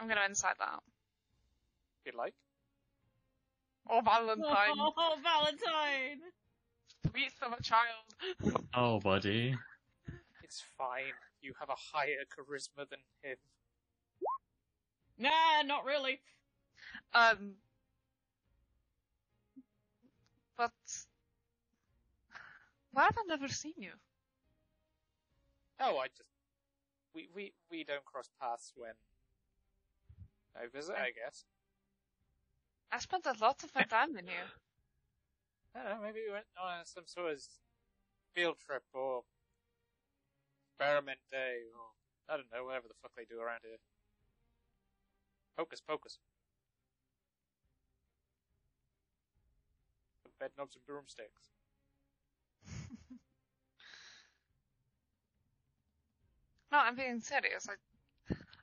I'm gonna inside that. If you'd like. Oh, Valentine! [laughs] Oh, Valentine! Sweet summer child! Oh, buddy. It's fine. You have a higher charisma than him. Nah, not really. Um. But. Why have I never seen you? Oh, I just we we we don't cross paths when I visit, I guess. I spent a lot of my [laughs] time in here. I don't know, maybe we went on some sort of field trip or experiment day or I don't know, whatever the fuck they do around here. Hocus pocus. Bed knobs and broomsticks. [laughs] No, I'm being serious. I,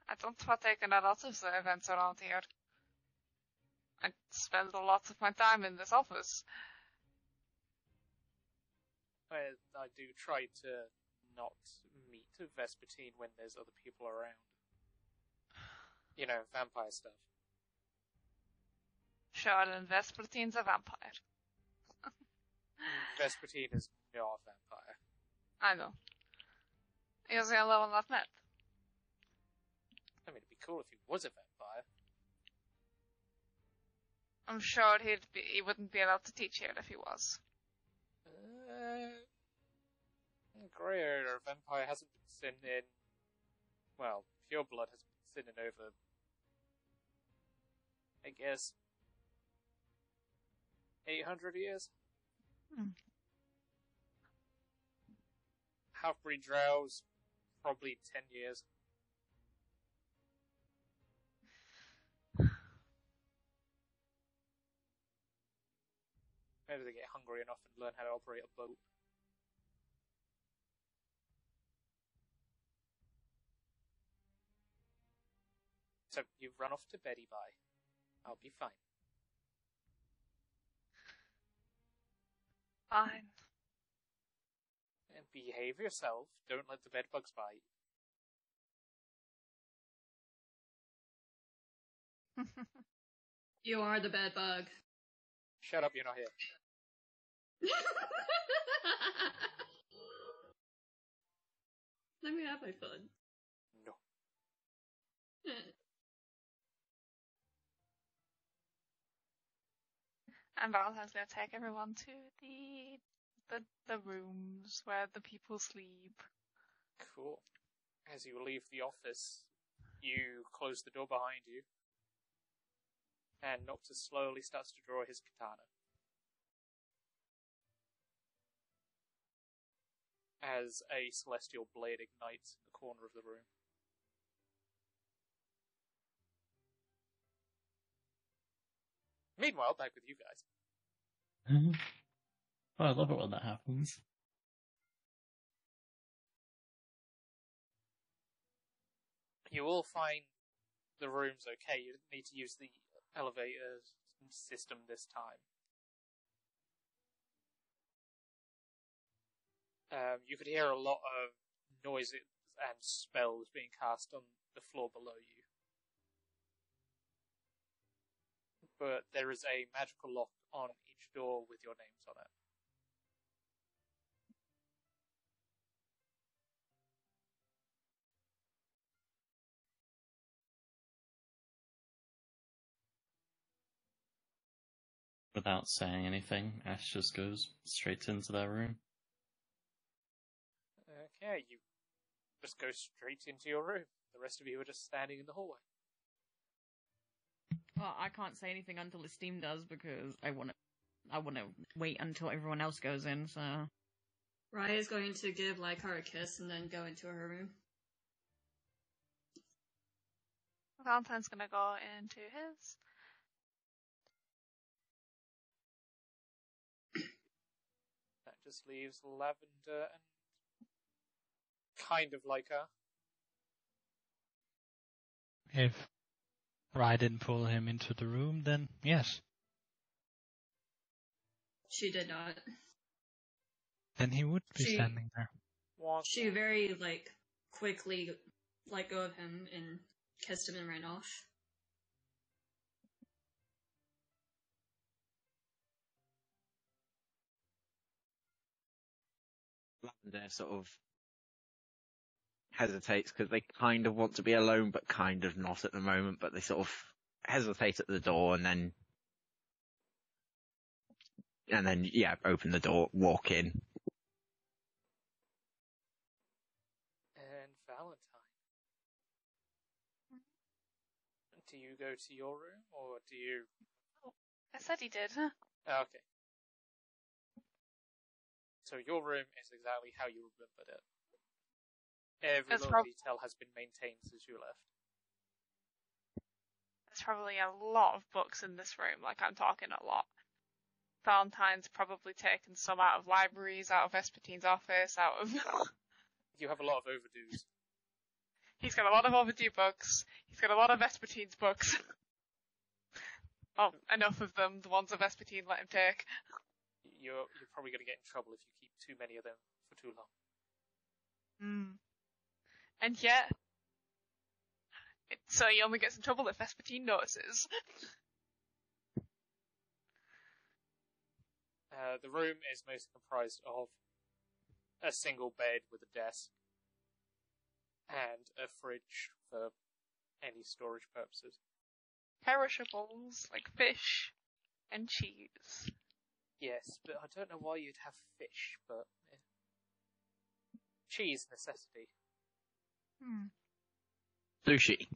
I don't partake in a lot of the events around here. I spend a lot of my time in this office. I, I do try to not meet Vespertine when there's other people around. You know, vampire stuff. Sure, and Vespertine's a vampire. Vespertine is not a vampire. I know. Was the only one I've met. I mean, it'd be cool if he was a vampire. I'm sure he'd be, he wouldn't be allowed to teach here if he was. Uh, grey area vampire hasn't been seen in. Well, pure blood has been seen in over. I guess. 800 years? Hmm. Half breed drows, probably 10 years. Maybe they get hungry enough and learn how to operate a boat. So you run off to Betty Bye. I'll be fine. Fine. And behave yourself. Don't let the bedbugs bite. [laughs] You are the bed bug. Shut up, you're not here. [laughs] Let me have my fun. No. And Valentine's gonna take everyone to the the the rooms where the people sleep. Cool. As you leave the office, you close the door behind you, and Noctis slowly starts to draw his katana. As a celestial blade ignites in the corner of the room. Meanwhile, back with you guys. Oh, I love it when that happens. You will find the rooms okay. You didn't need to use the elevator system this time. Um, you could hear a lot of noises and spells being cast on the floor below you. But there is a magical lock on each door with your names on it. Without saying anything, Ash just goes straight into their room care. You just go straight into your room. The rest of you are just standing in the hallway. Well, I can't say anything until the steam does because I want to. I want to wait until everyone else goes in. So Raya's going to give Lycar a kiss and then go into her room. Valentine's gonna go into his. that just leaves Lavender and kind of like her. If Rai didn't pull him into the room, then yes. She did not. Then he would be She- standing there. She very, like, quickly let go of him and kissed him and ran off. Lavender sort of hesitates because they kind of want to be alone, but kind of not at the moment. But they sort of hesitate at the door and then, and then yeah, open the door, walk in. And Valentine. Do you go to your room or do you? Oh, I said he did. Oh, okay. So your room is exactly how you remembered it. Every That's little prob- detail has been maintained since you left. There's probably a lot of books in this room, like I'm talking a lot. Valentine's probably taken some out of libraries, out of Vespertine's office, out of. [laughs] You have a lot of overdues. He's got a lot of overdue books. He's got a lot of Vespertine's books. well, [laughs] enough of them, the ones that Vespertine let him take. You're you're probably going to get in trouble if you keep too many of them for too long. Hmm. And yet, so he only gets in trouble if Vespertine notices. Uh, the room is mostly comprised of a single bed with a desk and a fridge for any storage purposes. Perishables, like fish and cheese. Yes, but I don't know why you'd have fish, but eh. cheese necessity. Hmm. Sushi.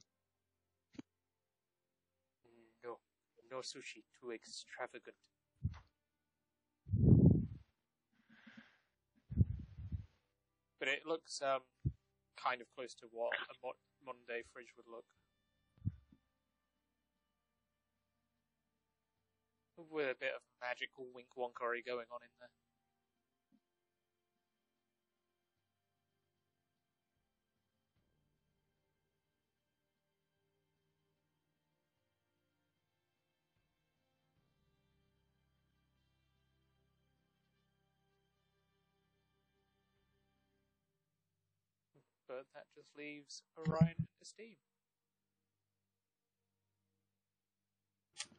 No, no sushi, too extravagant. But it looks um kind of close to what a mo- modern day fridge would look. With a bit of magical wink wonkery going on in there. But that just leaves Orion and.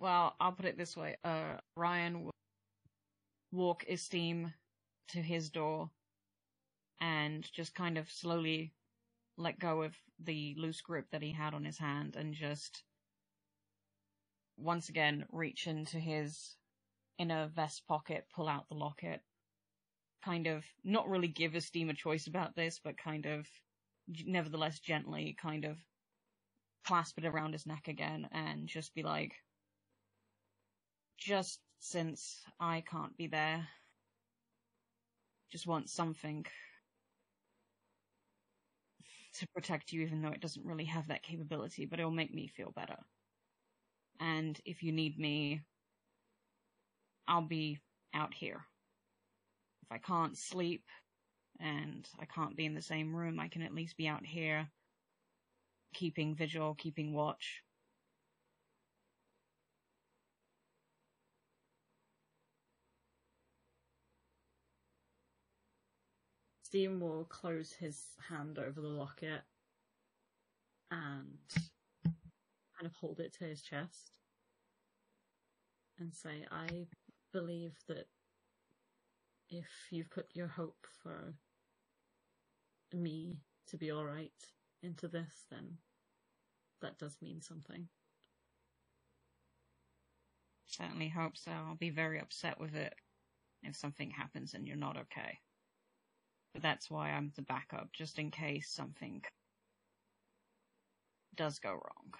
Well, I'll put it this way. Uh, Orion will walk Esteem to his door and just kind of slowly let go of the loose grip that he had on his hand and just once again reach into his inner vest pocket, pull out the locket, kind of not really give Esteem a choice about this, but kind of nevertheless gently kind of clasp it around his neck again and just be like, just since I can't be there, just want something to protect you, even though it doesn't really have that capability, but it'll make me feel better. And if you need me, I'll be out here. If I can't sleep and I can't be in the same room, I can at least be out here keeping vigil, keeping watch. Esteem will close his hand over the locket and kind of hold it to his chest and say, I believe that if you've put your hope for me to be alright into this, then that does mean something. Certainly hope so. I'll be very upset with it if something happens and you're not okay. But that's why I'm the backup, just in case something does go wrong.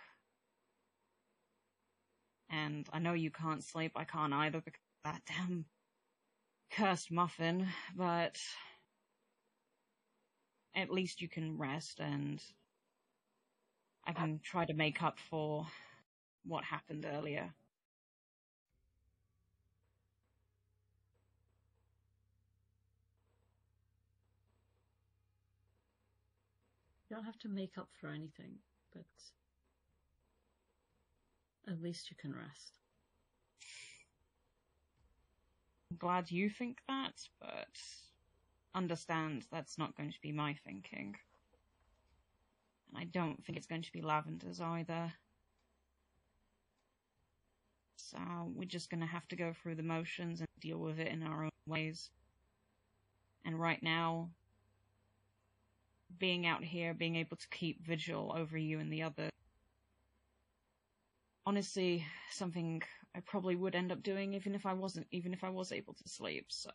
And I know you can't sleep, I can't either because that damn cursed muffin, but at least you can rest and I can try to make up for what happened earlier. You don't have to make up for anything, but at least you can rest. I'm glad you think that, but understand that's not going to be my thinking. And I don't think it's going to be Lavender's either. So we're just going to have to go through the motions and deal with it in our own ways. And right now, being out here, being able to keep vigil over you and the other, honestly, something I probably would end up doing even if I wasn't, even if I was able to sleep. So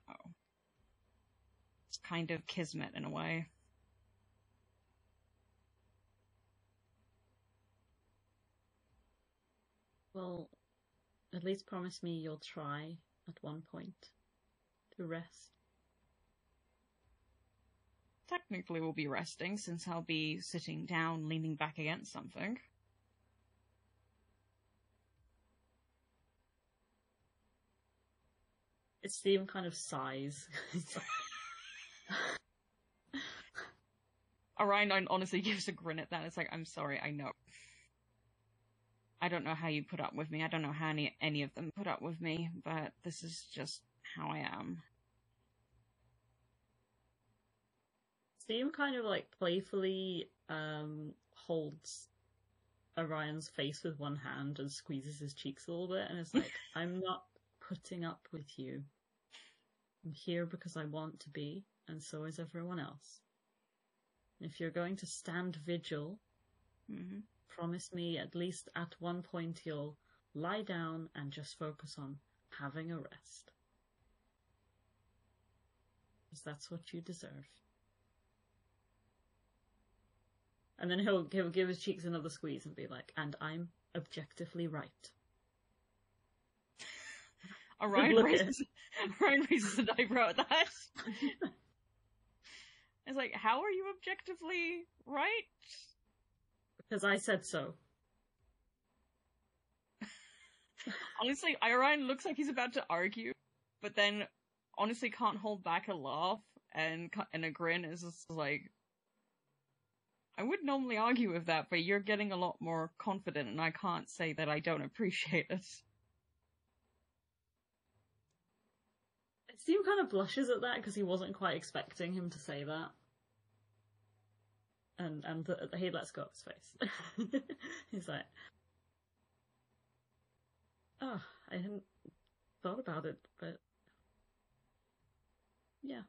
it's kind of kismet in a way. Well, at least promise me you'll try at one point to rest. Technically, we'll be resting since I'll be sitting down, leaning back against something. Esteem kind of sighs. [laughs] Orion honestly [laughs] gives a grin at that. It's like, I'm sorry, I know. I don't know how you put up with me. I don't know how any, any of them put up with me, but this is just how I am. Esteem kind of like playfully um holds Orion's face with one hand and squeezes his cheeks a little bit and it's like, [laughs] I'm not putting up with you. I'm here because I want to be, and so is everyone else. If you're going to stand vigil, hmm promise me at least at one point you'll lie down and just focus on having a rest. Because that's what you deserve. And then he'll, he'll give his cheeks another squeeze and be like, and I'm objectively right. [laughs] Orion raises, [laughs] Orion raises an eyebrow at that. [laughs] it's like, how are you objectively right? Because I said so. [laughs] Honestly, Orion looks like he's about to argue, but then honestly can't hold back a laugh and and a grin is just like, I would normally argue with that, but you're getting a lot more confident, and I can't say that I don't appreciate it. Esteem kind of blushes at that because he wasn't quite expecting him to say that. And and the, he lets go of his face. [laughs] He's like, "Oh, I hadn't thought about it, but yeah,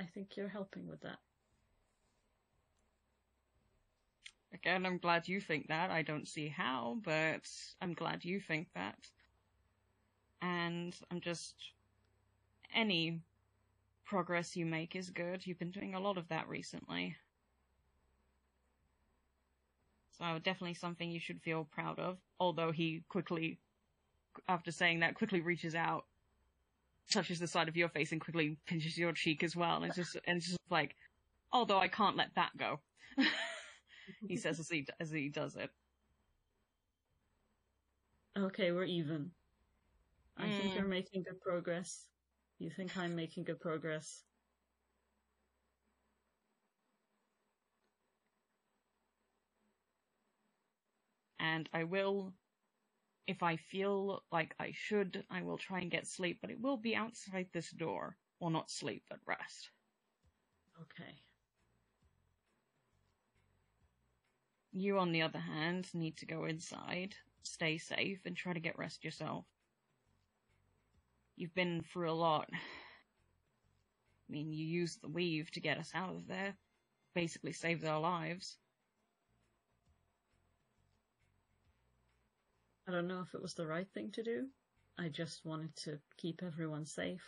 I think you're helping with that." Again, I'm glad you think that. I don't see how, but I'm glad you think that. And I'm just, any progress you make is good. You've been doing a lot of that recently. So definitely something you should feel proud of. Although he quickly, after saying that, quickly reaches out, touches the side of your face and quickly pinches your cheek as well. And it's just, and it's just like, although I can't let that go. [laughs] he says as he, as he does it. Okay, we're even. I think Mm. you're making good progress. You think I'm making good progress. and I will, if I feel like I should, I will try and get sleep, but it will be outside this door. Or not sleep, but rest. Okay. You, on the other hand, need to go inside, stay safe, and try to get rest yourself. You've been through a lot. I mean, you used the weave to get us out of there, basically saved our lives. I don't know if it was the right thing to do. I just wanted to keep everyone safe.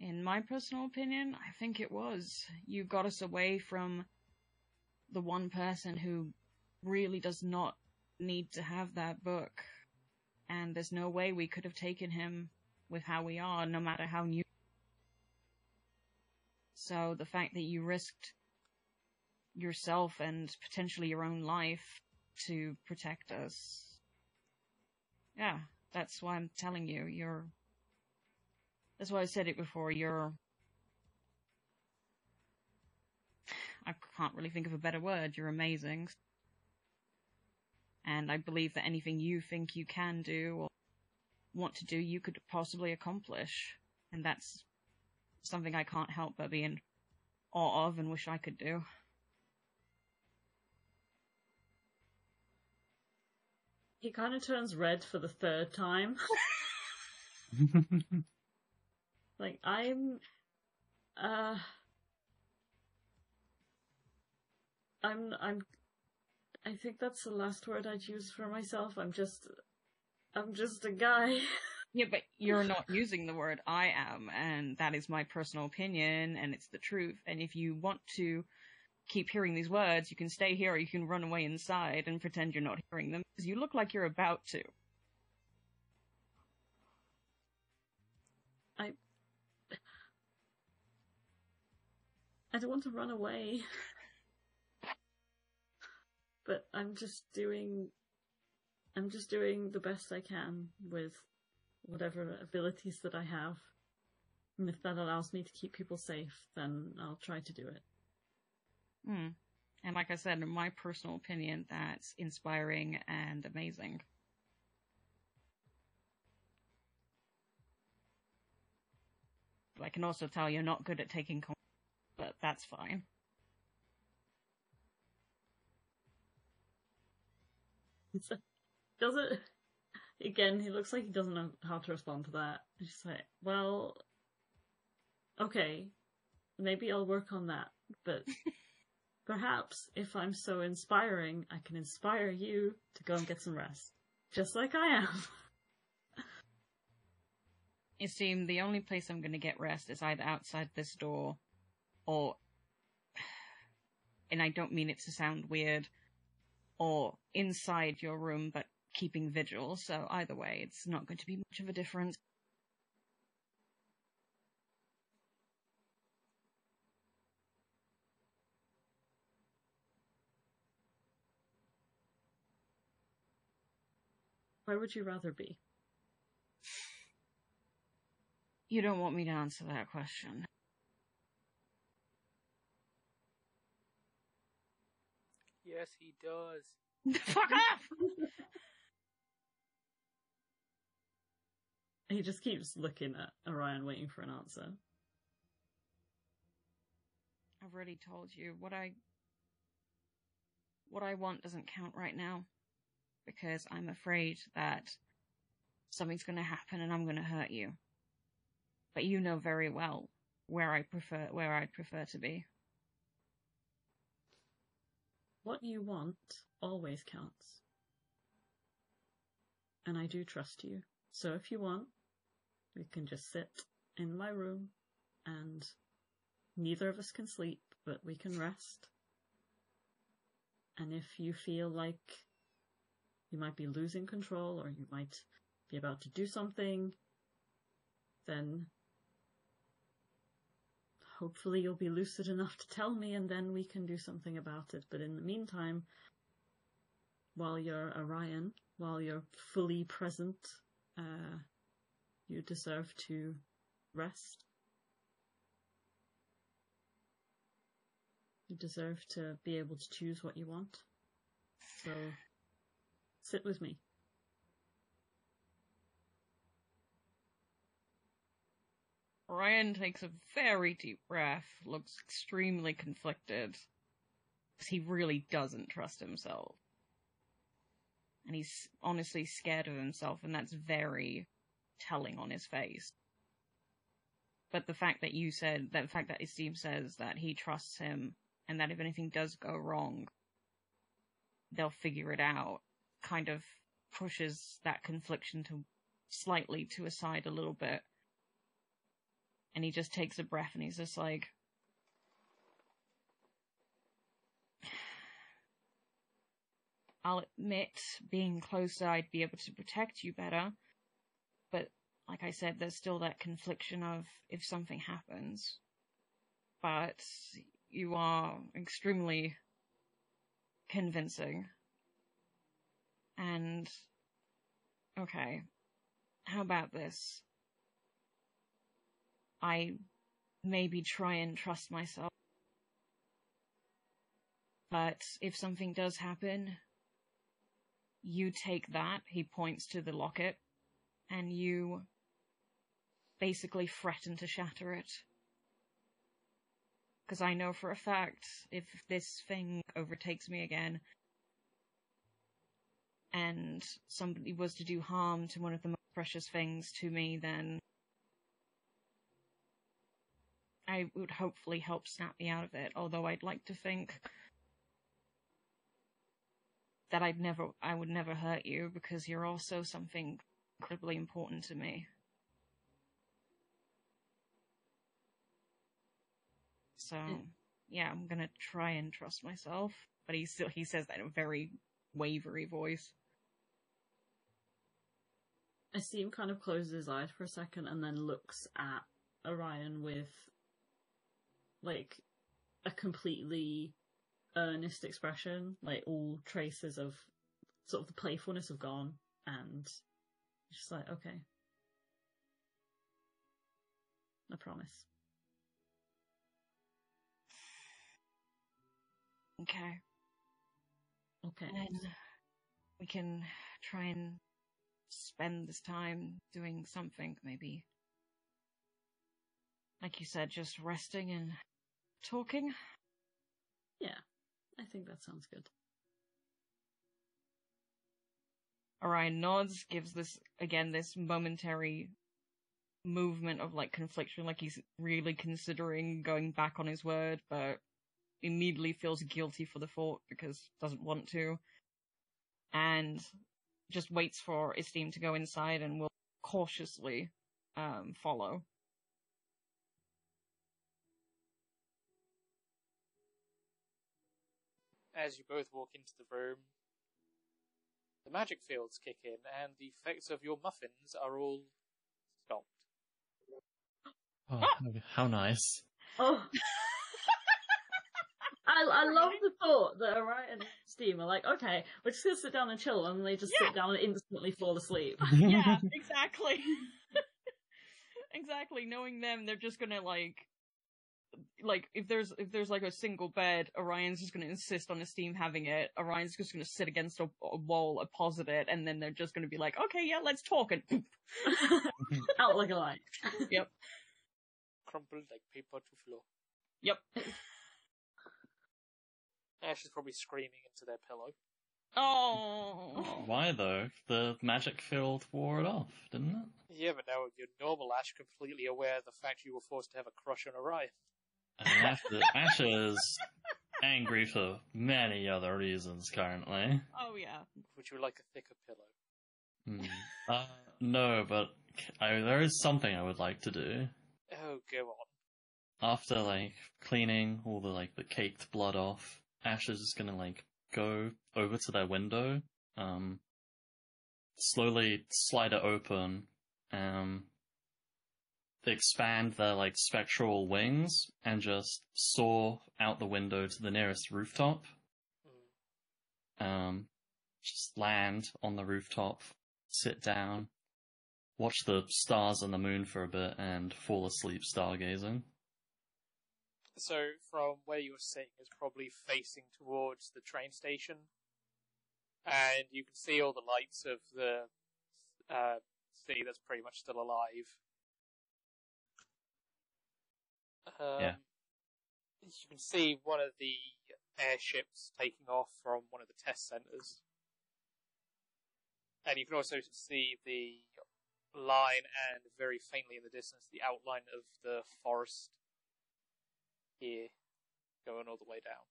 In my personal opinion, I think it was. You got us away from the one person who really does not need to have that book. And there's no way we could have taken him with how we are, no matter how new. So the fact that you risked yourself and potentially your own life to protect us. Yeah, that's why I'm telling you, you're that's why I said it before. You're I can't really think of a better word. You're amazing. And I believe that anything you think you can do or want to do, you could possibly accomplish. And that's something I can't help but be in awe of and wish I could do. He kind of turns red for the third time. [laughs] like, I'm. Uh. I'm. I'm. I think that's the last word I'd use for myself. I'm just. I'm just a guy. [laughs] Yeah, but you're not using the word I am, and that is my personal opinion, and it's the truth. And if you want to keep hearing these words, you can stay here or you can run away inside and pretend you're not hearing them, because you look like you're about to. I. I don't want to run away. But I'm just doing. I'm just doing the best I can with whatever abilities that I have. And if that allows me to keep people safe, then I'll try to do it. Hmm. And like I said, in my personal opinion, that's inspiring and amazing. But I can also tell you're not good at taking com- but that's fine. [laughs] Does it? Again, he looks like he doesn't know how to respond to that. He's just like, well, okay, maybe I'll work on that, but [laughs] perhaps if I'm so inspiring, I can inspire you to go and get some rest. Just like I am. [laughs] You see, the only place I'm going to get rest is either outside this door or, [sighs] and I don't mean it to sound weird, or inside your room, but keeping vigil. So either way, it's not going to be much of a difference. Where would you rather be? You don't want me to answer that question. Yes, he does. Fuck [laughs] off! He just keeps looking at Orion, waiting for an answer. I've already told you what I what I want doesn't count right now because I'm afraid that something's going to happen and I'm going to hurt you. But you know very well where I prefer where I'd prefer to be. What you want always counts. And I do trust you. So if you want, we can just sit in my room and neither of us can sleep, but we can rest. And if you feel like you might be losing control or you might be about to do something, then hopefully you'll be lucid enough to tell me and then we can do something about it. But in the meantime, while you're Orion, while you're fully present, uh, you deserve to rest. You deserve to be able to choose what you want. So, sit with me. Orion takes a very deep breath, looks extremely conflicted. He really doesn't trust himself. And he's honestly scared of himself, and that's very telling on his face. But the fact that you said, that the fact that Esteem says that he trusts him, and that if anything does go wrong, they'll figure it out, kind of pushes that confliction to slightly to a side a little bit and he just takes a breath and he's just like, I'll admit, being closer, I'd be able to protect you better. But, like I said, there's still that confliction of if something happens. But you are extremely convincing. And, okay, how about this? I maybe try and trust myself. But if something does happen, you take that, he points to the locket, and you basically threaten to shatter it. Because I know for a fact, if this thing overtakes me again, and somebody was to do harm to one of the most precious things to me, then I would hopefully help snap me out of it. Although I'd like to think that I'd never, I would never hurt you because you're also something incredibly important to me. So, mm. yeah, I'm gonna try and trust myself, but he still he says that in a very wavery voice. Esteem kind of closes his eyes for a second and then looks at Orion with like a completely earnest expression, like all traces of sort of the playfulness have gone and just like, okay. I promise. Okay. Okay. And we can try and spend this time doing something, maybe. Like you said, just resting and talking. Yeah. I think that sounds good. Orion nods, gives this, again, this momentary movement of like confliction, like he's really considering going back on his word, but immediately feels guilty for the thought because doesn't want to. And just waits for Esteem to go inside and will cautiously um, follow. As you both walk into the room, the magic fields kick in, and the effects of your muffins are all stopped. Oh, ah! how nice. Oh. [laughs] I, I love the thought that Orion and Esteem are like, okay, we're just gonna sit down and chill, and they just Yeah. sit down and instantly fall asleep. [laughs] yeah, exactly. [laughs] exactly. Knowing them, they're just gonna like, like if there's if there's like a single bed, Orion's just gonna insist on Esteem having it. Orion's just gonna sit against a, a wall opposite it, and then they're just gonna be like, okay, yeah, let's talk. And [laughs] [laughs] Out like a light. yep, Crumpled like paper to floor. yep. [laughs] Ash is probably screaming into their pillow. Oh, Why though? The magic field wore it off, didn't it? Yeah, but now you're normal Ash, completely aware of the fact you were forced to have a crush on Orion. And Ash, Ash is angry for many other reasons currently. oh yeah. Would you like a thicker pillow? Hmm. Uh, no, but I, there is something I would like to do. Oh, go on. After like cleaning all the like the caked blood off, Ash is just gonna like go over to their window, um, slowly slide it open, um, expand their like spectral wings, and just soar out the window to the nearest rooftop. Hmm. Um, just land on the rooftop, sit down, watch the stars and the moon for a bit, and fall asleep stargazing. So, from where you're sitting, is probably facing towards the train station, and you can see all the lights of the uh, city that's pretty much still alive. Um, Yeah. You can see one of the airships taking off from one of the test centers, and you can also see the line and very faintly in the distance the outline of the forest here going all the way down.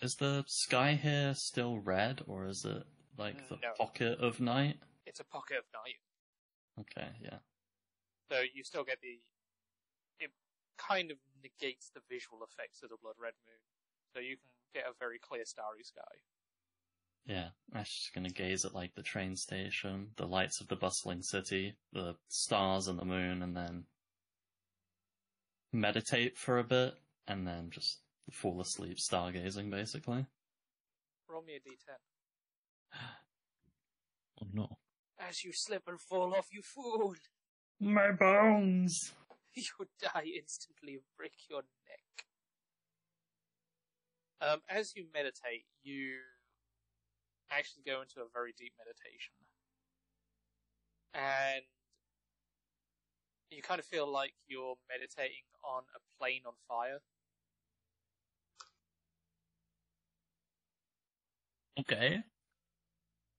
Is the sky here still red, or is it like the No. pocket of night? It's a pocket of night, Okay, yeah. so you still get the. It kind of negates the visual effects of the blood red moon, so you can get a very clear starry sky. Yeah, Ash is gonna gaze at like the train station, the lights of the bustling city, the stars and the moon, and then meditate for a bit, and then just fall asleep stargazing, basically. Roll me a d10. Oh no. As you slip and fall off, you fool! My bones! [laughs] You die instantly and break your neck. Um, as you meditate, you actually go into a very deep meditation. And you kind of feel like you're meditating on a plane on fire. Okay.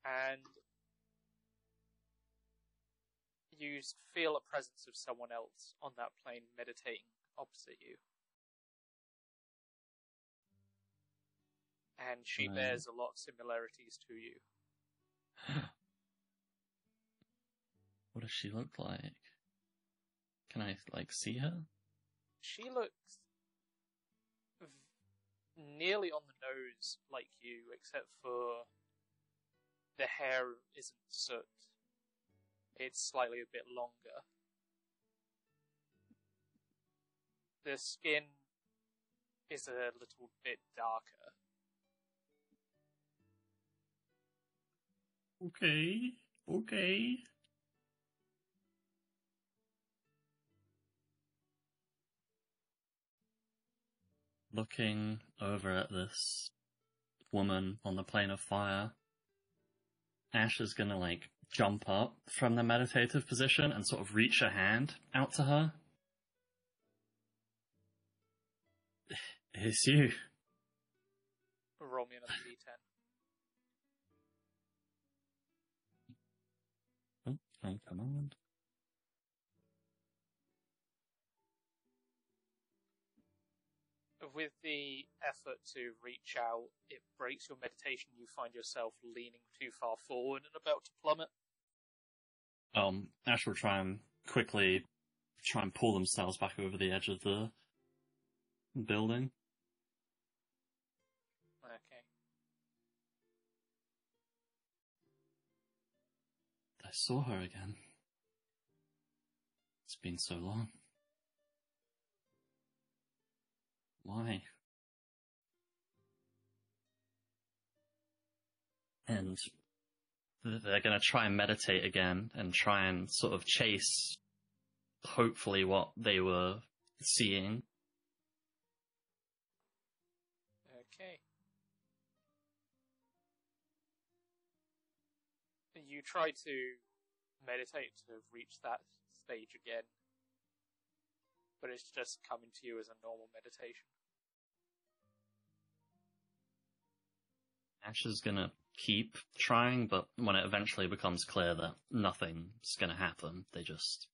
And you feel a presence of someone else on that plane meditating opposite you. And she Right. bears a lot of similarities to you. [gasps] What does she look like? Can I like see her? She looks v- nearly on the nose like you, except for the hair isn't soot. It's slightly a bit longer. The skin is a little bit darker. Okay. Okay. Looking over at this woman on the plane of fire, Ash is gonna like jump up from the meditative position and sort of reach a hand out to her. It's you. Roll me another d10. Oh, oh, come on. With the effort to reach out, it breaks your meditation. You find yourself leaning too far forward and about to plummet. Um, Ash will try and quickly try and pull themselves back over the edge of the building. Okay. I saw her again. It's been so long. Why? And th- they're gonna try and meditate again and try and sort of chase, hopefully, what they were seeing. Okay. You try to meditate to reach that stage again, but it's just coming to you as a normal meditation. Ash is gonna keep trying, but when it eventually becomes clear that nothing's gonna happen, they just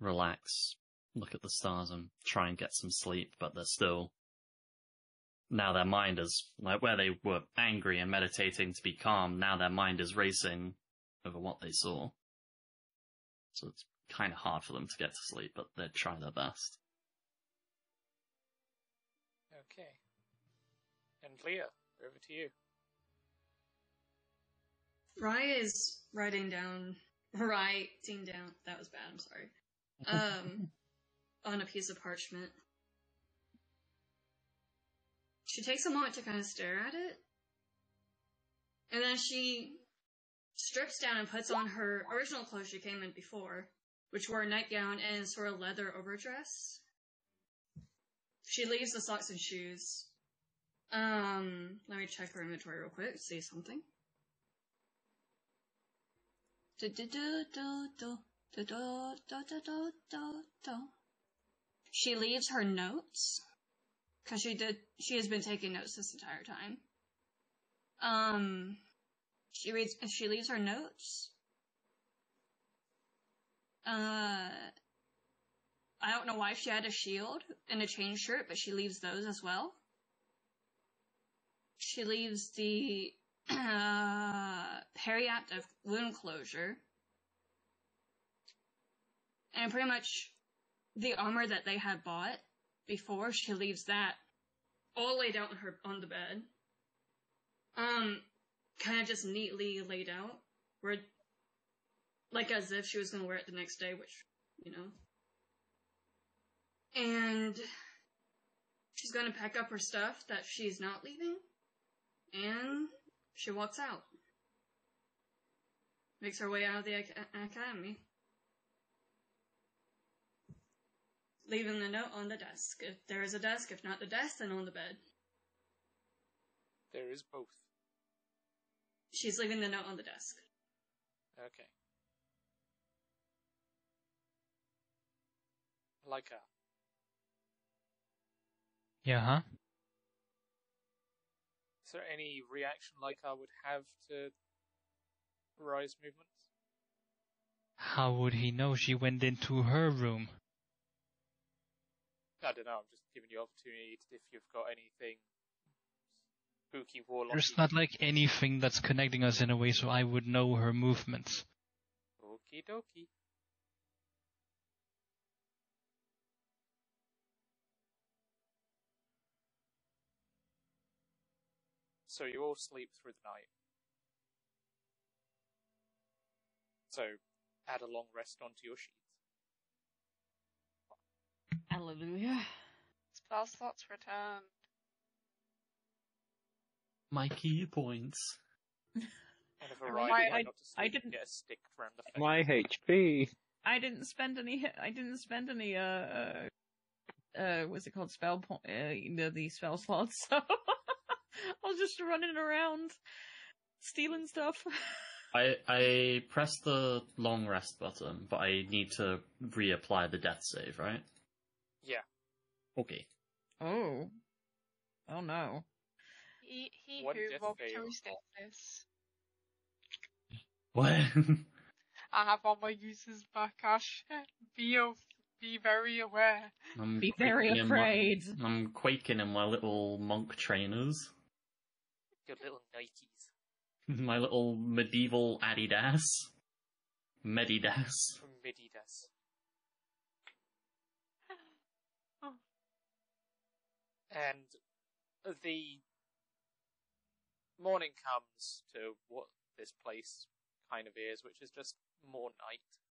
relax, look at the stars and try and get some sleep, but they're still now their mind is like where they were angry and meditating to be calm, now their mind is racing over what they saw. So it's kind of hard for them to get to sleep, but they try their best. Okay. And Leah, over to you. Rai is writing down, writing down, that was bad, I'm sorry, um, [laughs] on a piece of parchment. She takes a moment to kind of stare at it, and then she strips down and puts on her original clothes she came in before, which were a nightgown and sort of leather overdress. She leaves the socks and shoes. Um, let me check her inventory real quick, see something. Du- du- du- du- du- du- du- du- du- du- du. She leaves her notes because she did. She has been taking notes this entire time. Um, she reads. She leaves her notes. Uh, I don't know why she had a shield and a chain shirt, but she leaves those as well. She leaves the uh, periapt of wound closure. And pretty much the armor that they had bought before, she leaves that all laid out on her on the bed. Um, kind of just neatly laid out, where like as if she was gonna wear it the next day, which you know. And she's gonna pack up her stuff that she's not leaving, and she walks out. Makes her way out of the ac- academy. Leaving the note on the desk. If there is a desk, if not the desk, then on the bed. There is both. She's leaving the note on the desk. Okay. Like her. Yeah, huh? Is there any reaction like I would have to Rai's movements? How would he know she went into her room? I don't know. I'm just giving you opportunity if you've got anything spooky warlock. There's not like anything that's connecting us in a way so I would know her movements. Okie dokie. So you all sleep through the night. So add a long rest onto your sheets. Hallelujah. Spell slots returned. My ki points. And if a [laughs] I- rider I- might not to I didn't- get a stick around the face. My HP. I didn't spend any. I didn't spend any. Uh, uh, uh what's it called? Spell point. Uh, you know, the spell slots. [laughs] So [laughs] I was just running around, stealing stuff. [laughs] I I press the long rest button, but I need to reapply the death save, right? Yeah. Okay. Oh. Oh no. He, he One who death walked fail. through. What? I have all my uses back, Ash. Be, o- be very aware. I'm Be very quaking in my- afraid. I'm quaking in my little monk trainers, Your little Nikes. [laughs] my little medieval Adidas, Medidas. From Mididas. [laughs] And the morning comes to what this place kind of is, which is just more night.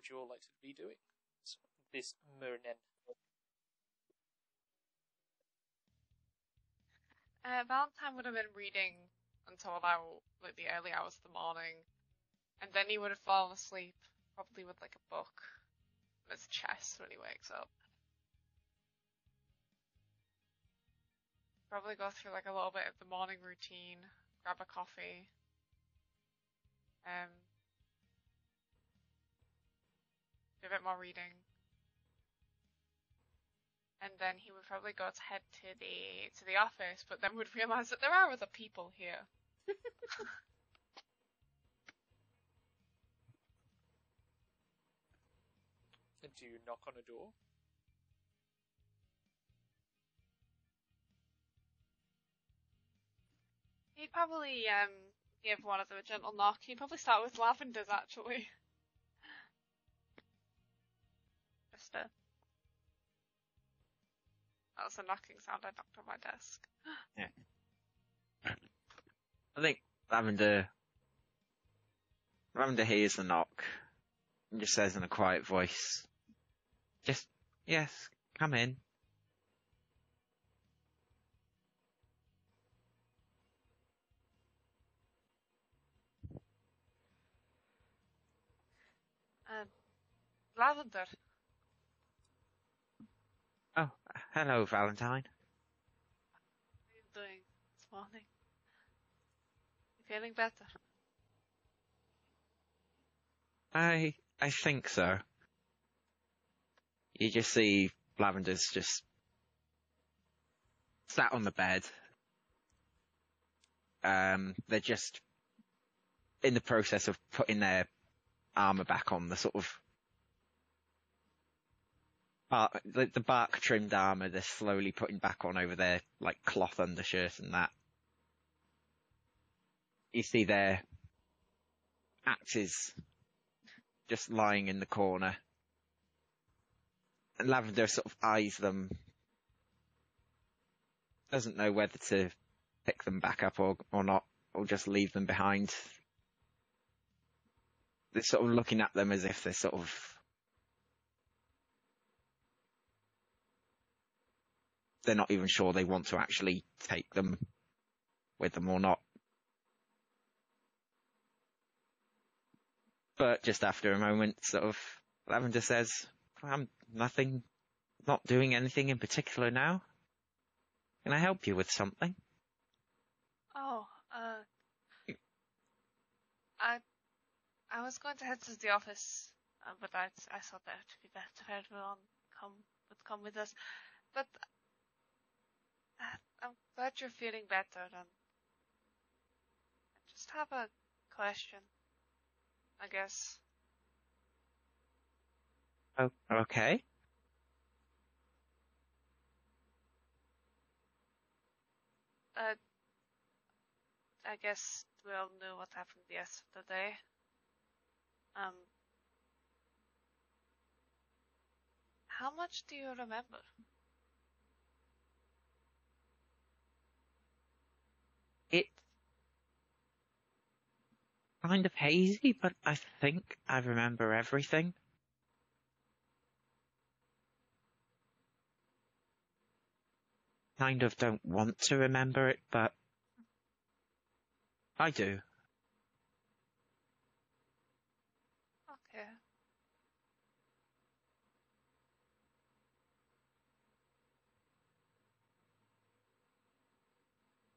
Would you all like to be doing this morning? Uh, Valentine would have been reading until about like the early hours of the morning, and then he would have fallen asleep, probably with like a book on his chest when he wakes up. Probably go through like a little bit of the morning routine, grab a coffee, um, do a bit more reading, and then he would probably go to head to the to the office, but then would [laughs] realize that there are other people here. [laughs] And do you knock on a door? He'd probably um give one of them a gentle knock. He'd probably start with Lavender's actually. [laughs] A that was a knocking sound I knocked on my desk. [gasps] Yeah. I think Lavender. Lavender hears the knock and just says in a quiet voice, "Just yes, come in." Um, Lavender, Oh, hello, Valentine. how are you doing this morning? You feeling better? I I think so. You just see Lavender's just sat on the bed. Um, they're just in the process of putting their armor back on the sort of bark, the, the bark trimmed armor. They're slowly putting back on over their like cloth undershirt and that. You see their axes just lying in the corner. And Lavender sort of eyes them. Doesn't know whether to pick them back up or, or not, or just leave them behind. They're sort of looking at them as if they're sort of they're not even sure they want to actually take them with them or not. But just after a moment, sort of, Lavender says, I'm nothing, not doing anything in particular now. Can I help you with something? Oh, uh, I, I was going to head to the office, uh, but I, I thought that would be better if everyone come would come with us. But I'm glad you're feeling better. And I just have a question, I guess. Oh, okay. Uh, I guess we all knew what happened yesterday. Um, how much do you remember? It's kind of hazy, but I think I remember everything. Kind of don't want to remember it, but I do. Okay.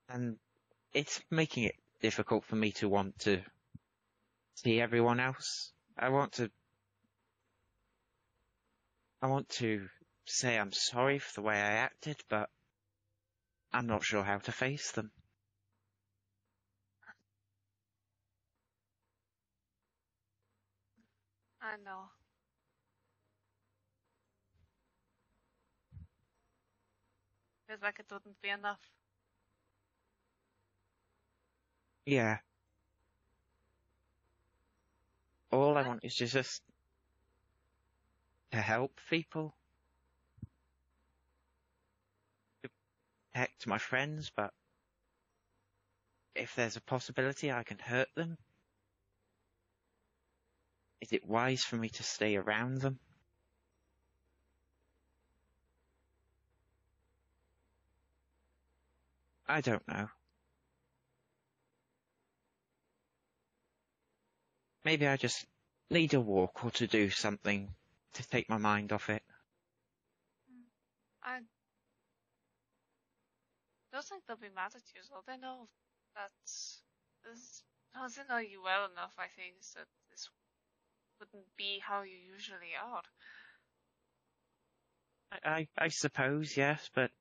And it's making it difficult for me to want to see everyone else. I want to I want to say I'm sorry for the way I acted, but I'm not sure how to face them. I know. Feels like it wouldn't be enough. Yeah. All I want is to just to help people. To protect my friends, but if there's a possibility I can hurt them, is it wise for me to stay around them? I don't know. Maybe I just need a walk or to do something to take my mind off it. I don't think they'll be mad at you, they know that this, no, they know you well enough, I think, that this wouldn't be how you usually are. I, I, I suppose, yes, but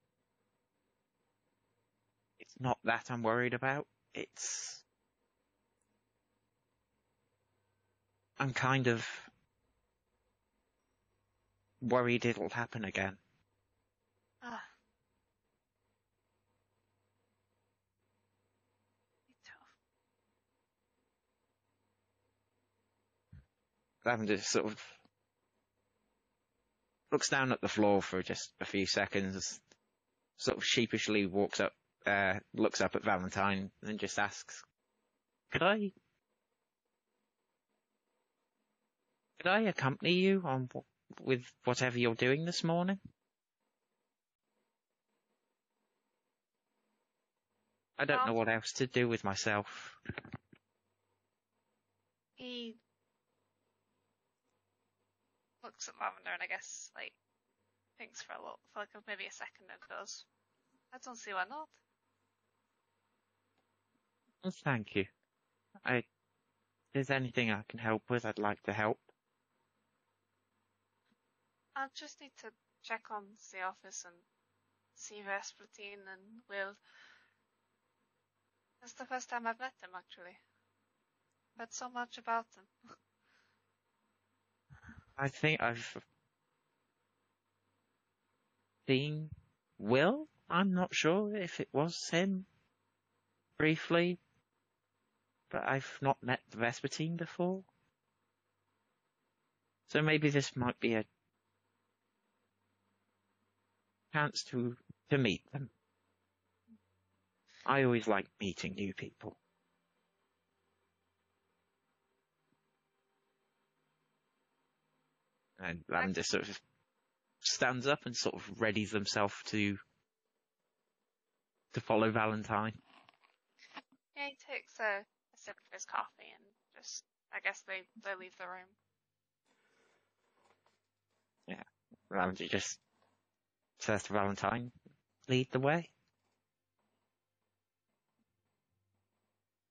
it's not that I'm worried about. It's I'm kind of worried it'll happen again. Ah. Be tough. Lavender sort of looks down at the floor for just a few seconds, sort of sheepishly walks up, uh, looks up at Valentine and just asks, could I, could I accompany you on with whatever you're doing this morning? I don't know what else to do with myself. He looks at Lavender and I guess like thinks for a little, for like maybe a second and goes, "I don't see why not." Well, Thank you. I, if there's anything I can help with, I'd like to help. I just need to check on the office and see Vespertine and Will. That's the first time I've met them actually. Heard so much about them. [laughs] I think I've seen Will. I'm not sure if it was him briefly, but I've not met the Vespertine before. So maybe this might be a chance to to meet them. I always like meeting new people. And Lavender sort of stands up and sort of readies himself to to follow Valentine. Yeah, he takes a, a sip of his coffee and just, I guess they, they leave the room. Ramsey just says to Valentine, lead the way.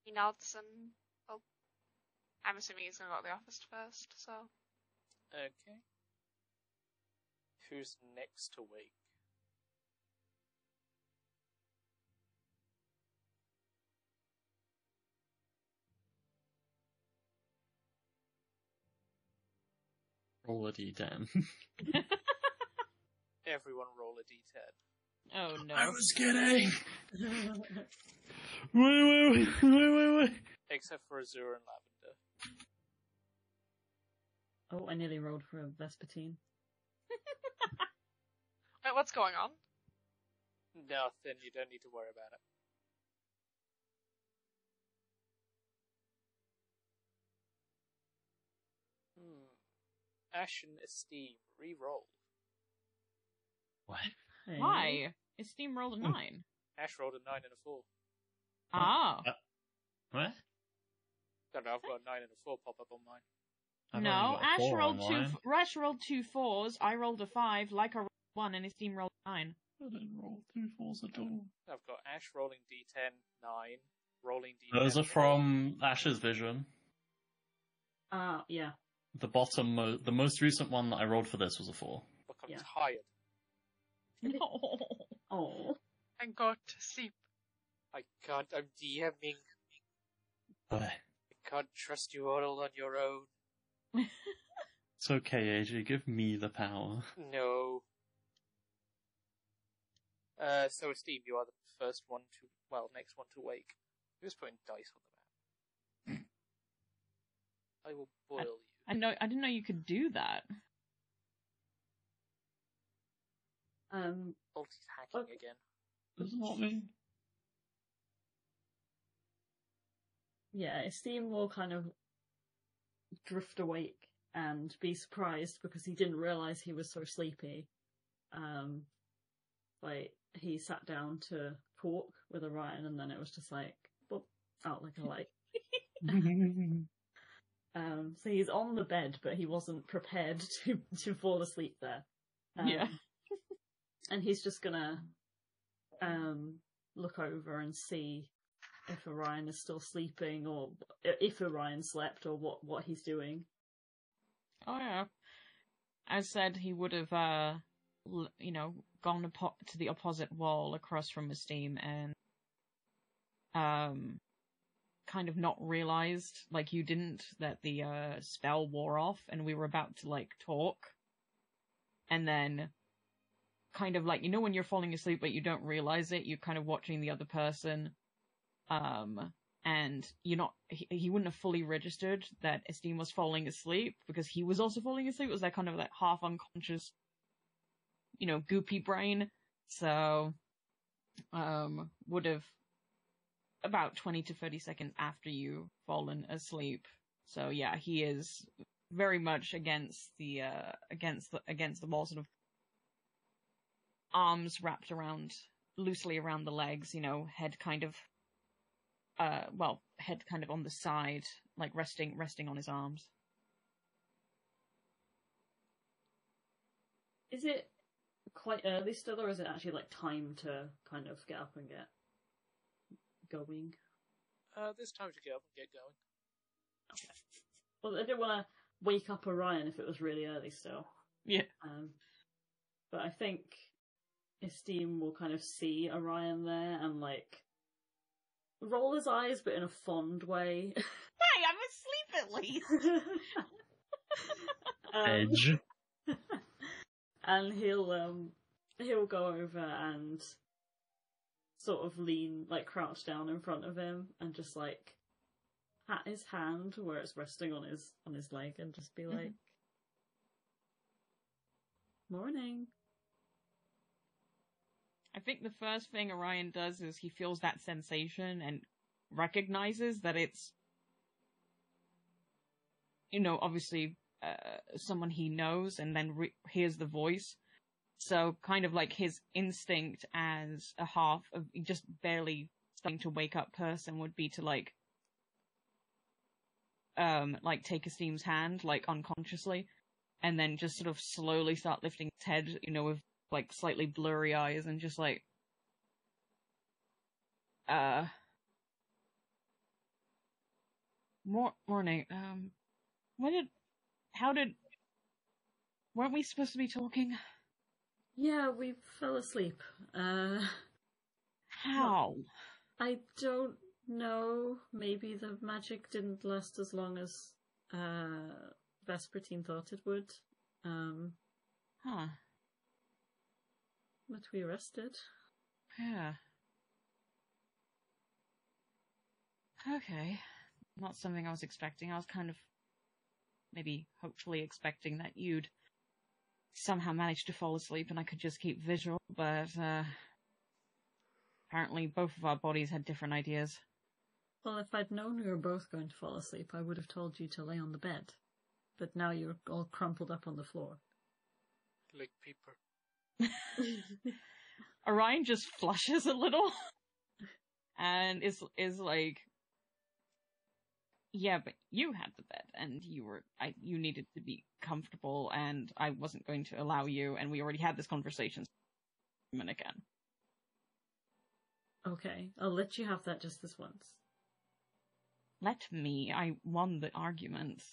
He nods and, well, I'm assuming he's gonna go to the office first, so. Okay. Who's next to wake? Roll a d10. Everyone roll a d10. Oh no. I was kidding! [laughs] wait, wait, wait, wait, wait, wait. Except for Azure and Lavender. oh, I nearly rolled for a Vespertine. [laughs] Wait, what's going on? Nothing, you don't need to worry about it. Hmm. Ash Esteem, re-roll. What? Hey. Why? Esteem rolled a nine? Ash rolled a 9 and a 4. Ah. What? Don't know, I've got a 9 and a 4 pop up on mine. I've no, only got a Ash rolled two. mine. f- rolled two fours. I rolled a five. Like I rolled one, and Esteem rolled a nine. I didn't roll two fours at all. I've got Ash rolling d10, 9, rolling d10. Those are from Ash's vision. Ah, yeah. The bottom, mo- the most recent one that I rolled for this was a four. Look, I'm Yeah. tired. No. [laughs] Oh. And go to sleep. I can't, I'm DMing. But I can't trust you all on your own. [laughs] it's okay, AJ. Give me the power. No. Uh, so Esteem, you are the first one to, well, next one to wake. Who's putting dice on the map? I will boil you. I know. I didn't know you could do that. Um, Ulti's hacking Okay. again. It's not me. yeah, Esteem will kind of drift awake and be surprised because he didn't realize he was so sleepy. Um, like he sat down to talk with Orion, and then it was just like, boop, out like a light. [laughs] [laughs] Um, so he's on the bed, but he wasn't prepared [laughs] to to fall asleep there. Um, Yeah. And he's just gonna um look over and see if Orion is still sleeping, or if Orion slept, or what what he's doing. Oh yeah. As said, he would have, uh, you know, gone to the opposite wall across from Esteem and, um, kind of not realized, like you didn't, that the uh, spell wore off, and we were about to like talk, and then, kind of like you know when you're falling asleep but you don't realize it, you're kind of watching the other person, um, and you're not he, he wouldn't have fully registered that Esteem was falling asleep because he was also falling asleep. It was that kind of like half unconscious, you know, goopy brain. So, um, would have about 20 to 30 seconds after you've fallen asleep. So yeah, he is very much against the, uh, against the, against the wall, sort of arms wrapped around, loosely around the legs, you know, head kind of uh, well, head kind of on the side, like resting, resting on his arms. Is it quite early still, or is it actually like time to kind of get up and get going? Uh, there's time to get up and get going. Okay. Well, I didn't want to wake up Orion if it was really early still. Yeah. Um, but I think Esteem will kind of see Orion there and like roll his eyes, but in a fond way. [laughs] Hey, I'm asleep at least. [laughs] Um, Edge. [laughs] and he'll um he'll go over and sort of lean like crouch down in front of him and just like pat his hand where it's resting on his on his leg and just be like morning I think the first thing Orion does is he feels that sensation and recognizes that it's, you know, obviously uh, someone he knows, and then re- hears the voice. So kind of like his instinct as a half of just barely starting to wake up person would be to like um, like take Esteem's hand, like unconsciously, and then just sort of slowly start lifting its head, you know, with like slightly blurry eyes and just like, uh, Mor- morning. Um, when did, how did, weren't we supposed to be talking? Yeah, we fell asleep. Uh, How? I don't know. Maybe the magic didn't last as long as uh, Vespertine thought it would. Um, Huh. But we rested. Yeah. Okay. Not something I was expecting. I was kind of maybe hopefully expecting that you'd somehow manage to fall asleep and I could just keep visual, but uh apparently both of our bodies had different ideas. Well, if I'd known we were both going to fall asleep, I would have told you to lay on the bed. But now you're all crumpled up on the floor. Like paper. [laughs] Orion just flushes a little and is is like yeah, but you had the bed and you were I you needed to be comfortable and I wasn't going to allow you and we already had this conversation and again. Okay, I'll let you have that just this once. Let me. I won the argument.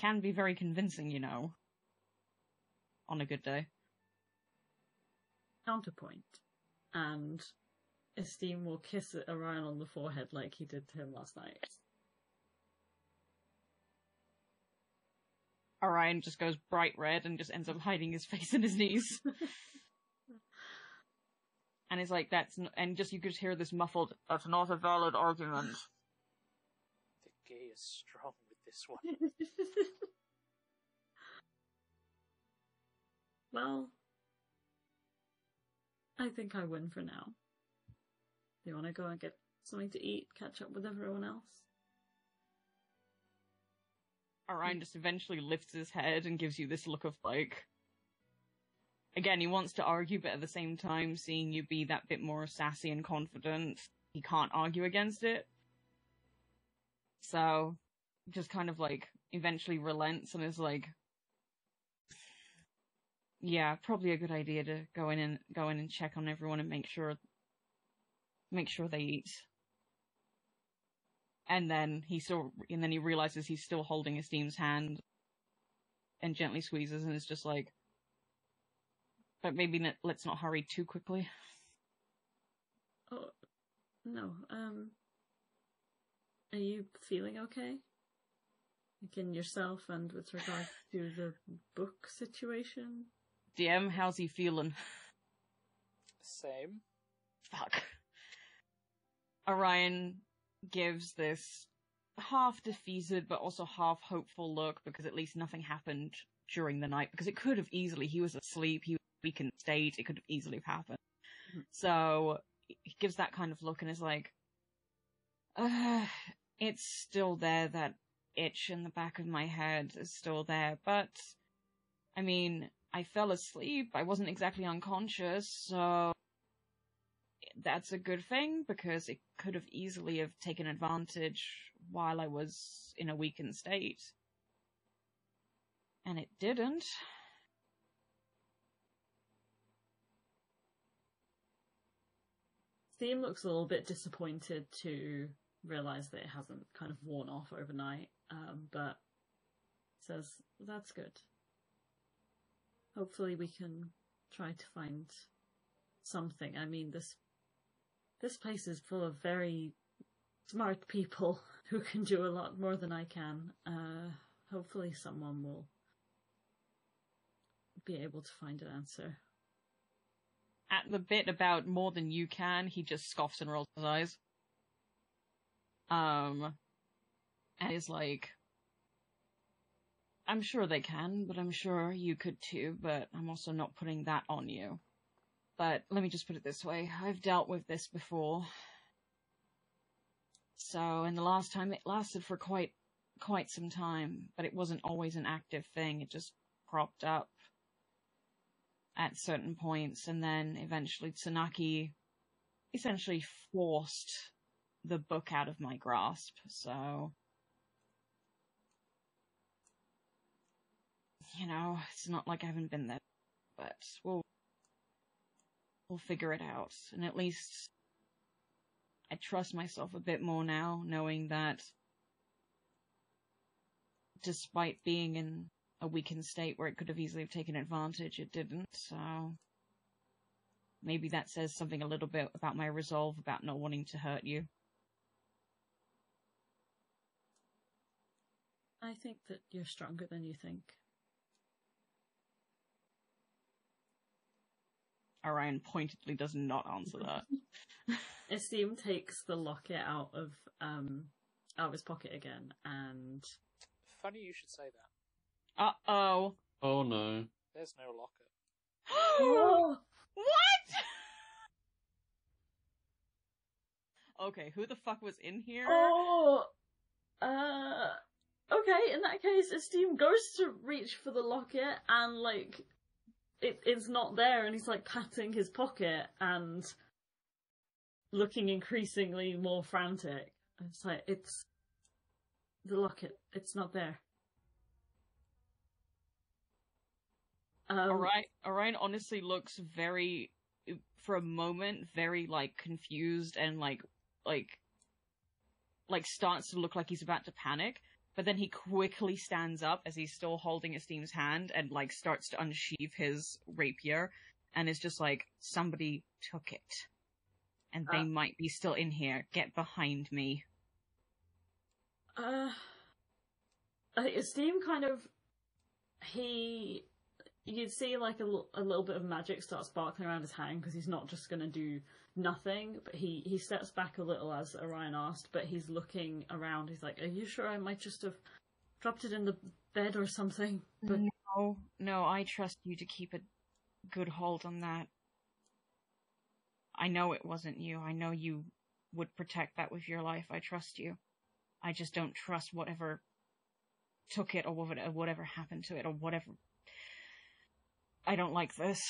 Can be very convincing, you know. On a good day. Counterpoint. And Esteem will kiss Orion on the forehead like he did to him last night. Orion just goes bright red and just ends up hiding his [laughs] face in his knees. and he's like, that's, n-, and just, you could hear this muffled, that's not a valid argument. The gay is strong with this one. [laughs] well, I think I win for now. Do you want to go and get something to eat, catch up with everyone else? Orion just eventually lifts his head and gives you this look of like, again, he wants to argue, but at the same time, seeing you be that bit more sassy and confident, he can't argue against it. So, just kind of like, eventually relents and is like, yeah, probably a good idea to go in and go in and check on everyone and make sure, make sure they eat. And then he still, and then he realizes he's still holding Esteem's hand and gently squeezes and is just like, but maybe let's not hurry too quickly. Oh, no. Um, are you feeling okay? Like in yourself and with regard to the book situation? DM, how's he feeling? Same. Fuck. Orion gives this half defeated but also half hopeful look because at least nothing happened during the night because it could have easily he was asleep he was weak in state it could have easily have happened Mhm. so he gives that kind of look and is like uh, it's still there that itch in the back of my head is still there but i mean i fell asleep i wasn't exactly unconscious so that's a good thing because it could have easily have taken advantage while I was in a weakened state. And it didn't. Esteem looks a little bit disappointed to realize that it hasn't kind of worn off overnight, um, but says that's good. Hopefully, we can try to find something. I mean, this this place is full of very smart people [laughs] who can do a lot more than I can. Uh, hopefully, someone will be able to find an answer. At the bit about more than you can, he just scoffs and rolls his eyes. Um, and is like, I'm sure they can, but I'm sure you could too, but I'm also not putting that on you. But let me just put it this way. I've dealt with this before. So, and the last time it lasted for quite, quite some time, but it wasn't always an active thing. It just cropped up at certain points, and then eventually Tsunaki essentially forced the book out of my grasp, so. You know, it's not like I haven't been there, but we'll. We'll figure it out. And at least I trust myself a bit more now, knowing that despite being in a weakened state where it could have easily taken advantage, it didn't, so maybe that says something a little bit about my resolve about not wanting to hurt you. I think that you're stronger than you think. Orion pointedly does not answer that. [laughs] Esteem takes the locket out of um out of his pocket again and Funny you should say that. Uh oh. Oh no. There's no locker. [gasps] [gasps] what? [laughs] Okay, who the fuck was in here? Oh uh okay, in that case Esteem goes to reach for the locket and like it, it's not there and he's like patting his pocket and looking increasingly more frantic. It's like it's the locket. It's not there. Um, Orion, honestly looks very, for a moment, very like confused and like, like, like starts to look like he's about to panic. But then he quickly stands up as he's still holding Esteem's hand and like starts to unsheath his rapier and is just like, somebody took it. And they Uh. might be still in here. Get behind me. Uh, I think Esteem kind of he you'd see like a, l- a little bit of magic start sparkling around his hand because he's not just going to do nothing but he he steps back a little as Orion asked but he's looking around he's like are you sure I might just have dropped it in the bed or something but No, no, I trust you to keep a good hold on that. I know it wasn't you. I know you would protect that with your life. I trust you. I just don't trust whatever took it or whatever, whatever happened to it or whatever. I don't like this.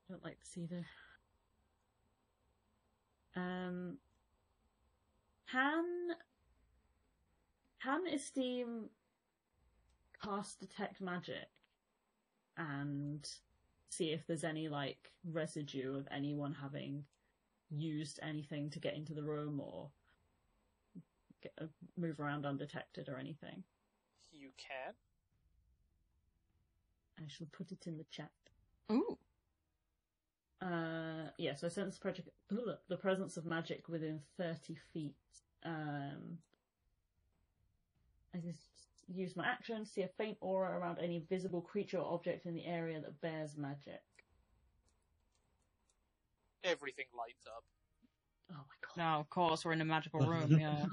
I don't like this either. Um, can can Esteem cast detect magic and see if there's any like residue of anyone having used anything to get into the room or get, uh, move around undetected or anything? You can. I shall put it in the chat. Ooh. Uh, yeah, so I sense project, [laughs] the presence of magic within 30 feet. Um, I just use my action to see a faint aura around any visible creature or object in the area that bears magic. Everything lights up. Oh my god. No, of course, we're in a magical room, [laughs] yeah.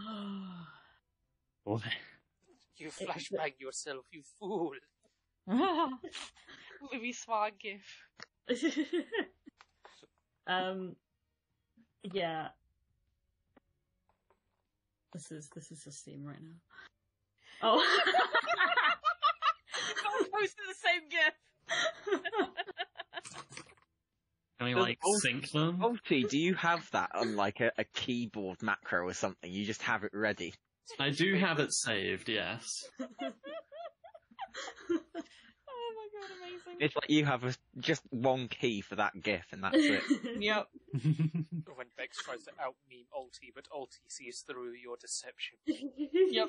Boy. [gasps] You It- flashbang yourself, you fool. Louis Swag gif. Um, yeah. This is, this is Esteem right now. Oh. [laughs] posted the same gif. Can we like Ult- sync them? Ulti, do you have that on like a, a keyboard macro or something? You just have it ready. I do have it saved, yes. [laughs] Oh my god, amazing. It's like you have a, just one key for that GIF and that's it. [laughs] Yep. [laughs] When Bex tries to out meme Ulti, but Ulti sees through your deception. [laughs] Yep.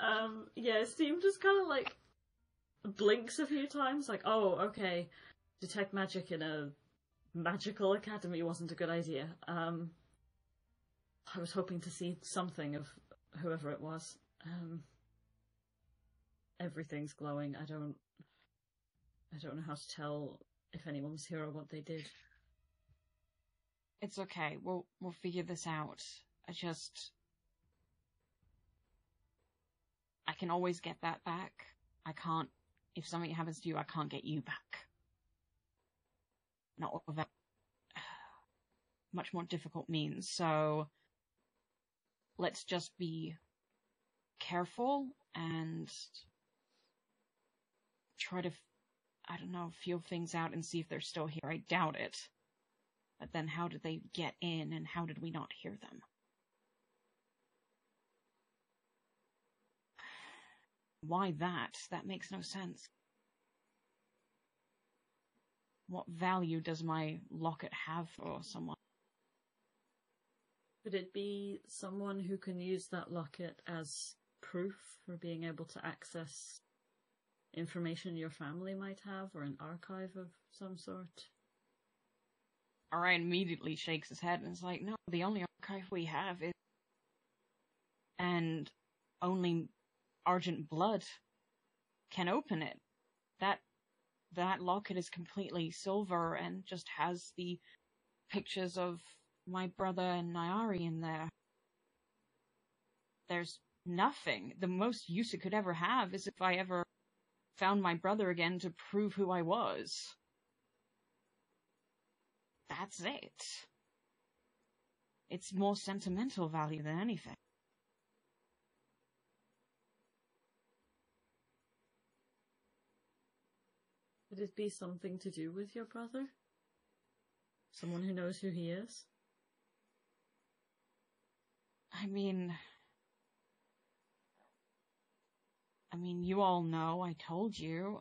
um, yeah, Steam just kind of like blinks a few times, like, oh, okay, detect magic in a magical academy wasn't a good idea. Um, I was hoping to see something of whoever it was. Um, everything's glowing. I don't, I don't know how to tell if anyone was here or what they did. It's okay. We'll we'll figure this out. I just I can always get that back. I can't if something happens to you, I can't get you back. Not without [sighs] much more difficult means. So let's just be careful and try to, I don't know, feel things out and see if they're still here. I doubt it. But then how did they get in and how did we not hear them? Why that? That makes no sense. What value does my locket have for someone? Could it be someone who can use that locket as proof for being able to access information your family might have or an archive of some sort? Orion immediately shakes his head and is like, no, the only archive we have is. And only Argent Blood can open it. That that locket is completely silver and just has the pictures of my brother and Nyari in there. There's nothing. The most use it could ever have is if I ever found my brother again to prove who I was. That's it. It's more sentimental value than anything. Would it be something to do with your brother? Someone who knows who he is? I mean, I mean, you all know, I told you.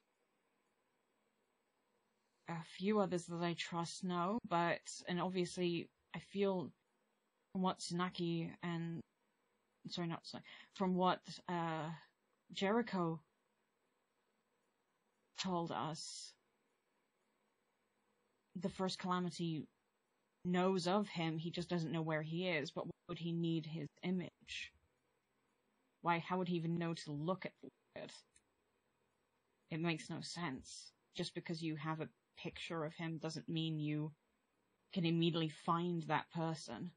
A few others that I trust know, but, and obviously, I feel from what Tsunaki and, sorry, not Tsunaki, from what, uh, Jericho told us, the first calamity knows of him, he just doesn't know where he is, but why would he need his image? Why, how would he even know to look at it? Makes no sense. Just because you have a picture of him doesn't mean you can immediately find that person.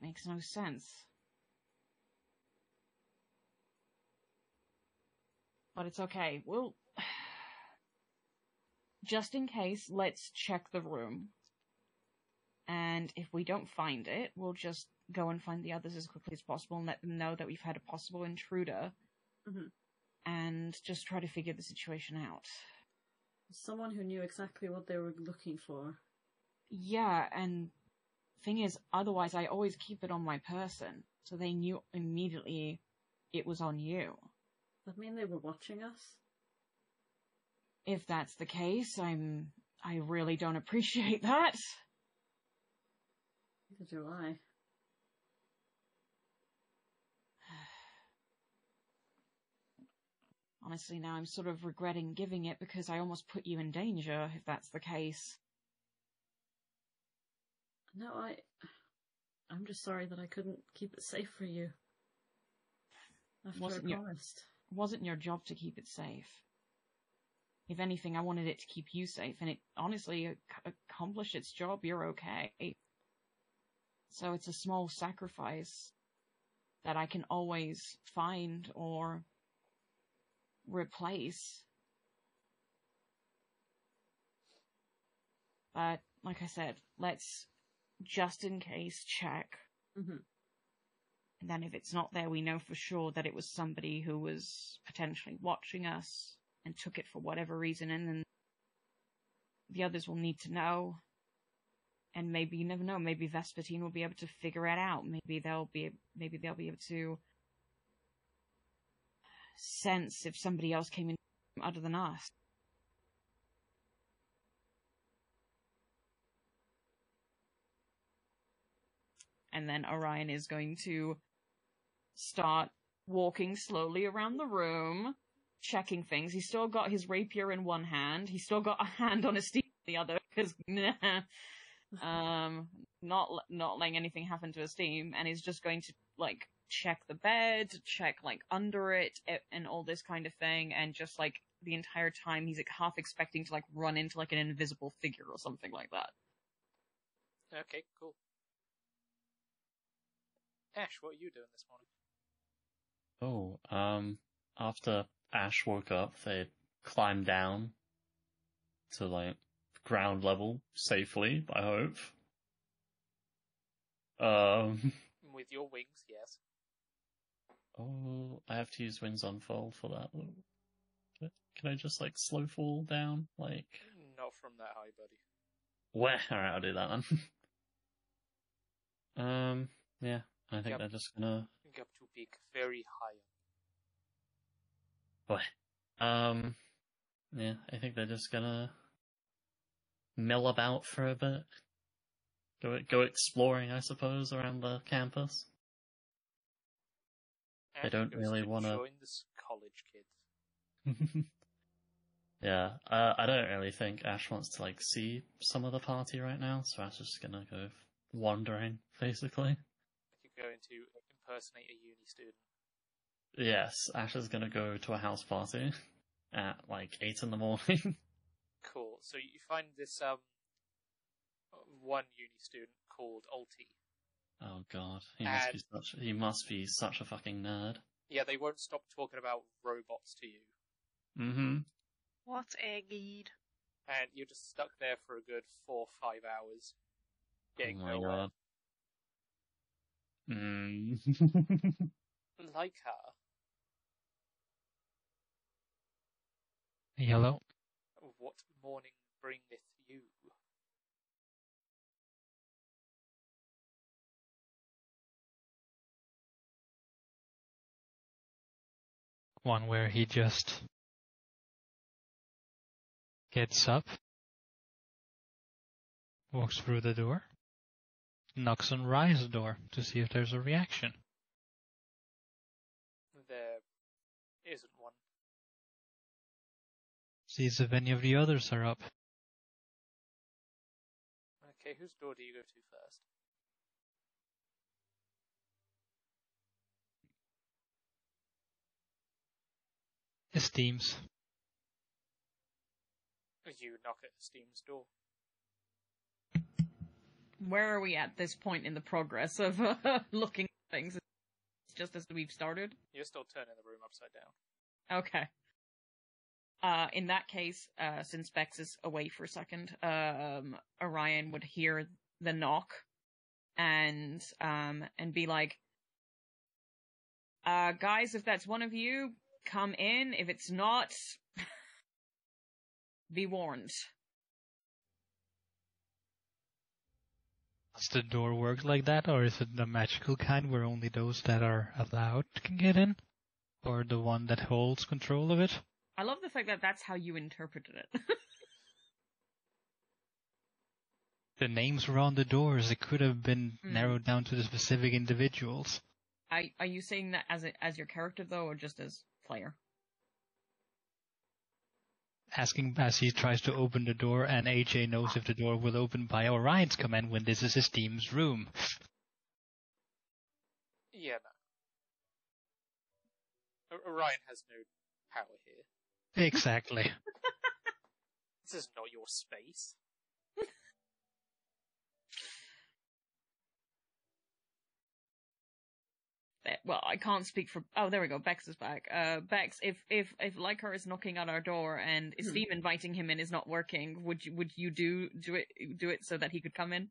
Makes no sense. But it's okay. We'll, [sighs] just in case, let's check the room. And if we don't find it, we'll just go and find the others as quickly as possible and let them know that we've had a possible intruder. Mhm. And just try to figure the situation out. Someone who knew exactly what they were looking for. Yeah, and thing is, otherwise I always keep it on my person. So they knew immediately it was on you. Does that mean they were watching us? If that's the case, I'm, I really don't appreciate [laughs] that. Neither do I. Honestly, now I'm sort of regretting giving it because I almost put you in danger, if that's the case. No, I. I'm just sorry that I couldn't keep it safe for you. After Wasn't I your- promised. It wasn't your job to keep it safe. If anything, I wanted it to keep you safe, and it honestly ac- accomplished its job. You're okay. So it's a small sacrifice that I can always find or replace. But, like I said, let's just in case check. hmm And then if it's not there, we know for sure that it was somebody who was potentially watching us and took it for whatever reason, and then the others will need to know. And maybe you never know. Maybe Vespertine will be able to figure it out. Maybe they'll be maybe they'll be able to sense if somebody else came in other than us. And then Orion is going to start walking slowly around the room, checking things. He's still got his rapier in one hand. He's still got [laughs] a hand on his steed in the other because, [laughs] um, not not letting anything happen to his team, and he's just going to like check the bed, check like under it, and all this kind of thing, and just like the entire time he's like half expecting to like run into like an invisible figure or something like that. Okay, cool. Ash, what are you doing this morning? Oh, um, after Ash woke up, they climbed down to like ground level safely, I hope. Um, [laughs] With your wings, yes. Oh, I have to use Winds Unfold for that. Can I- just like slow fall down? Like, Not from that high, buddy. where? [laughs] Alright, I'll do that then. [laughs] um, yeah, I think they're just gonna. Get to peak very high. Boy. Um, yeah, I think they're just gonna mill about for a bit. Go go exploring, I suppose, around the campus. They And don't really wanna- join this college kid. [laughs] yeah, uh, I don't really think Ash wants to like see some of the party right now, so Ash is just gonna go wandering, basically. You're going to impersonate a uni student. Yes, Ash is gonna go to a house party at like eight in the morning. [laughs] Cool. So you find this um one uni student called Ulti. Oh god, he must be such he must be such a fucking nerd. Yeah, they won't stop talking about robots to you, Mm-hmm. What a geed. and you're just stuck there for a good four five hours, getting oh my nowhere. god. Mm. [laughs] Like her, Yellow. what morning bringeth One where he just gets up, walks through the door, knocks on Rai's door to see if there's a reaction. There isn't one. Sees if any of the others are up. Okay, whose door do you go to first? Esteems. You knock at Steam's door. Where are we at this point in the progress of uh, [laughs] looking at things? Just as we've started. You're still turning the room upside down. Okay. Uh, in that case, uh, since Bex is away for a second, um, Orion would hear the knock and, um, and be like, uh, guys, if that's one of you, come in. If it's not, be warned. Does the door work like that, or is it the magical kind where only those that are allowed can get in? Or the one that holds control of it? I love the fact that that's how you interpreted it. [laughs] The names were on the doors, it could have been Hmm. narrowed down to the specific individuals. are, are you saying that as a, as your character though, or just as player? Asking as he tries to open the door, and AJ knows if the door will open by Orion's command when this is his team's room. Yeah, no. O- Orion has no power here. Exactly. [laughs] This is not your space. Eh, well, I can't speak for. Oh, there we go. Bex is back. Uh, Bex, if if if Lycar is knocking at our door and Hmm. Esteem inviting him in is not working, would you would you do do it do it so that he could come in?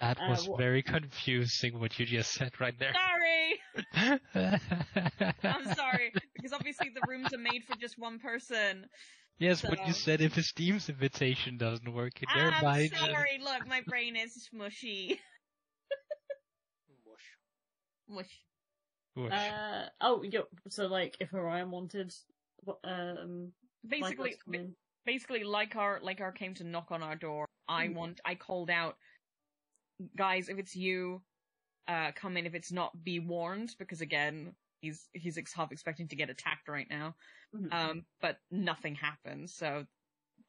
That Uh, was very confusing what you just said right there. Sorry, [laughs] I'm sorry because obviously the rooms are made for just one person. yes, but you said if Esteem's invitation doesn't work, it I'm thereby just- sorry. Look, my brain is smushy. Mush. Whoosh. Whoosh. Uh, oh, yeah. So, like, if Orion wanted, um, Basically, Lycar to come in- basically like our like our came to knock on our door i Mhm. want i called out guys if it's you uh come in if it's not be warned because again he's he's ex- half expecting to get attacked right now Mhm. um but nothing happens so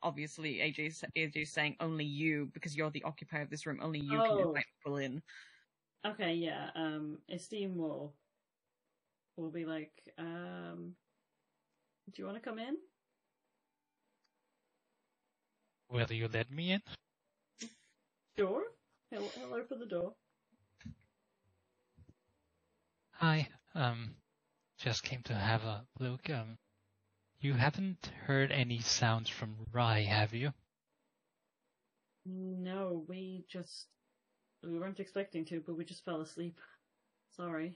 obviously AJ's, AJ's saying only you because you're the occupier of this room only you can Oh. invite people in Okay, yeah. Um, Esteem will will be like, um, do you want to come in? Will you let me in? Sure. He'll, he'll open the door. Hi. Um, just came to have a look. Um, you haven't heard any sounds from Rye, have you? No, we just we weren't expecting to, but we just fell asleep. Sorry.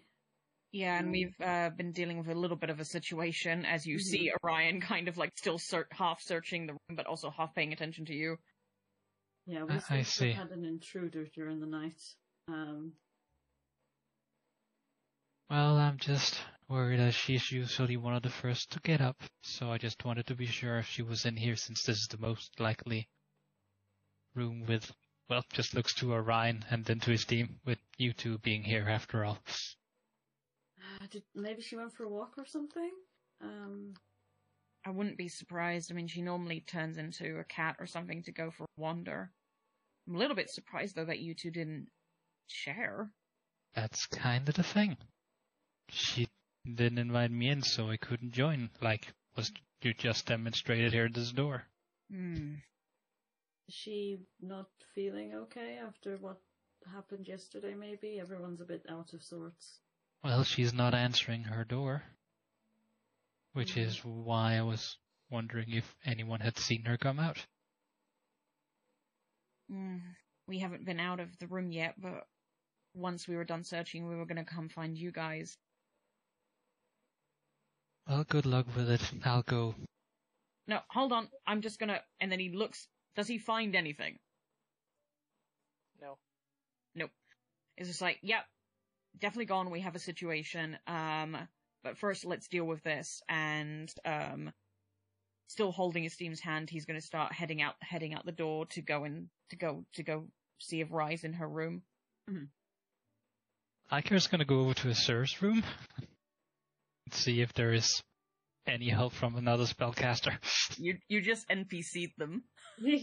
Yeah, and we've uh, been dealing with a little bit of a situation as you see Orion kind of like still ser- half searching the room, but also half paying attention to you. Yeah, I- we I see. had an intruder during the night. Um, Well, I'm just worried as she's usually one of the first to get up, so I just wanted to be sure if she was in here since this is the most likely room with, well, just looks to Orion and then to Esteem, with you two being here after all. uh, did, maybe she went for a walk or something? Um, I wouldn't be surprised. I mean, she normally turns into a cat or something to go for a wander. I'm a little bit surprised though that you two didn't share. That's kind of the thing. She didn't invite me in, so I couldn't join, like was you just demonstrated here at this door. Hmm. Is she not feeling okay after what happened yesterday, maybe? Everyone's a bit out of sorts. Well, she's not answering her door. Which Mhm. is why I was wondering if anyone had seen her come out. Mm, we haven't been out of the room yet, but once we were done searching, we were going to come find you guys. Well, good luck with it. I'll go. No, hold on. I'm just going to. And then he looks. Does he find anything? No. Nope. It's just like, yep, definitely gone. We have a situation. Um, but first, let's deal with this. And um, still holding Esteem's hand, he's going to start heading out, heading out the door to go and to go to go see if Rai's in her room. Lycar's gonna go over to his Azure's room and see if there is any help from another spellcaster. [laughs] You you just NPC'd them. [laughs] you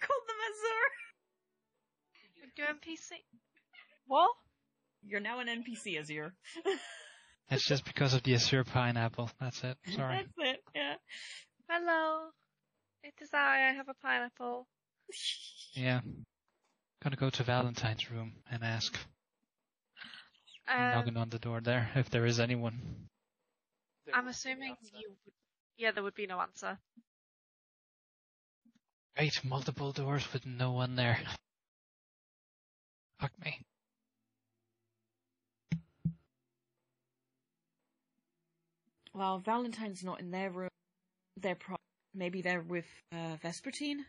called them Azure. Do NPC. What? You're now an NPC, Azure. [laughs] It's just because of the Azure pineapple. That's it. Sorry. That's it. Yeah. Hello. It is I. I have a pineapple. Yeah. Gonna go to Valentine's room and ask. Um, knocking on the door there if there is anyone. There I'm assuming you would. Yeah, there would be no answer. Great, multiple doors with no one there. Fuck me. Well, Valentine's not in their room. They're pro- maybe they're with uh, Vespertine.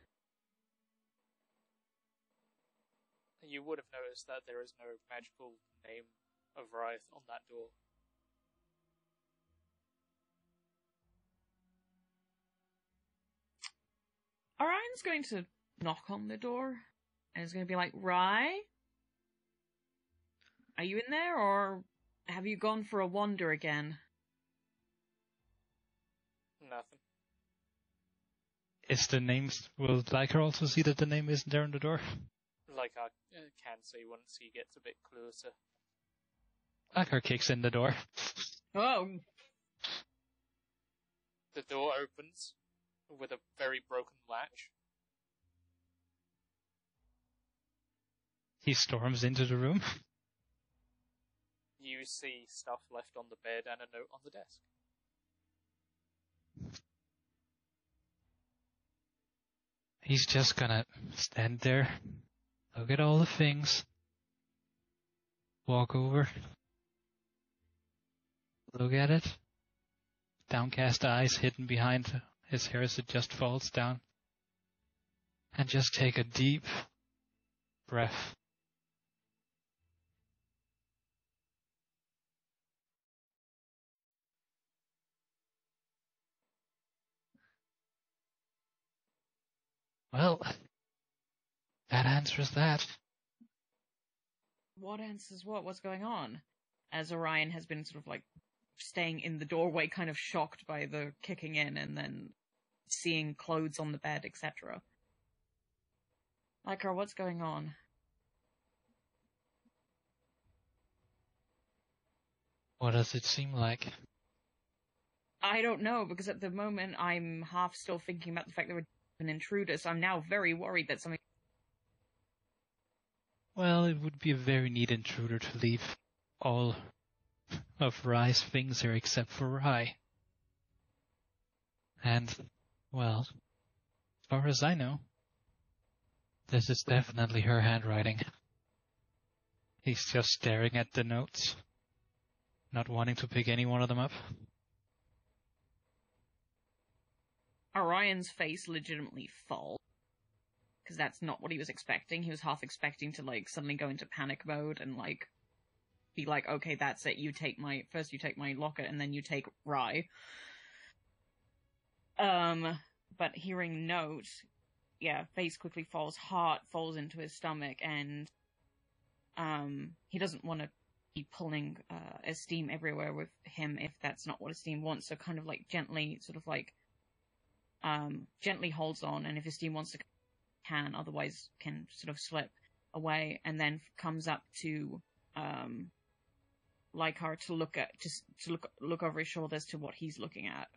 You would have noticed that there is no magical name of Wraith on that door. Orion's going to knock on the door and is going to be like, Rai? Are you in there or have you gone for a wander again? Nothing. Is the names, will Lycar also see that the name isn't there on the door? Like I uh, can see once he gets a bit closer. Lycar kicks in the door. Oh, The door opens with a very broken latch. He storms into the room. You see stuff left on the bed and a note on the desk. He's just gonna stand there, look at all the things, walk over, look at it, downcast eyes hidden behind his hair as it just falls down, and just take a deep breath. Well, that answers that. what answers what? What's going on? As Orion has been sort of like staying in the doorway, kind of shocked by the kicking in and then seeing clothes on the bed, etc. Like what's going on? What does it seem like? I don't know because at the moment I'm half still thinking about the fact that we're an intruder, so I'm now very worried that something. Well, it would be a very neat intruder to leave all of Rai's things here except for Rye. And, well, as far as I know, this is definitely her handwriting. He's just staring at the notes, not wanting to pick any one of them up. Orion's face legitimately falls. Because that's not what he was expecting. He was half expecting to, like, suddenly go into panic mode and, like, be like, okay, that's it. You take my, first you take my locket and then you take Rai. Um, but hearing note, yeah, face quickly falls, heart falls into his stomach, and, um, he doesn't want to be pulling, uh, Esteem everywhere with him if that's not what Esteem wants, so kind of like gently, sort of like, um, gently holds on, and if Esteem wants to, can, otherwise can sort of slip away, and then comes up to, um, Lycar to look at, just to look, look over his shoulders to what he's looking at.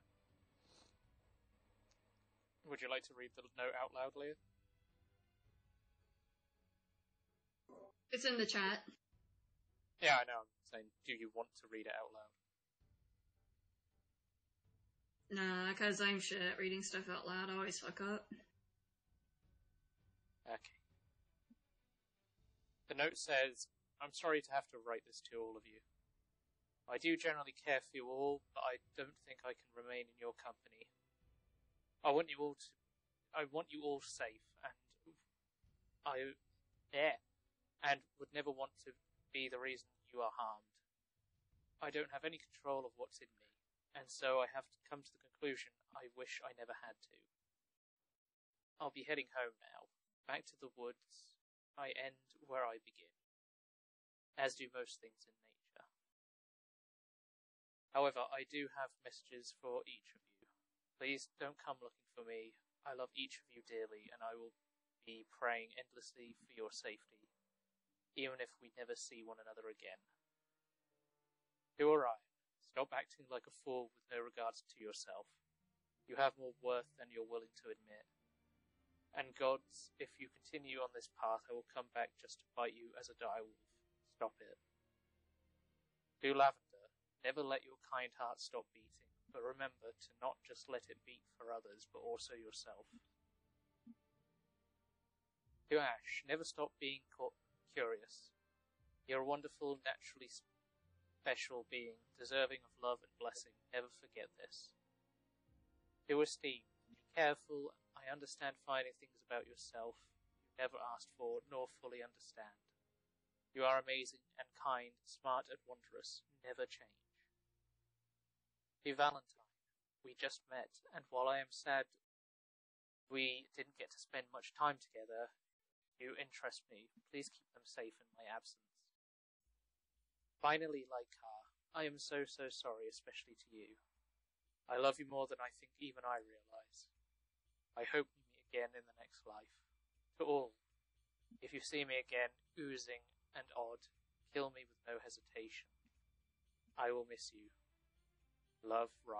Would you like to read the note out loud, Leah? It's in the chat. Yeah, I know. I'm saying, do you want to read it out loud? Nah, cause I'm shit at reading stuff out loud. I always fuck up. Okay. The note says, I'm sorry to have to write this to all of you. I do generally care for you all, but I don't think I can remain in your company. I want you all to, I want you all safe, and I, yeah, and would never want to be the reason you are harmed. I don't have any control of what's in me, and so I have to come to the conclusion I wish I never had to. I'll be heading home now, back to the woods. I end where I begin, as do most things in nature. However, I do have messages for each of you. Please don't come looking for me. I love each of you dearly, and I will be praying endlessly for your safety, even if we never see one another again. Do Orion, stop acting like a fool with no regards to yourself. You have more worth than you're willing to admit. And gods, if you continue on this path, I will come back just to bite you as a direwolf. Stop it. Do Lavender, never let your kind heart stop beating but remember to not just let it beat for others, but also yourself. To Ash, never stop being curious. You're a wonderful, naturally special being, deserving of love and blessing. Never forget this. To Esteem, be careful. I understand finding things about yourself you never asked for nor fully understand. You are amazing and kind, smart and wondrous. Never change. Valentine, we just met, and while I am sad we didn't get to spend much time together, you interest me. Please keep them safe in my absence. Finally, Lycar, I am so, so sorry, especially to you. I love you more than I think even I realize. I hope we meet again in the next life. To all, if you see me again, oozing and odd, kill me with no hesitation. I will miss you. Love Rai.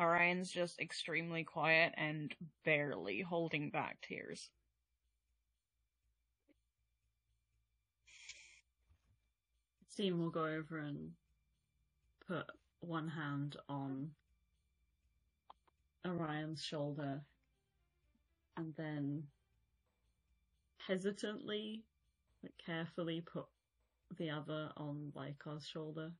Orion's just extremely quiet and barely holding back tears. Steam will go over and put one hand on Orion's shoulder and then hesitantly, but carefully put the other on Lycar's shoulder.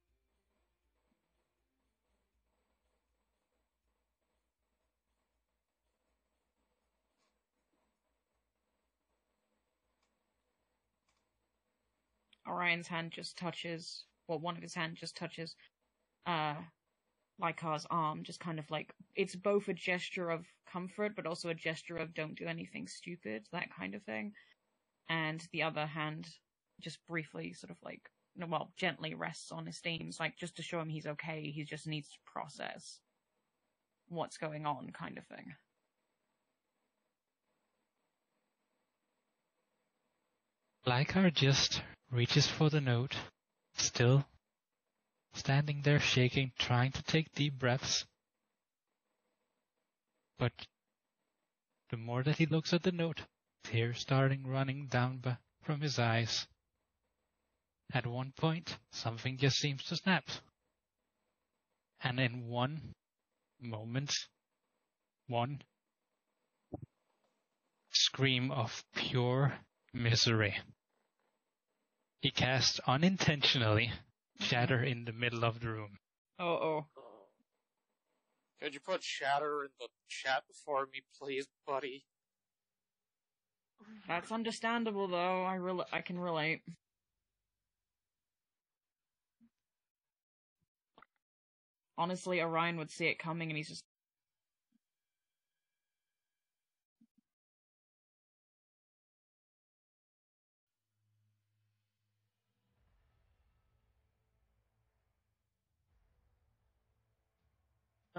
Orion's hand just touches, well, one of his hand just touches, uh, Lycar's arm, just kind of like, it's both a gesture of comfort, but also a gesture of don't do anything stupid, that kind of thing. And the other hand just briefly sort of like, well, gently rests on his Esteem's, like just to show him he's okay, he just needs to process what's going on, kind of thing. Lycar just reaches for the note, still standing there shaking, trying to take deep breaths. But the more that he looks at the note, tears starting running down from his eyes. At one point, something just seems to snap. And in one moment, one scream of pure misery, he casts unintentionally shatter in the middle of the room. Oh, oh. Could you put shatter in the chat for me, please, buddy? That's understandable, though. I rel- I can relate. Honestly, Orion would see it coming, and he's just.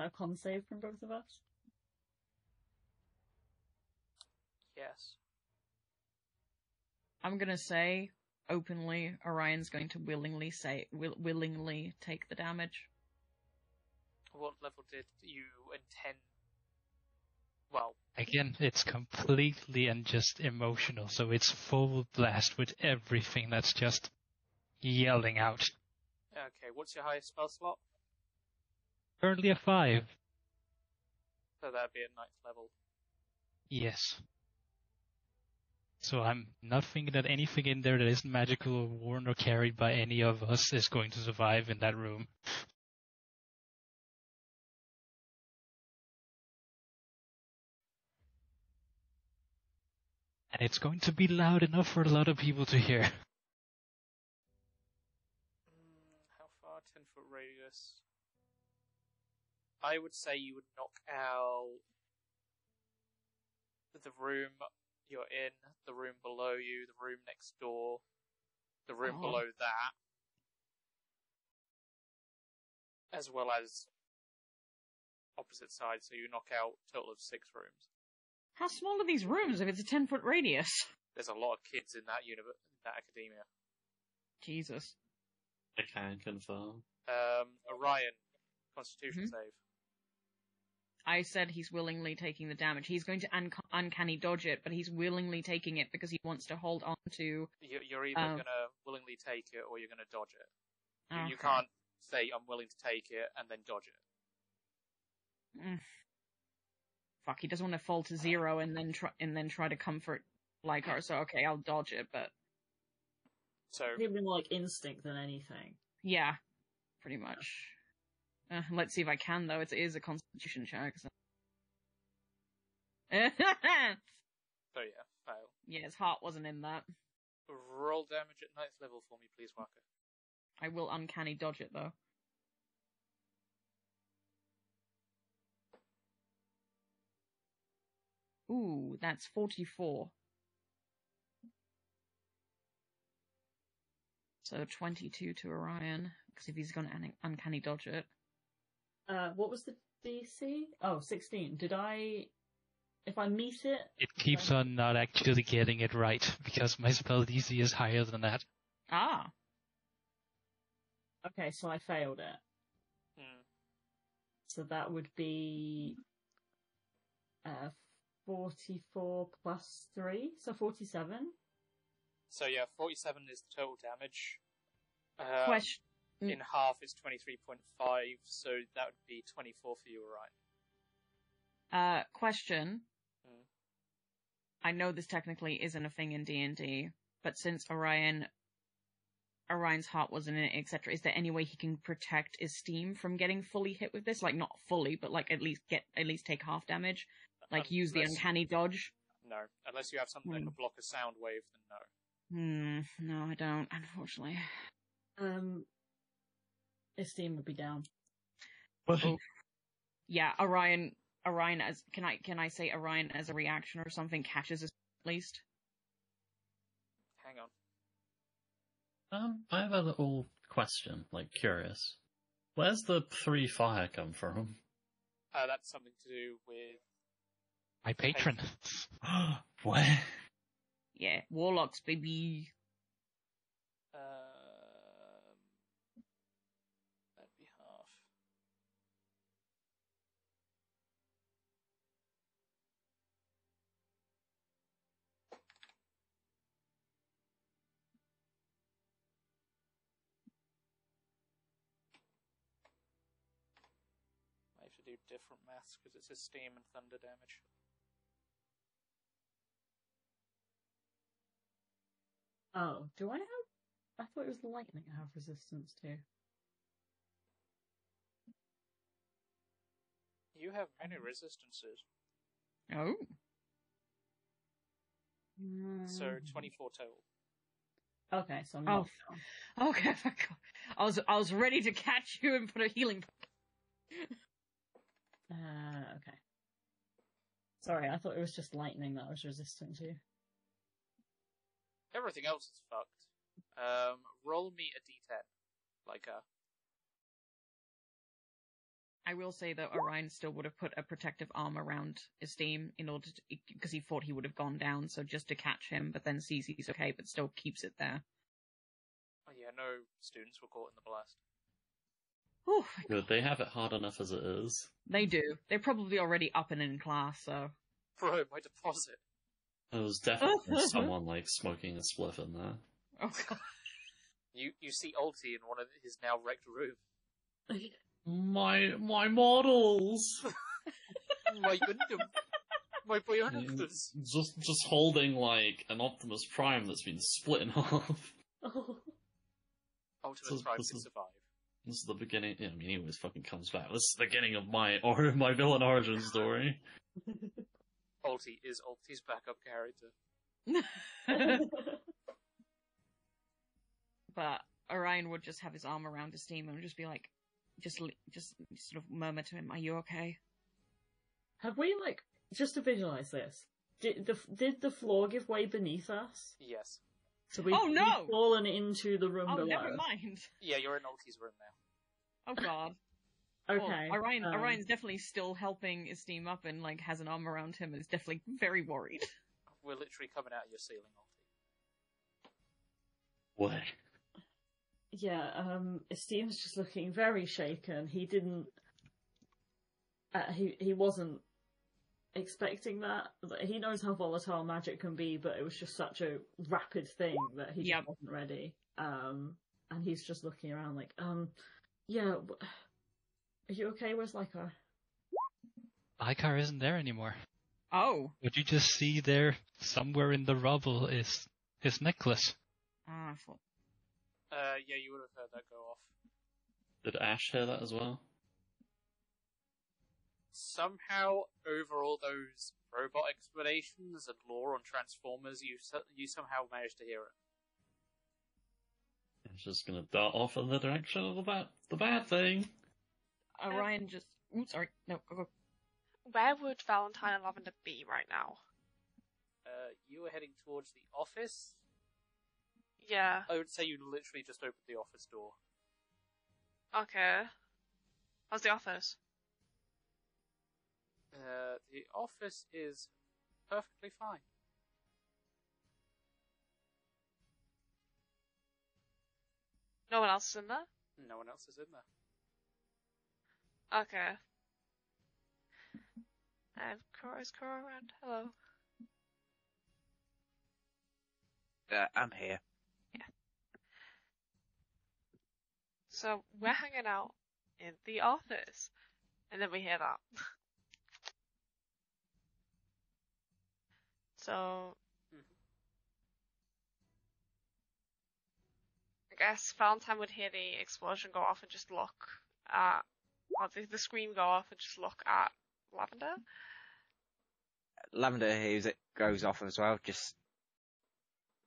A con save from both of us? Yes. I'm gonna say openly, Orion's going to willingly say will- willingly take the damage. What level did you intend? Well, Again, it's completely and just emotional, so it's full blast with everything that's just yelling out. okay, what's your highest spell slot? Currently a five. So that'd be at ninth level. Yes. So I'm not thinking that anything in there that isn't magical or worn or carried by any of us is going to survive in that room. And it's going to be loud enough for a lot of people to hear. I would say you would knock out the room you're in, the room below you, the room next door, the room Oh. below that, as well as opposite side. So you knock out a total of six rooms. How small are these rooms if it's a 10 foot radius? There's a lot of kids in that universe, that academia. Jesus. I can confirm. Um, Orion, Constitution Mhm. save. I said he's willingly taking the damage. He's going to un- uncanny dodge it, but he's willingly taking it because he wants to hold on to. You- You're either Oh. gonna willingly take it or you're gonna dodge it. You- You can't say I'm willing to take it and then dodge it. Mm. Fuck, he doesn't want to fall to zero and then try and then try to comfort Lycar. So okay, I'll dodge it, but So Even like instinct than anything. yeah, pretty much. Uh, let's see if I can though. It is a Constitution check. So. [laughs] so yeah, fail. yeah, his heart wasn't in that. Roll damage at ninth level for me, please, Walker. I will uncanny dodge it though. Ooh, that's 44. So 22 to Orion, because if he's going to un- uncanny dodge it. Uh, what was the DC? Oh, 16. Did I, if I meet it? It keeps on not actually getting it right because my spell DC is higher than that. Ah, Okay, so I failed it. Hmm. So that would be, uh, 44 plus 3, so 47. So yeah, 47 is the total damage. Uh, question. In half is 23.5, so that would be 24 for you, Orion. Uh, question. Hmm. I know this technically isn't a thing in D&D, but since Orion, Orion's heart wasn't in it, etc., is there any way he can protect his Esteem from getting fully hit with this? Like, not fully, but like at least get, at least take half damage? Like, use the uncanny dodge? No, unless you have something that Hmm. can block a sound wave, then no. Hmm, no, I don't, unfortunately. Um, esteem would be down. Oh. Yeah, Orion, Orion as, can I, can I say Orion as a reaction or something catches us at least? Hang on. Um, I have a little question, like curious. Where's the three fire come from? Uh, that's something to do with. My patron. [gasps] Where? Yeah, warlocks, baby. Do different maths because it's his steam and thunder damage. Oh, do I have? I thought it was lightning I have resistance to. You have many resistances, Oh. so Mm. 24 total. Okay, so I'm Oh. not. Okay, [laughs] I was I was ready to catch you and put a healing. Uh, okay. Sorry, I thought it was just lightning that I was resistant to. Everything else is fucked. Um, roll me a d10. Like a. I will say that Orion still would have put a protective arm around Esteem in order to, because he thought he would have gone down, so just to catch him, but then sees he's okay, but still keeps it there. Oh yeah, no students were caught in the blast. Oh Whew, Good, they have it hard enough as it is. they do. They're probably already up and in class, so. Bro, my deposit. There was definitely [laughs] someone like smoking a spliff in there. Oh god. You you see Ulti in one of his now wrecked room. My my models. [laughs] my Gundam. My Bionicles. Mm, just just holding like an Optimus Prime that's been split in [laughs] half. Oh. Ultimate So- Prime this can survive. This is the beginning. Yeah, I mean, he always fucking comes back. This is the beginning of my [laughs] or my villain origin story. [laughs] Ulti is Ulti's backup character. [laughs] but Orion would just have his arm around Esteem and just be like, just, just sort of murmur to him, "Are you okay?" Have we like just to visualize this? Did the did the floor give way beneath us? Yes. So we Oh, no! we've fallen into the room Oh, below. never mind. Yeah, you're in Ulti's room now. Oh god. Okay. Well, Orion, um, Orion's definitely still helping Esteem up and like has an arm around him and is definitely very worried. We're literally coming out of your ceiling, Ulti. What? Yeah, um, Esteem's just looking very shaken. He didn't. Uh, he he wasn't expecting that. Like, He knows how volatile magic can be, but it was just such a rapid thing that he Yep. wasn't ready. Um, and he's just looking around like, um, yeah, w- are you okay? Where's Lycar? Icar isn't there anymore. Oh. What you just see there, somewhere in the rubble, is his necklace. Ah, I thought. Uh, yeah, you would have heard that go off. Did Ash hear that as well? Somehow, over all those robot explanations and lore on Transformers, you you somehow managed to hear it. It's just gonna dart off in the direction of the bad the bad thing. Orion just. Ooh, sorry. No, go, go. Where would Valentine and Lavender be right now? Uh, you were heading towards the office. Yeah. I would say you literally just opened the office door. Okay. How's the office? Uh, the office is perfectly fine. No one else is in there? No one else is in there. Okay. And Cora is Cora around? Hello. Uh, I'm here. Yeah. So we're hanging out in the office, and then we hear that. [laughs] so hmm. I guess Valentine would hear the explosion go off and just look at, or the, the scream go off and just look at Lavender. Lavender hears it goes off as well, just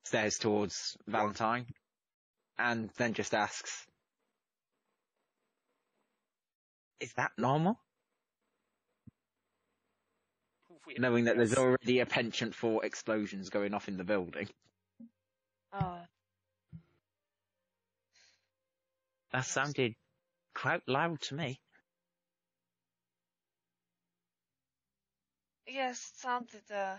stares towards Valentine, and then just asks, "Is that normal?" Weird. Knowing that there's already a penchant for explosions going off in the building. Uh, That sounded quite loud to me. yes, it sounded uh,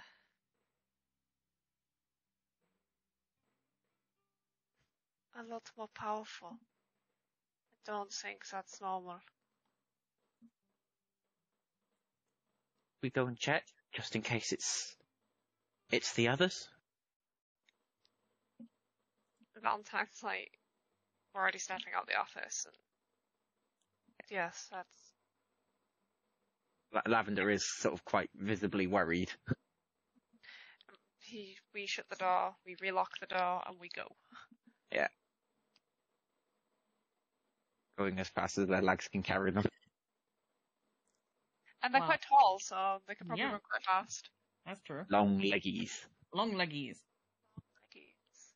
a lot more powerful. I don't think that's normal. We go and check, just in case it's it's the others. Valentine's like already stepping out the office and yes, that's La- Lavender is sort of quite visibly worried. He, we shut the door, we relock the door, and we go. Yeah. Going as fast as their legs can carry them. And they're Wow. quite tall, so they can probably Yeah. run quite fast. That's true. Long leggies. Long leggies. Leggies.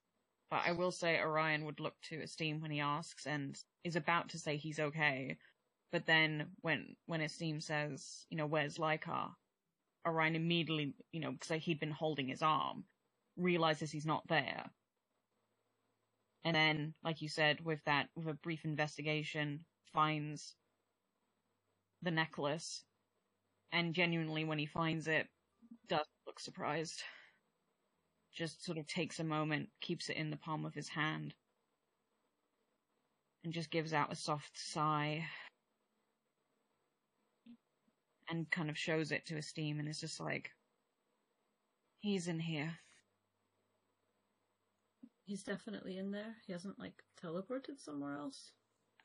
But I will say Orion would look to Esteem when he asks and is about to say he's okay. But then when when Esteem says, you know, where's Lycar? Orion immediately, you know, because he'd been holding his arm, realizes he's not there. And then, like you said, with that, with a brief investigation, finds the necklace. And genuinely, when he finds it, does look surprised just sort of takes a moment, keeps it in the palm of his hand, and just gives out a soft sigh. And kind of shows it to Esteem and is just like, he's in here. He's definitely in there. He hasn't like teleported somewhere else.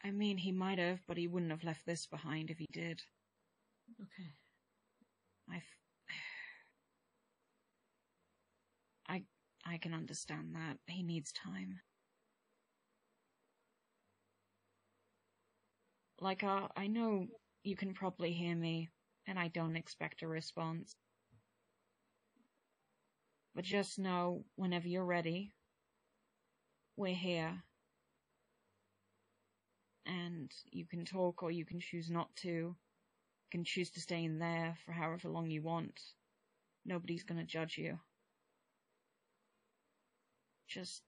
I mean, he might have, but he wouldn't have left this behind if he did. Okay. I, [sighs] I, I can understand that. He needs time. Like, uh, I know you can probably hear me, and I don't expect a response. But just know, whenever you're ready, we're here. And you can talk or you can choose not to. Can choose to stay in there for however long you want. Nobody's gonna judge you. Just,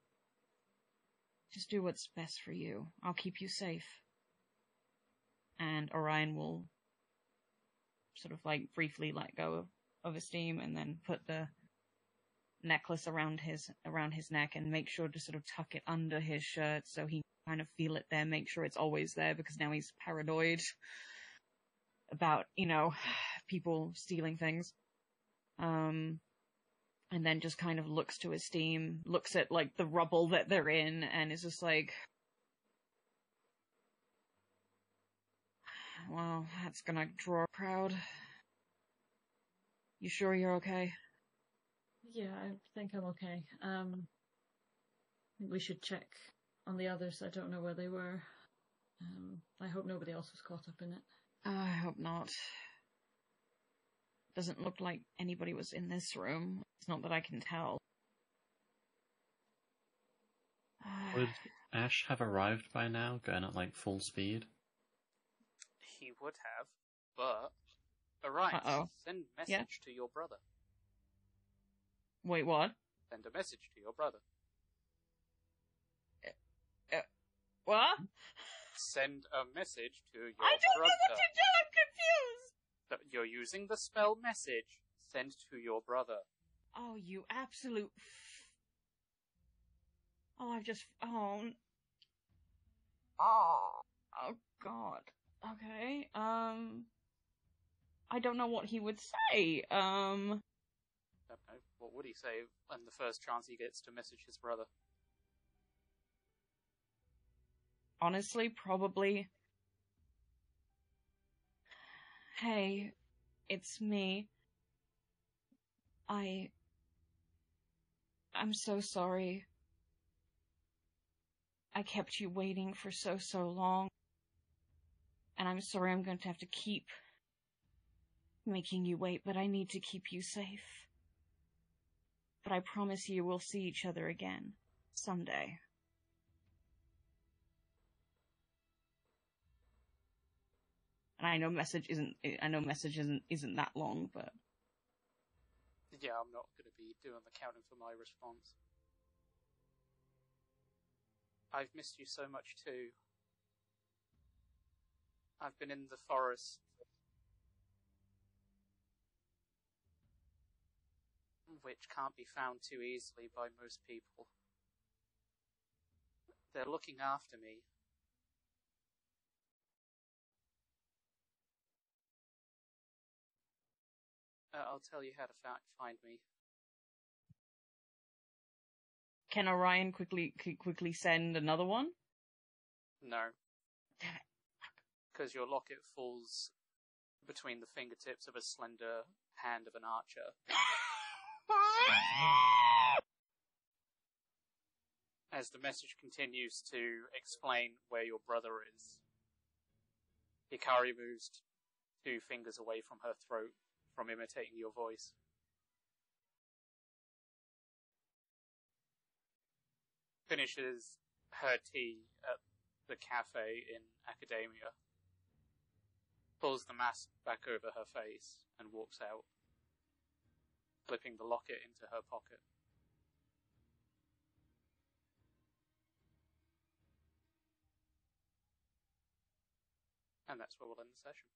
just do what's best for you. I'll keep you safe. And Orion will sort of like briefly let go of, of Esteem and then put the necklace around his around his neck and make sure to sort of tuck it under his shirt so he kind of feel it there, make sure it's always there because now he's paranoid [laughs] about, you know, [sighs] people stealing things. Um and then just kind of looks to his team, looks at like the rubble that they're in and is just like [sighs] Well, that's gonna draw a crowd. You sure you're okay? Yeah, I think I'm okay. Um, I think we should check on the others. I don't know where they were. Um, I hope nobody else was caught up in it. I hope not. Doesn't look like anybody was in this room. It's not that I can tell. Would Ash have arrived by now, going at like full speed? He would have, but Orion, Uh-oh. send message Yeah? to your brother. Wait, what? Send a message to your brother. Uh, uh, what? Send a message to your brother. I don't brother. know what to do. I'm confused. That You're using the spell message. Send to your brother. Oh, you absolute. F- oh, I've just. Oh. Oh. Oh God. Okay. Um. I don't know what he would say. Um. Don't know. What would he say when the first chance he gets to message his brother? Honestly, probably. Hey, it's me. I. I'm so sorry. I kept you waiting for so, so long. And I'm sorry I'm going to have to keep making you wait, but I need to keep you safe. But I promise you we'll see each other again. Someday. I know message isn't I know message isn't isn't that long, but Yeah, I'm not going to be doing the counting for my response. I've missed you so much too. I've been in the forest. Which can't be found too easily by most people. They're looking after me. Uh, I'll tell you how to find me. can Orion quickly quickly send another one? No. Because your locket falls between the fingertips of a slender hand of an archer. [laughs] As the message continues to explain where your brother is, Hikari moves two fingers away from her throat from imitating your voice. Finishes her tea at the cafe in academia, pulls the mask back over her face, and walks out, slipping the locket into her pocket. And that's where we'll end the session.